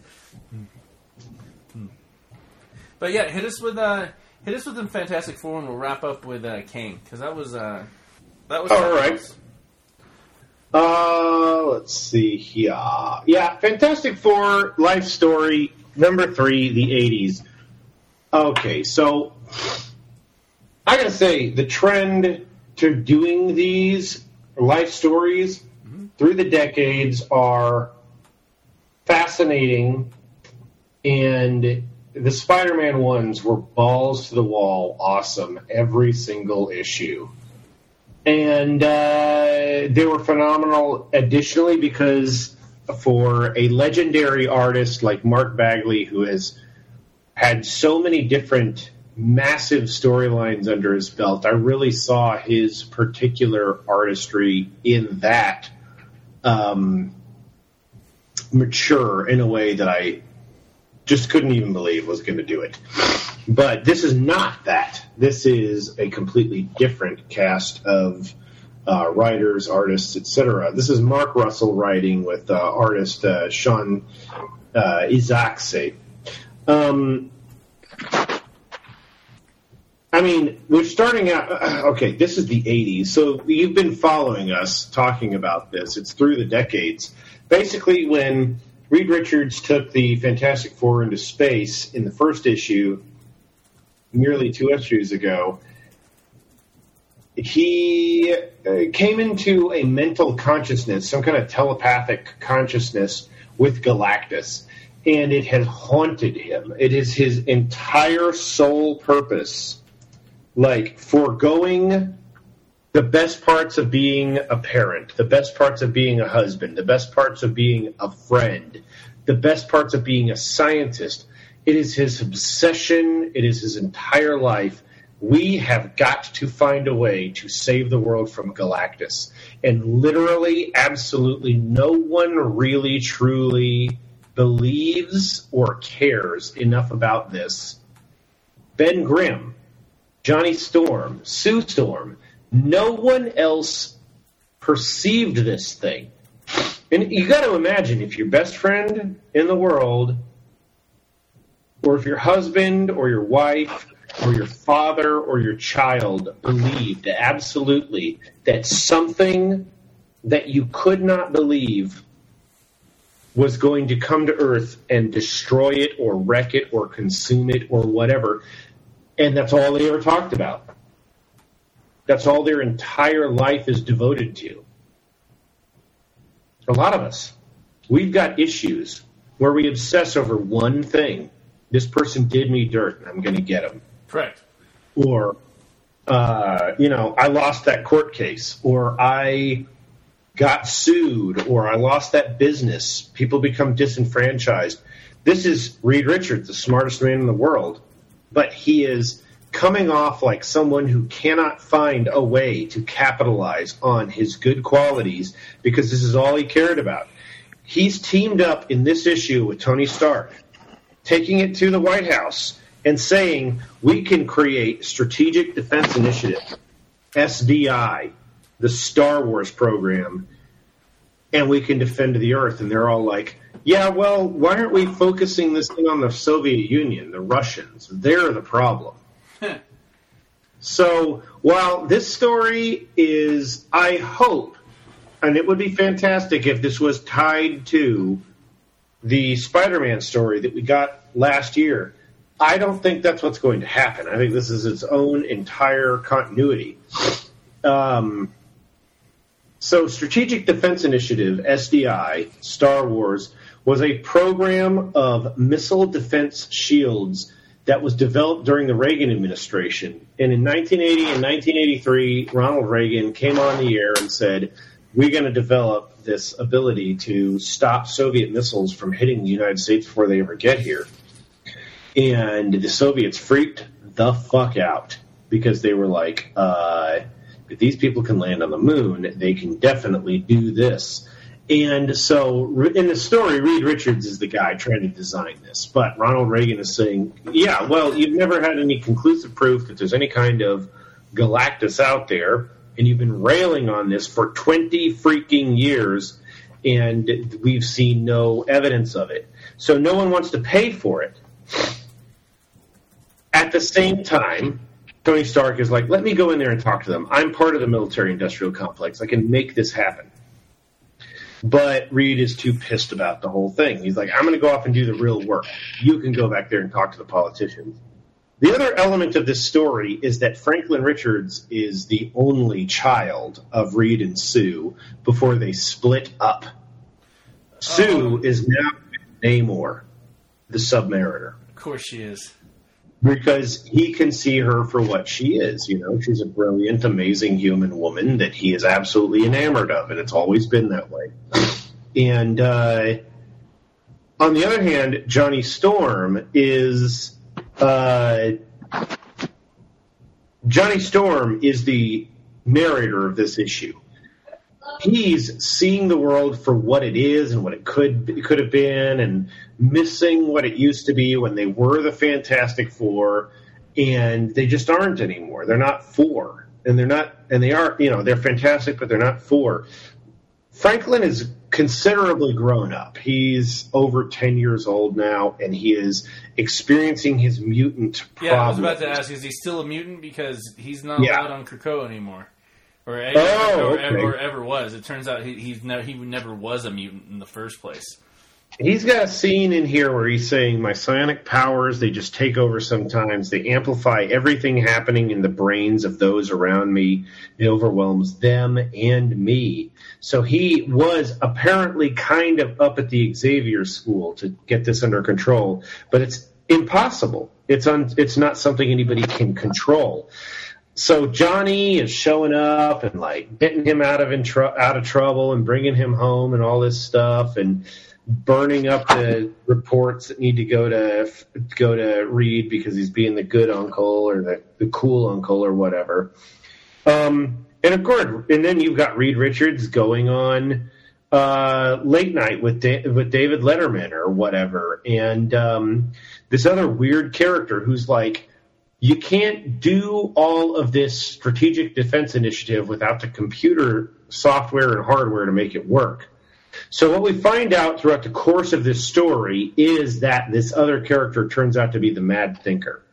But yeah, hit us with uh, hit us with the Fantastic Four, and we'll wrap up with uh, Kang because that was uh, that was all right. Uh, let's see here. Yeah, Fantastic Four life story number three, the '80s. Okay, so I gotta say the trend to doing these life stories through the decades are fascinating, and the Spider-Man ones were balls to the wall, awesome every single issue, and uh, they were phenomenal. Additionally, because for a legendary artist like Mark Bagley, who has had so many different massive storylines under his belt, I really saw his particular artistry in that um, mature in a way that I just couldn't even believe was going to do it. But this is not that. This is a completely different cast of uh, writers, artists, etc. This is Mark Russell writing with uh, artist uh, Sean uh, Izaakse. Um, I mean, we're starting out. Okay, this is the 80s. So you've been following us talking about this. It's through the decades. Basically, when Reed Richards took the Fantastic Four into space in the first issue, nearly two issues ago, he uh, came into a mental consciousness, some kind of telepathic consciousness with Galactus. And it has haunted him. It is his entire sole purpose like foregoing the best parts of being a parent, the best parts of being a husband, the best parts of being a friend, the best parts of being a scientist. It is his obsession, it is his entire life. We have got to find a way to save the world from Galactus. And literally, absolutely no one really truly believes or cares enough about this. Ben Grimm, Johnny Storm, Sue Storm. No one else perceived this thing. And you got to imagine if your best friend in the world, or if your husband or your wife or your father or your child believed absolutely that something that you could not believe was going to come to Earth and destroy it or wreck it or consume it or whatever. And that's all they ever talked about. That's all their entire life is devoted to. A lot of us, we've got issues where we obsess over one thing. This person did me dirt, and I'm going to get them. Correct. Or, uh, you know, I lost that court case, or I got sued, or I lost that business. People become disenfranchised. This is Reed Richards, the smartest man in the world, but he is coming off like someone who cannot find a way to capitalize on his good qualities because this is all he cared about. He's teamed up in this issue with Tony Stark, taking it to the White House and saying we can create Strategic Defense Initiative, SDI, the Star Wars program, and we can defend the Earth. And they're all like, yeah, well, why aren't we focusing this thing on the Soviet Union, the Russians? They're the problem. So while this story is, I hope, and it would be fantastic if this was tied to the Spider-Man story that we got last year. I don't think that's what's going to happen. I think this is its own entire continuity. Um, so, Strategic Defense Initiative (SDI) Star Wars was a program of missile defense shields that was developed during the Reagan administration. And in 1980 and 1983, Ronald Reagan came on the air and said, We're going to develop this ability to stop Soviet missiles from hitting the United States before they ever get here. And the Soviets freaked the fuck out because they were like, uh, if these people can land on the moon, they can definitely do this. And so in the story, Reed Richards is the guy trying to design this, but Ronald Reagan is saying, yeah, well, you've never had any conclusive proof that there's any kind of Galactus out there, and you've been railing on this for 20 freaking years, and we've seen no evidence of it. So no one wants to pay for it. At the same time, Tony Stark is like, let me go in there and talk to them. I'm part of the military industrial complex. I can make this happen. But Reed is too pissed about the whole thing. He's like, I'm going to go off and do the real work. You can go back there and talk to the politicians. The other element of this story is that Franklin Richards is the only child of Reed and Sue before they split up. Sue oh. is now Namor, the Submariner. Of course she is. Because he can see her for what she is. You know, she's a brilliant, amazing human woman that he is absolutely enamored of, and it's always been that way. And uh, on the other hand, Johnny Storm is uh, Johnny Storm is the narrator of this issue. He's seeing the world for what it is and what it could it could have been, and missing what it used to be when they were the Fantastic Four, and they just aren't anymore. They're not four, and they're not, and they are, you know, they're fantastic, but they're not four. Franklin is considerably grown up. He's over 10 years old now, and he is experiencing his mutant Yeah, I was about to ask, is he still a mutant because he's not Yeah. allowed on Krakoa anymore, or, or, Oh, or, okay. or ever was? It turns out he, he's no, he never was a mutant in the first place. He's got a scene in here where he's saying, My psionic powers, they just take over sometimes. They amplify everything happening in the brains of those around me. It overwhelms them and me. So he was apparently kind of up at the Xavier school to get this under control, but it's impossible. It's un, it's not something anybody can control. So Johnny is showing up and like getting him out of tr- out of trouble and bringing him home and all this stuff and burning up the reports that need to go to go to Reed because he's being the good uncle or the, the cool uncle or whatever. Um, and of course, and then you've got Reed Richards going on uh, late night with da- with David Letterman or whatever, and um, this other weird character who's like, you can't do all of this strategic defense initiative without the computer software and hardware to make it work. So what we find out throughout the course of this story is that this other character turns out to be the Mad Thinker,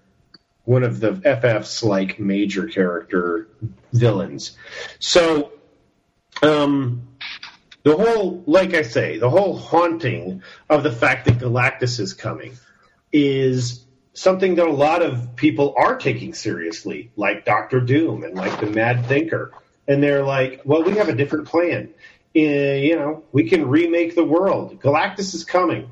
one of the FF's like major character villains. So, um, the whole, like I say, the whole haunting of the fact that Galactus is coming is something that a lot of people are taking seriously, like Doctor Doom and like the Mad Thinker. And they're like, well, we have a different plan. Uh, you know, we can remake the world. Galactus is coming.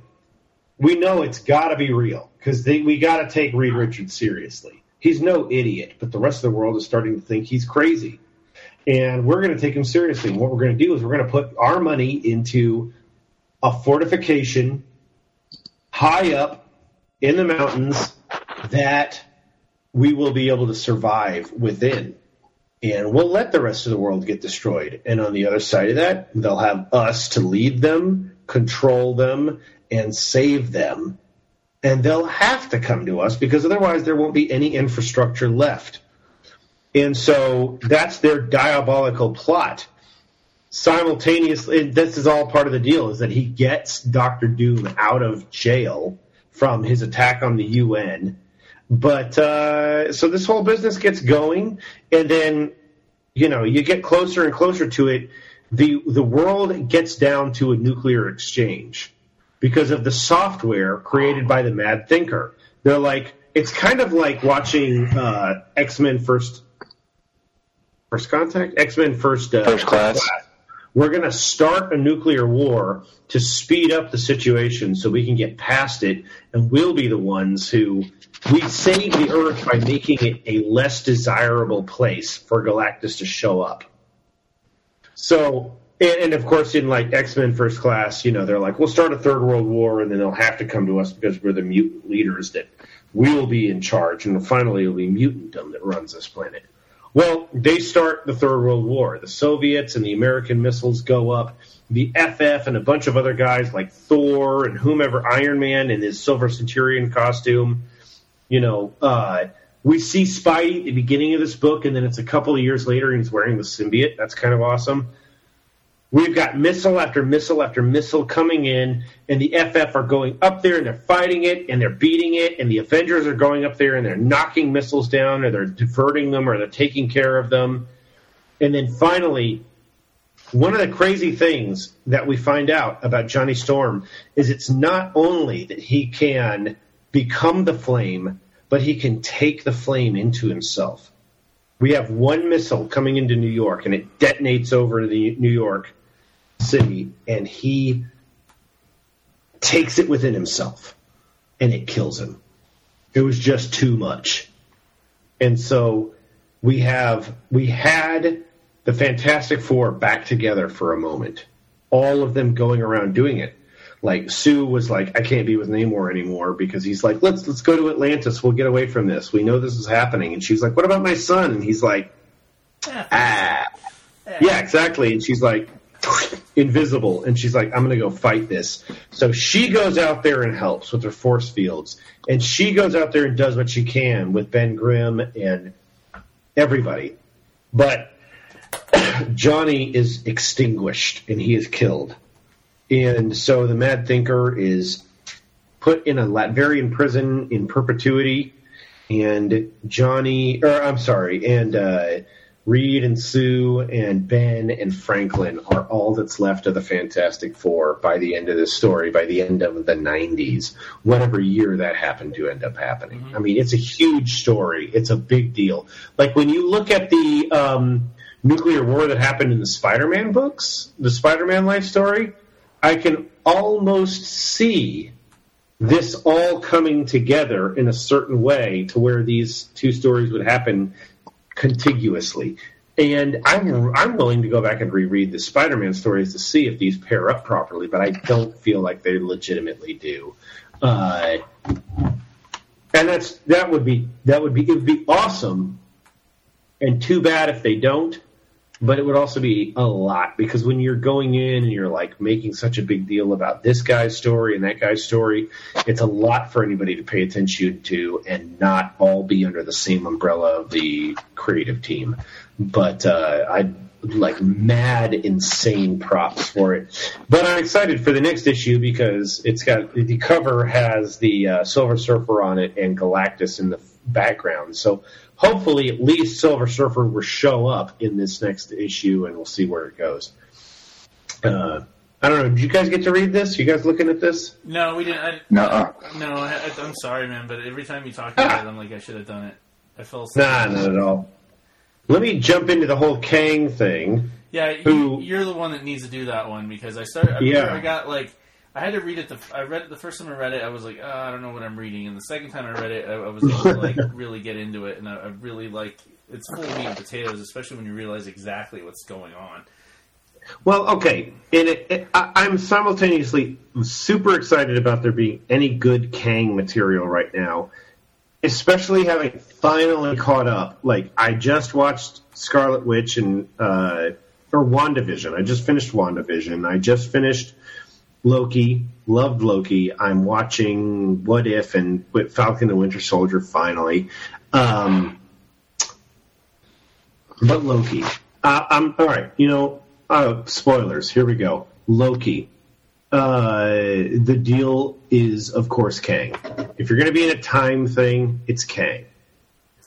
We know it's got to be real because we got to take Reed Richards seriously. He's no idiot, but the rest of the world is starting to think he's crazy. And we're going to take him seriously. And what we're going to do is we're going to put our money into a fortification high up in the mountains that we will be able to survive within. And we'll let the rest of the world get destroyed. And on the other side of that, they'll have us to lead them, control them, and save them. And they'll have to come to us because otherwise there won't be any infrastructure left. And so that's their diabolical plot. Simultaneously, this is all part of the deal, is that he gets Doctor Doom out of jail from his attack on the UN. But uh, so this whole business gets going, and then you know you get closer and closer to it. the The world gets down to a nuclear exchange because of the software created by the Mad Thinker. They're like it's kind of like watching uh, X Men First First Contact, X Men First uh, First Class. class we're going to start a nuclear war to speed up the situation so we can get past it, and we'll be the ones who we save the Earth by making it a less desirable place for Galactus to show up. So, and, and of course, in like X Men First Class, you know, they're like, we'll start a third world war, and then they'll have to come to us because we're the mutant leaders that we'll be in charge, and finally it'll be mutantdom that runs this planet. Well, they start the Third World War. The Soviets and the American missiles go up. The FF and a bunch of other guys like Thor and whomever, Iron Man in his Silver Centurion costume. You know, uh, we see Spidey at the beginning of this book, and then it's a couple of years later, and he's wearing the symbiote. That's kind of awesome. We've got missile after missile after missile coming in, and the FF are going up there and they're fighting it and they're beating it, and the Avengers are going up there and they're knocking missiles down or they're diverting them or they're taking care of them. And then finally, one of the crazy things that we find out about Johnny Storm is it's not only that he can become the flame, but he can take the flame into himself. We have one missile coming into New York and it detonates over the New York city and he takes it within himself and it kills him. It was just too much. And so we have we had the Fantastic Four back together for a moment. All of them going around doing it. Like Sue was like, I can't be with Namor anymore because he's like, let's let's go to Atlantis. We'll get away from this. We know this is happening. And she's like, what about my son? And he's like, ah, yeah, exactly. And she's like, invisible. And she's like i'm going to go fight this. So she goes out there and helps with her force fields. And she goes out there and does what she can with ben grimm and everybody. But johnny is extinguished and he is killed. And so the mad thinker is put in a Latverian prison in perpetuity. And johnny or i'm sorry and uh, Reed and Sue and Ben and Franklin are all that's left of the Fantastic Four by the end of this story, by the end of the 90s, whatever year that happened to end up happening. Mm-hmm. I mean, it's a huge story. It's a big deal. Like when you look at the um, nuclear war that happened in the Spider Man books, the Spider Man life story, I can almost see this all coming together in a certain way to where these two stories would happen contiguously. And I'm I'm willing to go back and reread the Spider-Man stories to see if these pair up properly, but I don't feel like they legitimately do. Uh, and that's that would be that would be it would be awesome, and too bad if they don't but it would also be a lot because when you're going in and you're like making such a big deal about this guy's story and that guy's story, it's a lot for anybody to pay attention to and not all be under the same umbrella of the creative team. But uh, I like mad, insane props for it. But I'm excited for the next issue because it's got the cover has the uh, Silver Surfer on it and Galactus in the background. So hopefully at least Silver Surfer will show up in this next issue, and we'll see where it goes. Uh, I don't know. Did you guys get to read this? You guys looking at this? No, we didn't. I, Nuh-uh. No, I, I, I'm sorry, man, but every time you talk about it, I'm like, I should have done it. I fell asleep. Nah, not at all. Let me jump into the whole Kang thing. Yeah, Who- you, you're the one that needs to do that one because I started. I, Yeah. I got like I had to read it. The I read it the first time I read it. I was like, oh, I don't know what I'm reading, and the second time I read it, I, I was able to like really get into it, and I, I really like it's full of meat and potatoes, especially when you realize exactly what's going on. Well, okay, and it, it, I, I'm simultaneously super excited about there being any good Kang material right now, especially having finally caught up. Like I just watched Scarlet Witch and uh, or WandaVision. I just finished WandaVision. I just finished Loki. Loved Loki. I'm watching What If and Falcon and Winter Soldier finally. Um, but Loki. Uh, I'm all right. You know, uh, spoilers. Here we go. Loki. Uh, the deal is, of course, Kang. If you're going to be in a time thing, it's Kang.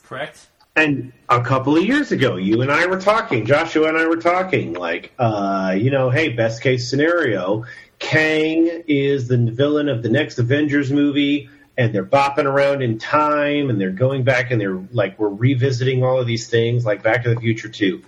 Correct? And a couple of years ago, you and I were talking, Joshua and I were talking, like, uh, you know, hey, best case scenario, Kang is the villain of the next Avengers movie, and they're bopping around in time, and they're going back, and they're like, we're revisiting all of these things, like Back to the Future 2.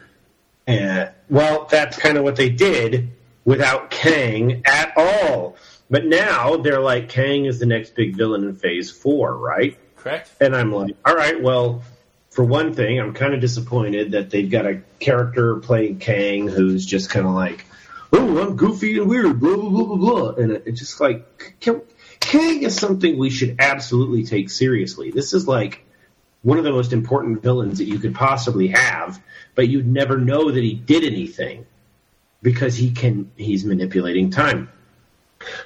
And, well, that's kind of what they did without Kang at all. But now they're like, Kang is the next big villain in Phase 4, right? Correct? And I'm like, all right, well, for one thing, I'm kind of disappointed that they've got a character playing Kang who's just kind of like, oh, I'm goofy and weird, blah, blah, blah, blah, blah. And it- it's just like, can, Kang is something we should absolutely take seriously. This is like one of the most important villains that you could possibly have, but you'd never know that he did anything because he can, he's manipulating time.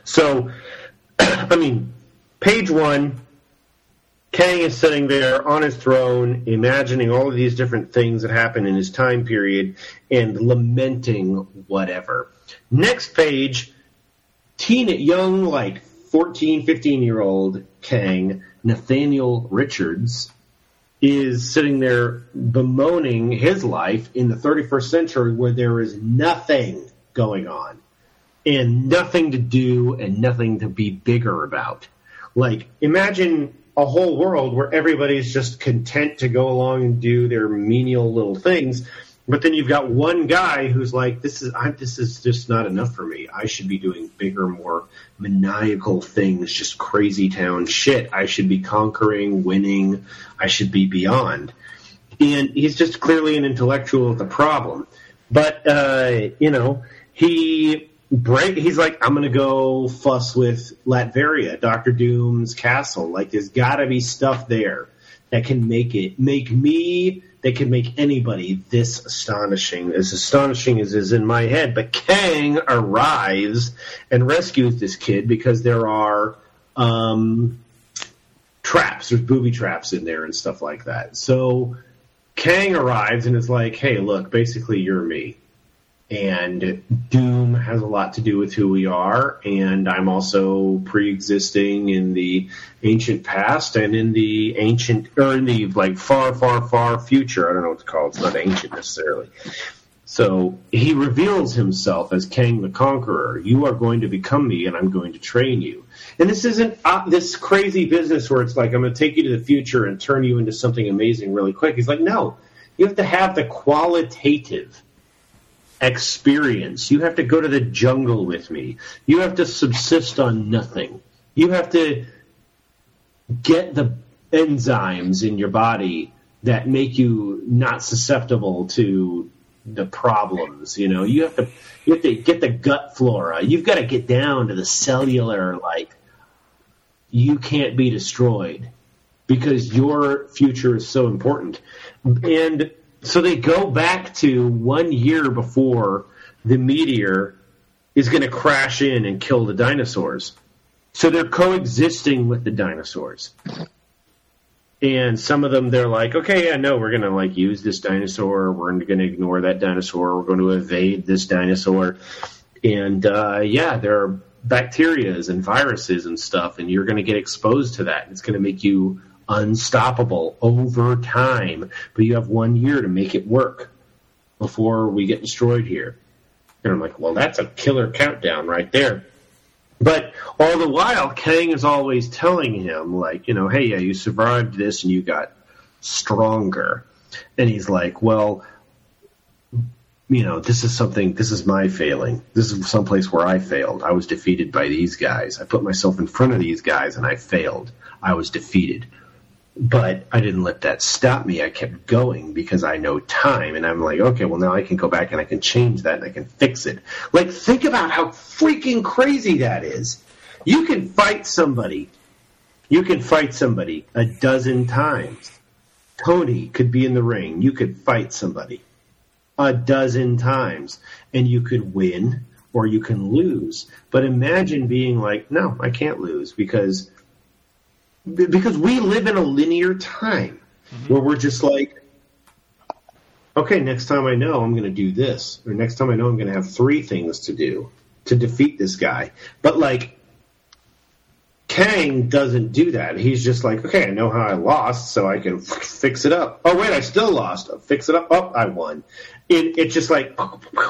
So, I mean, page one, Kang is sitting there on his throne, imagining all of these different things that happen in his time period and lamenting whatever. Next page, teen, young, like 14, 15 year old Kang, Nathaniel Richards, is sitting there bemoaning his life in the 31st century where there is nothing going on and nothing to do and nothing to be bigger about. Like, imagine a whole world where everybody's just content to go along and do their menial little things, but then you've got one guy who's like, "This is I'm, this is just not enough for me. I should be doing bigger, more maniacal things, just crazy town shit. I should be conquering, winning. I should be beyond." And he's just clearly an intellectual with a problem, but uh, you know he break. He's like, I'm gonna go fuss with Latveria, Doctor Doom's castle. Like, there's got to be stuff there that can make it make me. That can make anybody this astonishing, as astonishing as is in my head. But Kang arrives and rescues this kid because there are um, traps. There's booby traps in there and stuff like that. So Kang arrives and is like, "Hey, look, basically you're me." And Doom has a lot to do with who we are, and I'm also pre-existing in the ancient past and in the ancient or in the like far, far, far future. I don't know what to call it. It's not ancient necessarily. So he reveals himself as Kang the Conqueror. You are going to become me, and I'm going to train you. And this isn't uh, this crazy business where it's like I'm going to take you to the future and turn you into something amazing really quick. He's like, no, you have to have the qualitative experience. You have to go to the jungle with me. You have to subsist on nothing. You have to get the enzymes in your body that make you not susceptible to the problems. You know, you have to you have to get the gut flora. You've got to get down to the cellular like you can't be destroyed because your future is so important. And so they go back to one year before the meteor is going to crash in and kill the dinosaurs. So they're coexisting with the dinosaurs. And some of them, they're like, okay, yeah, no, we're going to like use this dinosaur. We're going to ignore that dinosaur. We're going to evade this dinosaur. And uh, yeah, there are bacterias and viruses and stuff, and you're going to get exposed to that. It's going to make you unstoppable over time, but you have one year to make it work before we get destroyed here. And I'm like, well, that's a killer countdown right there. But all the while, Kang is always telling him, like, you know, hey, yeah, you survived this and you got stronger. And he's like, well, you know, this is something, this is my failing. This is someplace where I failed. I was defeated by these guys. I put myself in front of these guys and I failed. I was defeated. But I didn't let that stop me. I kept going because I know time. And I'm like, okay, well, now I can go back and I can change that and I can fix it. Like, think about how freaking crazy that is. You can fight somebody. You can fight somebody a dozen times. Tony could be in the ring. You could fight somebody a dozen times and you could win or you can lose. But imagine being like, no, I can't lose because because we live in a linear time mm-hmm. where we're just like, okay, next time I know I'm going to do this, or next time I know I'm going to have three things to do to defeat this guy. But like, Kang doesn't do that. He's just like, okay, I know how I lost, so I can f- fix it up. Oh wait, I still lost. I'll fix it up. Oh, I won. It, it's just like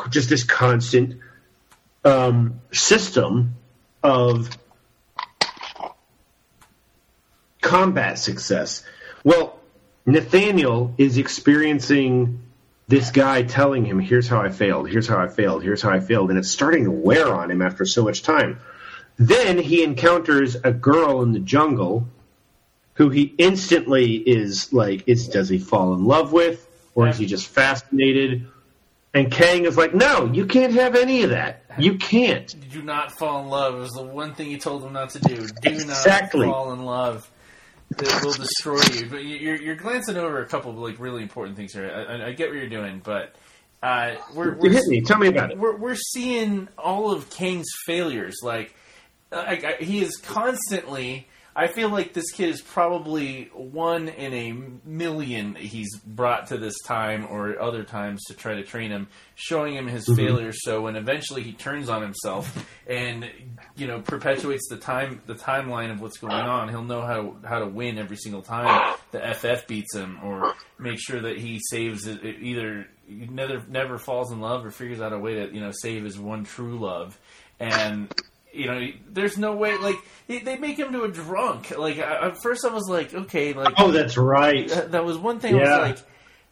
just this constant um, system of combat success. Well, Nathaniel is experiencing this guy telling him, here's how I failed, here's how I failed, here's how I failed, and it's starting to wear on him after so much time. Then he encounters a girl in the jungle who he instantly is like, is, does he fall in love with? Or is he just fascinated? And Kang is like, no, you can't have any of that. You can't. Do not fall in love. It was the one thing he told him not to do. Do exactly. not fall in love that will destroy you. But you're you're glancing over a couple of like really important things here. I, I get what you're doing, but uh, we're, we're hit me. Tell me about it. We're we're seeing all of Kang's failures. Like, like he is constantly I feel like this kid is probably one in a million he's brought to this time or other times to try to train him, showing him his mm-hmm. failures. So when eventually he turns on himself and you know perpetuates the time the timeline of what's going on, he'll know how how to win every single time the FF beats him, or make sure that he saves it, either never never falls in love or figures out a way to you know save his one true love and you know, there's no way. Like they make him to a drunk. Like at first, I was like, okay, like oh, that's right. That, that was one thing. Yeah. I was like,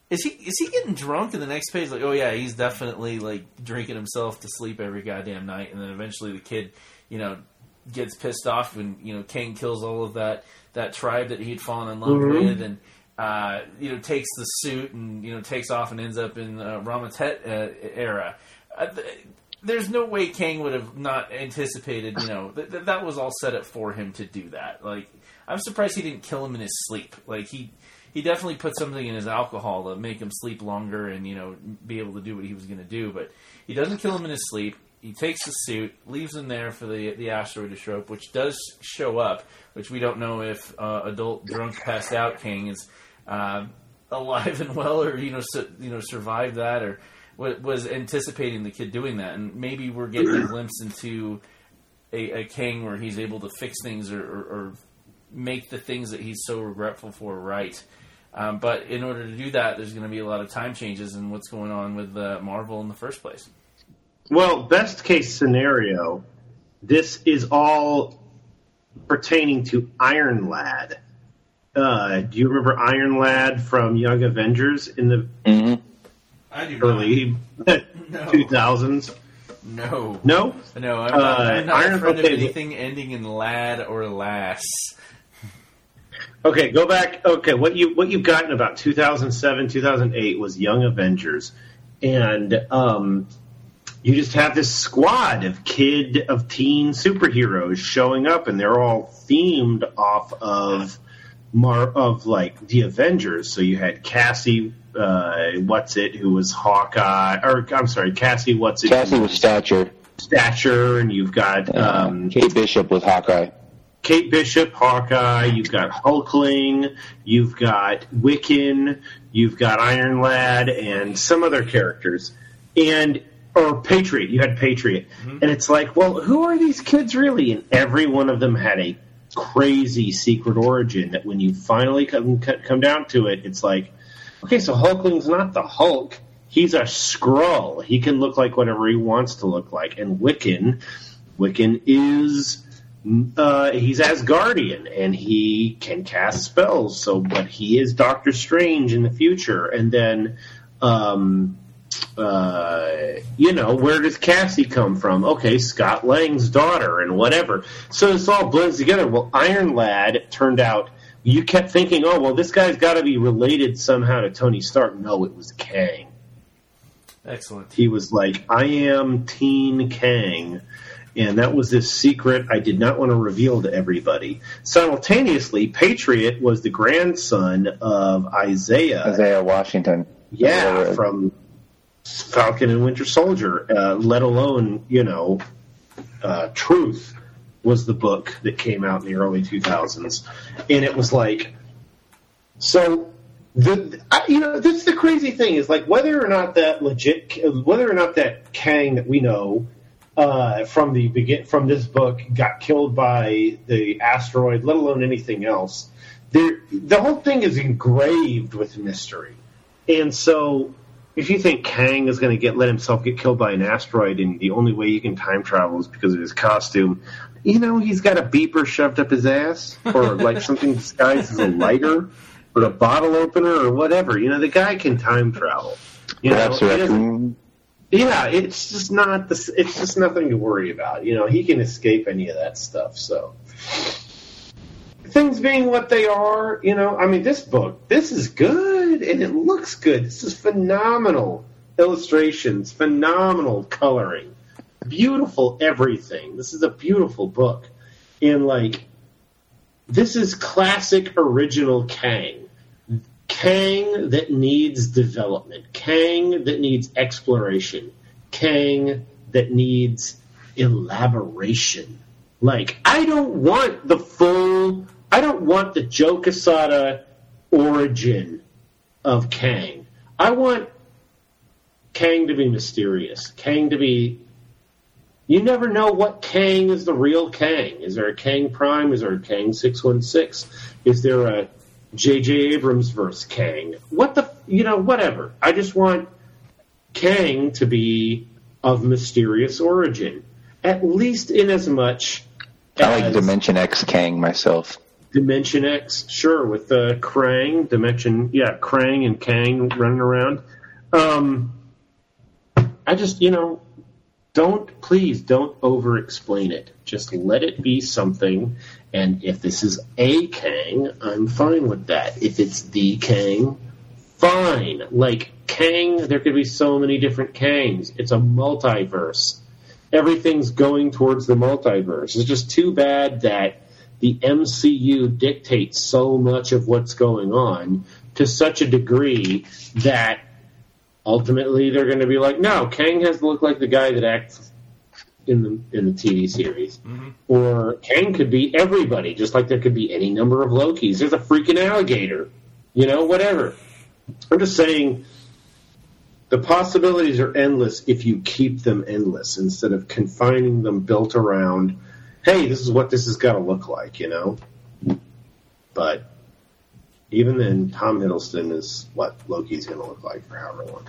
is he is he getting drunk? in the next page, like, oh yeah, he's definitely like drinking himself to sleep every goddamn night. And then eventually, the kid, you know, gets pissed off when you know Kang kills all of that that tribe that he'd fallen in love mm-hmm. with, and uh, you know takes the suit and you know takes off and ends up in uh, Rama-Tut uh, era. Uh, there's no way Kang would have not anticipated. You know that th- that was all set up for him to do that. Like I'm surprised he didn't kill him in his sleep. Like he he definitely put something in his alcohol to make him sleep longer and you know be able to do what he was going to do. But he doesn't kill him in his sleep. He takes the suit, leaves him there for the the asteroid to show up, which does show up. Which we don't know if uh, adult drunk passed out Kang is uh, alive and well, or you know su- you know survived that, or was anticipating the kid doing that, and maybe we're getting a glimpse into a, a Kang where he's able to fix things or, or, or, make the things that he's so regretful for right. Um, but in order to do that, there's going to be a lot of time changes in what's going on with uh, Marvel in the first place. Well, best case scenario, this is all pertaining to Iron Lad. Uh, do you remember Iron Lad from Young Avengers in the mm-hmm. I do early two thousands. No. No? No, I'm not, uh, I'm not a friend okay. of anything ending in lad or lass. Okay, go back. Okay, what you what you've gotten about 2007, 2008 was Young Avengers, and um, you just have this squad of kid of teen superheroes showing up, and they're all themed off of mar of like the Avengers. So you had Cassie uh, what's it who was Hawkeye, or I'm sorry, Cassie what's it? Cassie was Stature. Stature, and you've got um, Kate Bishop with Hawkeye. Kate Bishop, Hawkeye. You've got Hulkling. You've got Wiccan. You've got Iron Lad, and some other characters. And or Patriot. You had Patriot, mm-hmm. and it's like, well, who are these kids really? And every one of them had a crazy secret origin that when you finally come come down to it, it's like okay, so Hulkling's not the Hulk. He's a Skrull. He can look like whatever he wants to look like. And Wiccan, Wiccan is uh, he's Asgardian and he can cast spells. So, but he is Doctor Strange in the future. And then, um, uh, you know, where does Cassie come from? Okay, Scott Lang's daughter and whatever. So this all blends together. Well, Iron Lad turned out. You kept thinking, oh well, this guy's got to be related somehow to Tony Stark. No, it was Kang. Excellent. He was like, I am Teen Kang and that was this secret I did not want to reveal to everybody. Simultaneously, Patriot was the grandson of Isaiah. Isaiah Washington. Yeah, from Falcon and Winter Soldier. Uh, let alone, you know, uh, Truth was the book that came out in the early 2000s, and it was like, so the I, you know this is the crazy thing is like whether or not that legit whether or not that Kang that we know uh, from the begin from this book got killed by the asteroid, let alone anything else. There, the whole thing is engraved with mystery, and so if you think Kang is going to get let himself get killed by an asteroid, and the only way he can time travel is because of his costume, you know he's got a beeper shoved up his ass, or like something disguised as a lighter, or a bottle opener, or whatever. You know the guy can time travel. You Perhaps know, yeah, it's just not the, it's just nothing to worry about. You know, he can escape any of that stuff. So things being what they are, you know, I mean, this book, this is good and it looks good. This is phenomenal illustrations, phenomenal coloring, beautiful everything. This is a beautiful book. And like, this is classic original Kang. Kang that needs development, Kang that needs exploration, Kang that needs elaboration. Like, I don't want the full, I don't want the Joe Quesada origin of Kang. I want Kang to be mysterious, Kang to be. You never know what Kang is the real Kang. Is there a Kang Prime? Is there a Kang 616? Is there a J.J. Abrams versus Kang. What the, you know, whatever. I just want Kang to be of mysterious origin, at least in as much. I like Dimension X Kang myself. Dimension X, sure, with uh, Krang, Dimension, yeah, Krang and Kang running around. Um, I just, you know, don't please don't over explain it. Just let it be something and if this is a Kang, I'm fine with that. If it's the Kang, fine. Like Kang, there could be so many different Kangs. It's a multiverse. Everything's going towards the multiverse. It's just too bad that the MCU dictates so much of what's going on to such a degree that ultimately they're going to be like, no, Kang has to look like the guy that acts in the in the TV series. Mm-hmm. Or Kang could be everybody, just like there could be any number of Lokis. There's a freaking alligator, you know, whatever. I'm just saying the possibilities are endless if you keep them endless instead of confining them built around, hey, this is what this has got to look like, you know. But even then, Tom Hiddleston is what Loki's going to look like for however long.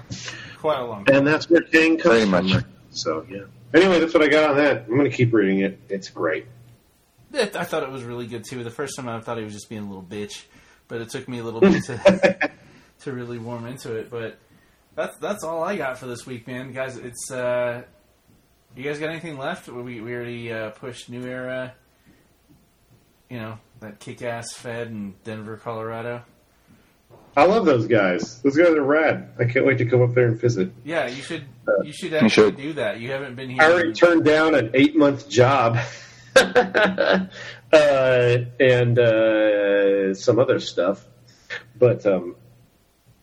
Quite a long time. And that's where Kang comes Very from. much. So yeah. Anyway, that's what I got on that. I'm going to keep reading it. It's great. Yeah, I thought it was really good too. The first time I thought he was just being a little bitch, but it took me a little bit to to really warm into it. But that's that's all I got for this week, man. Guys, it's uh, you guys got anything left? We we already uh, pushed New Era. You know that kick-ass Fed in Denver, Colorado. I love those guys. Those guys are rad. I can't wait to come up there and visit. Yeah, you should you should actually should. do that. You haven't been here. I already turned down an eight month job. uh, and uh, some other stuff. But um,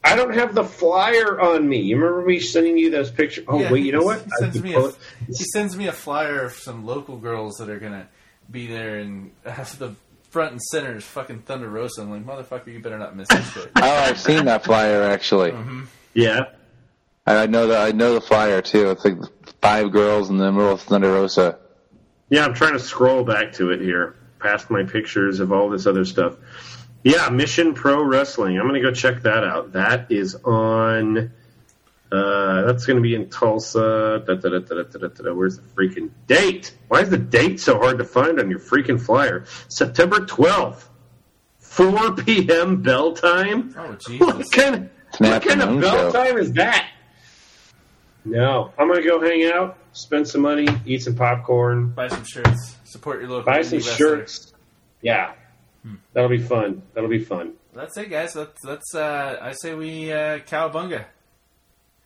I don't have the flyer on me. You remember me sending you those pictures? Oh, Yeah, wait, you know what? He sends, me a, he sends me a flyer of some local girls that are gonna be there, and have the front and center is fucking Thunder Rosa. I'm like, motherfucker, you better not miss this shit. Oh, I've seen that flyer actually. Mm-hmm. Yeah. I know that I know the flyer too. It's like five girls in the middle of Thunder Rosa. Yeah, I'm trying to scroll back to it here, past my pictures of all this other stuff. Yeah, Mission Pro Wrestling. I'm going to go check that out. That is on Uh, that's going to be in Tulsa. Da, da, da, Where's the freaking date? Why is the date so hard to find on your freaking flyer? September 12th, 4 p.m. bell time. Oh, Jesus! What kind of, what kind of bell time is that? No, I'm going to go hang out, spend some money, eat some popcorn, buy some shirts, support your local. Buy some shirts. Yeah, hmm. that'll be fun. That'll be fun. That's it, guys. That's that's. Uh, I say we uh, cowabunga.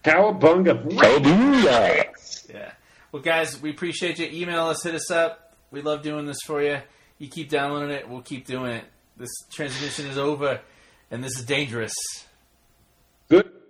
Cowabunga. Cowabunga. Yeah. Well, guys, we appreciate you. Email us, hit us up. We love doing this for you. You keep downloading it, we'll keep doing it. This transmission is over, and this is dangerous. Good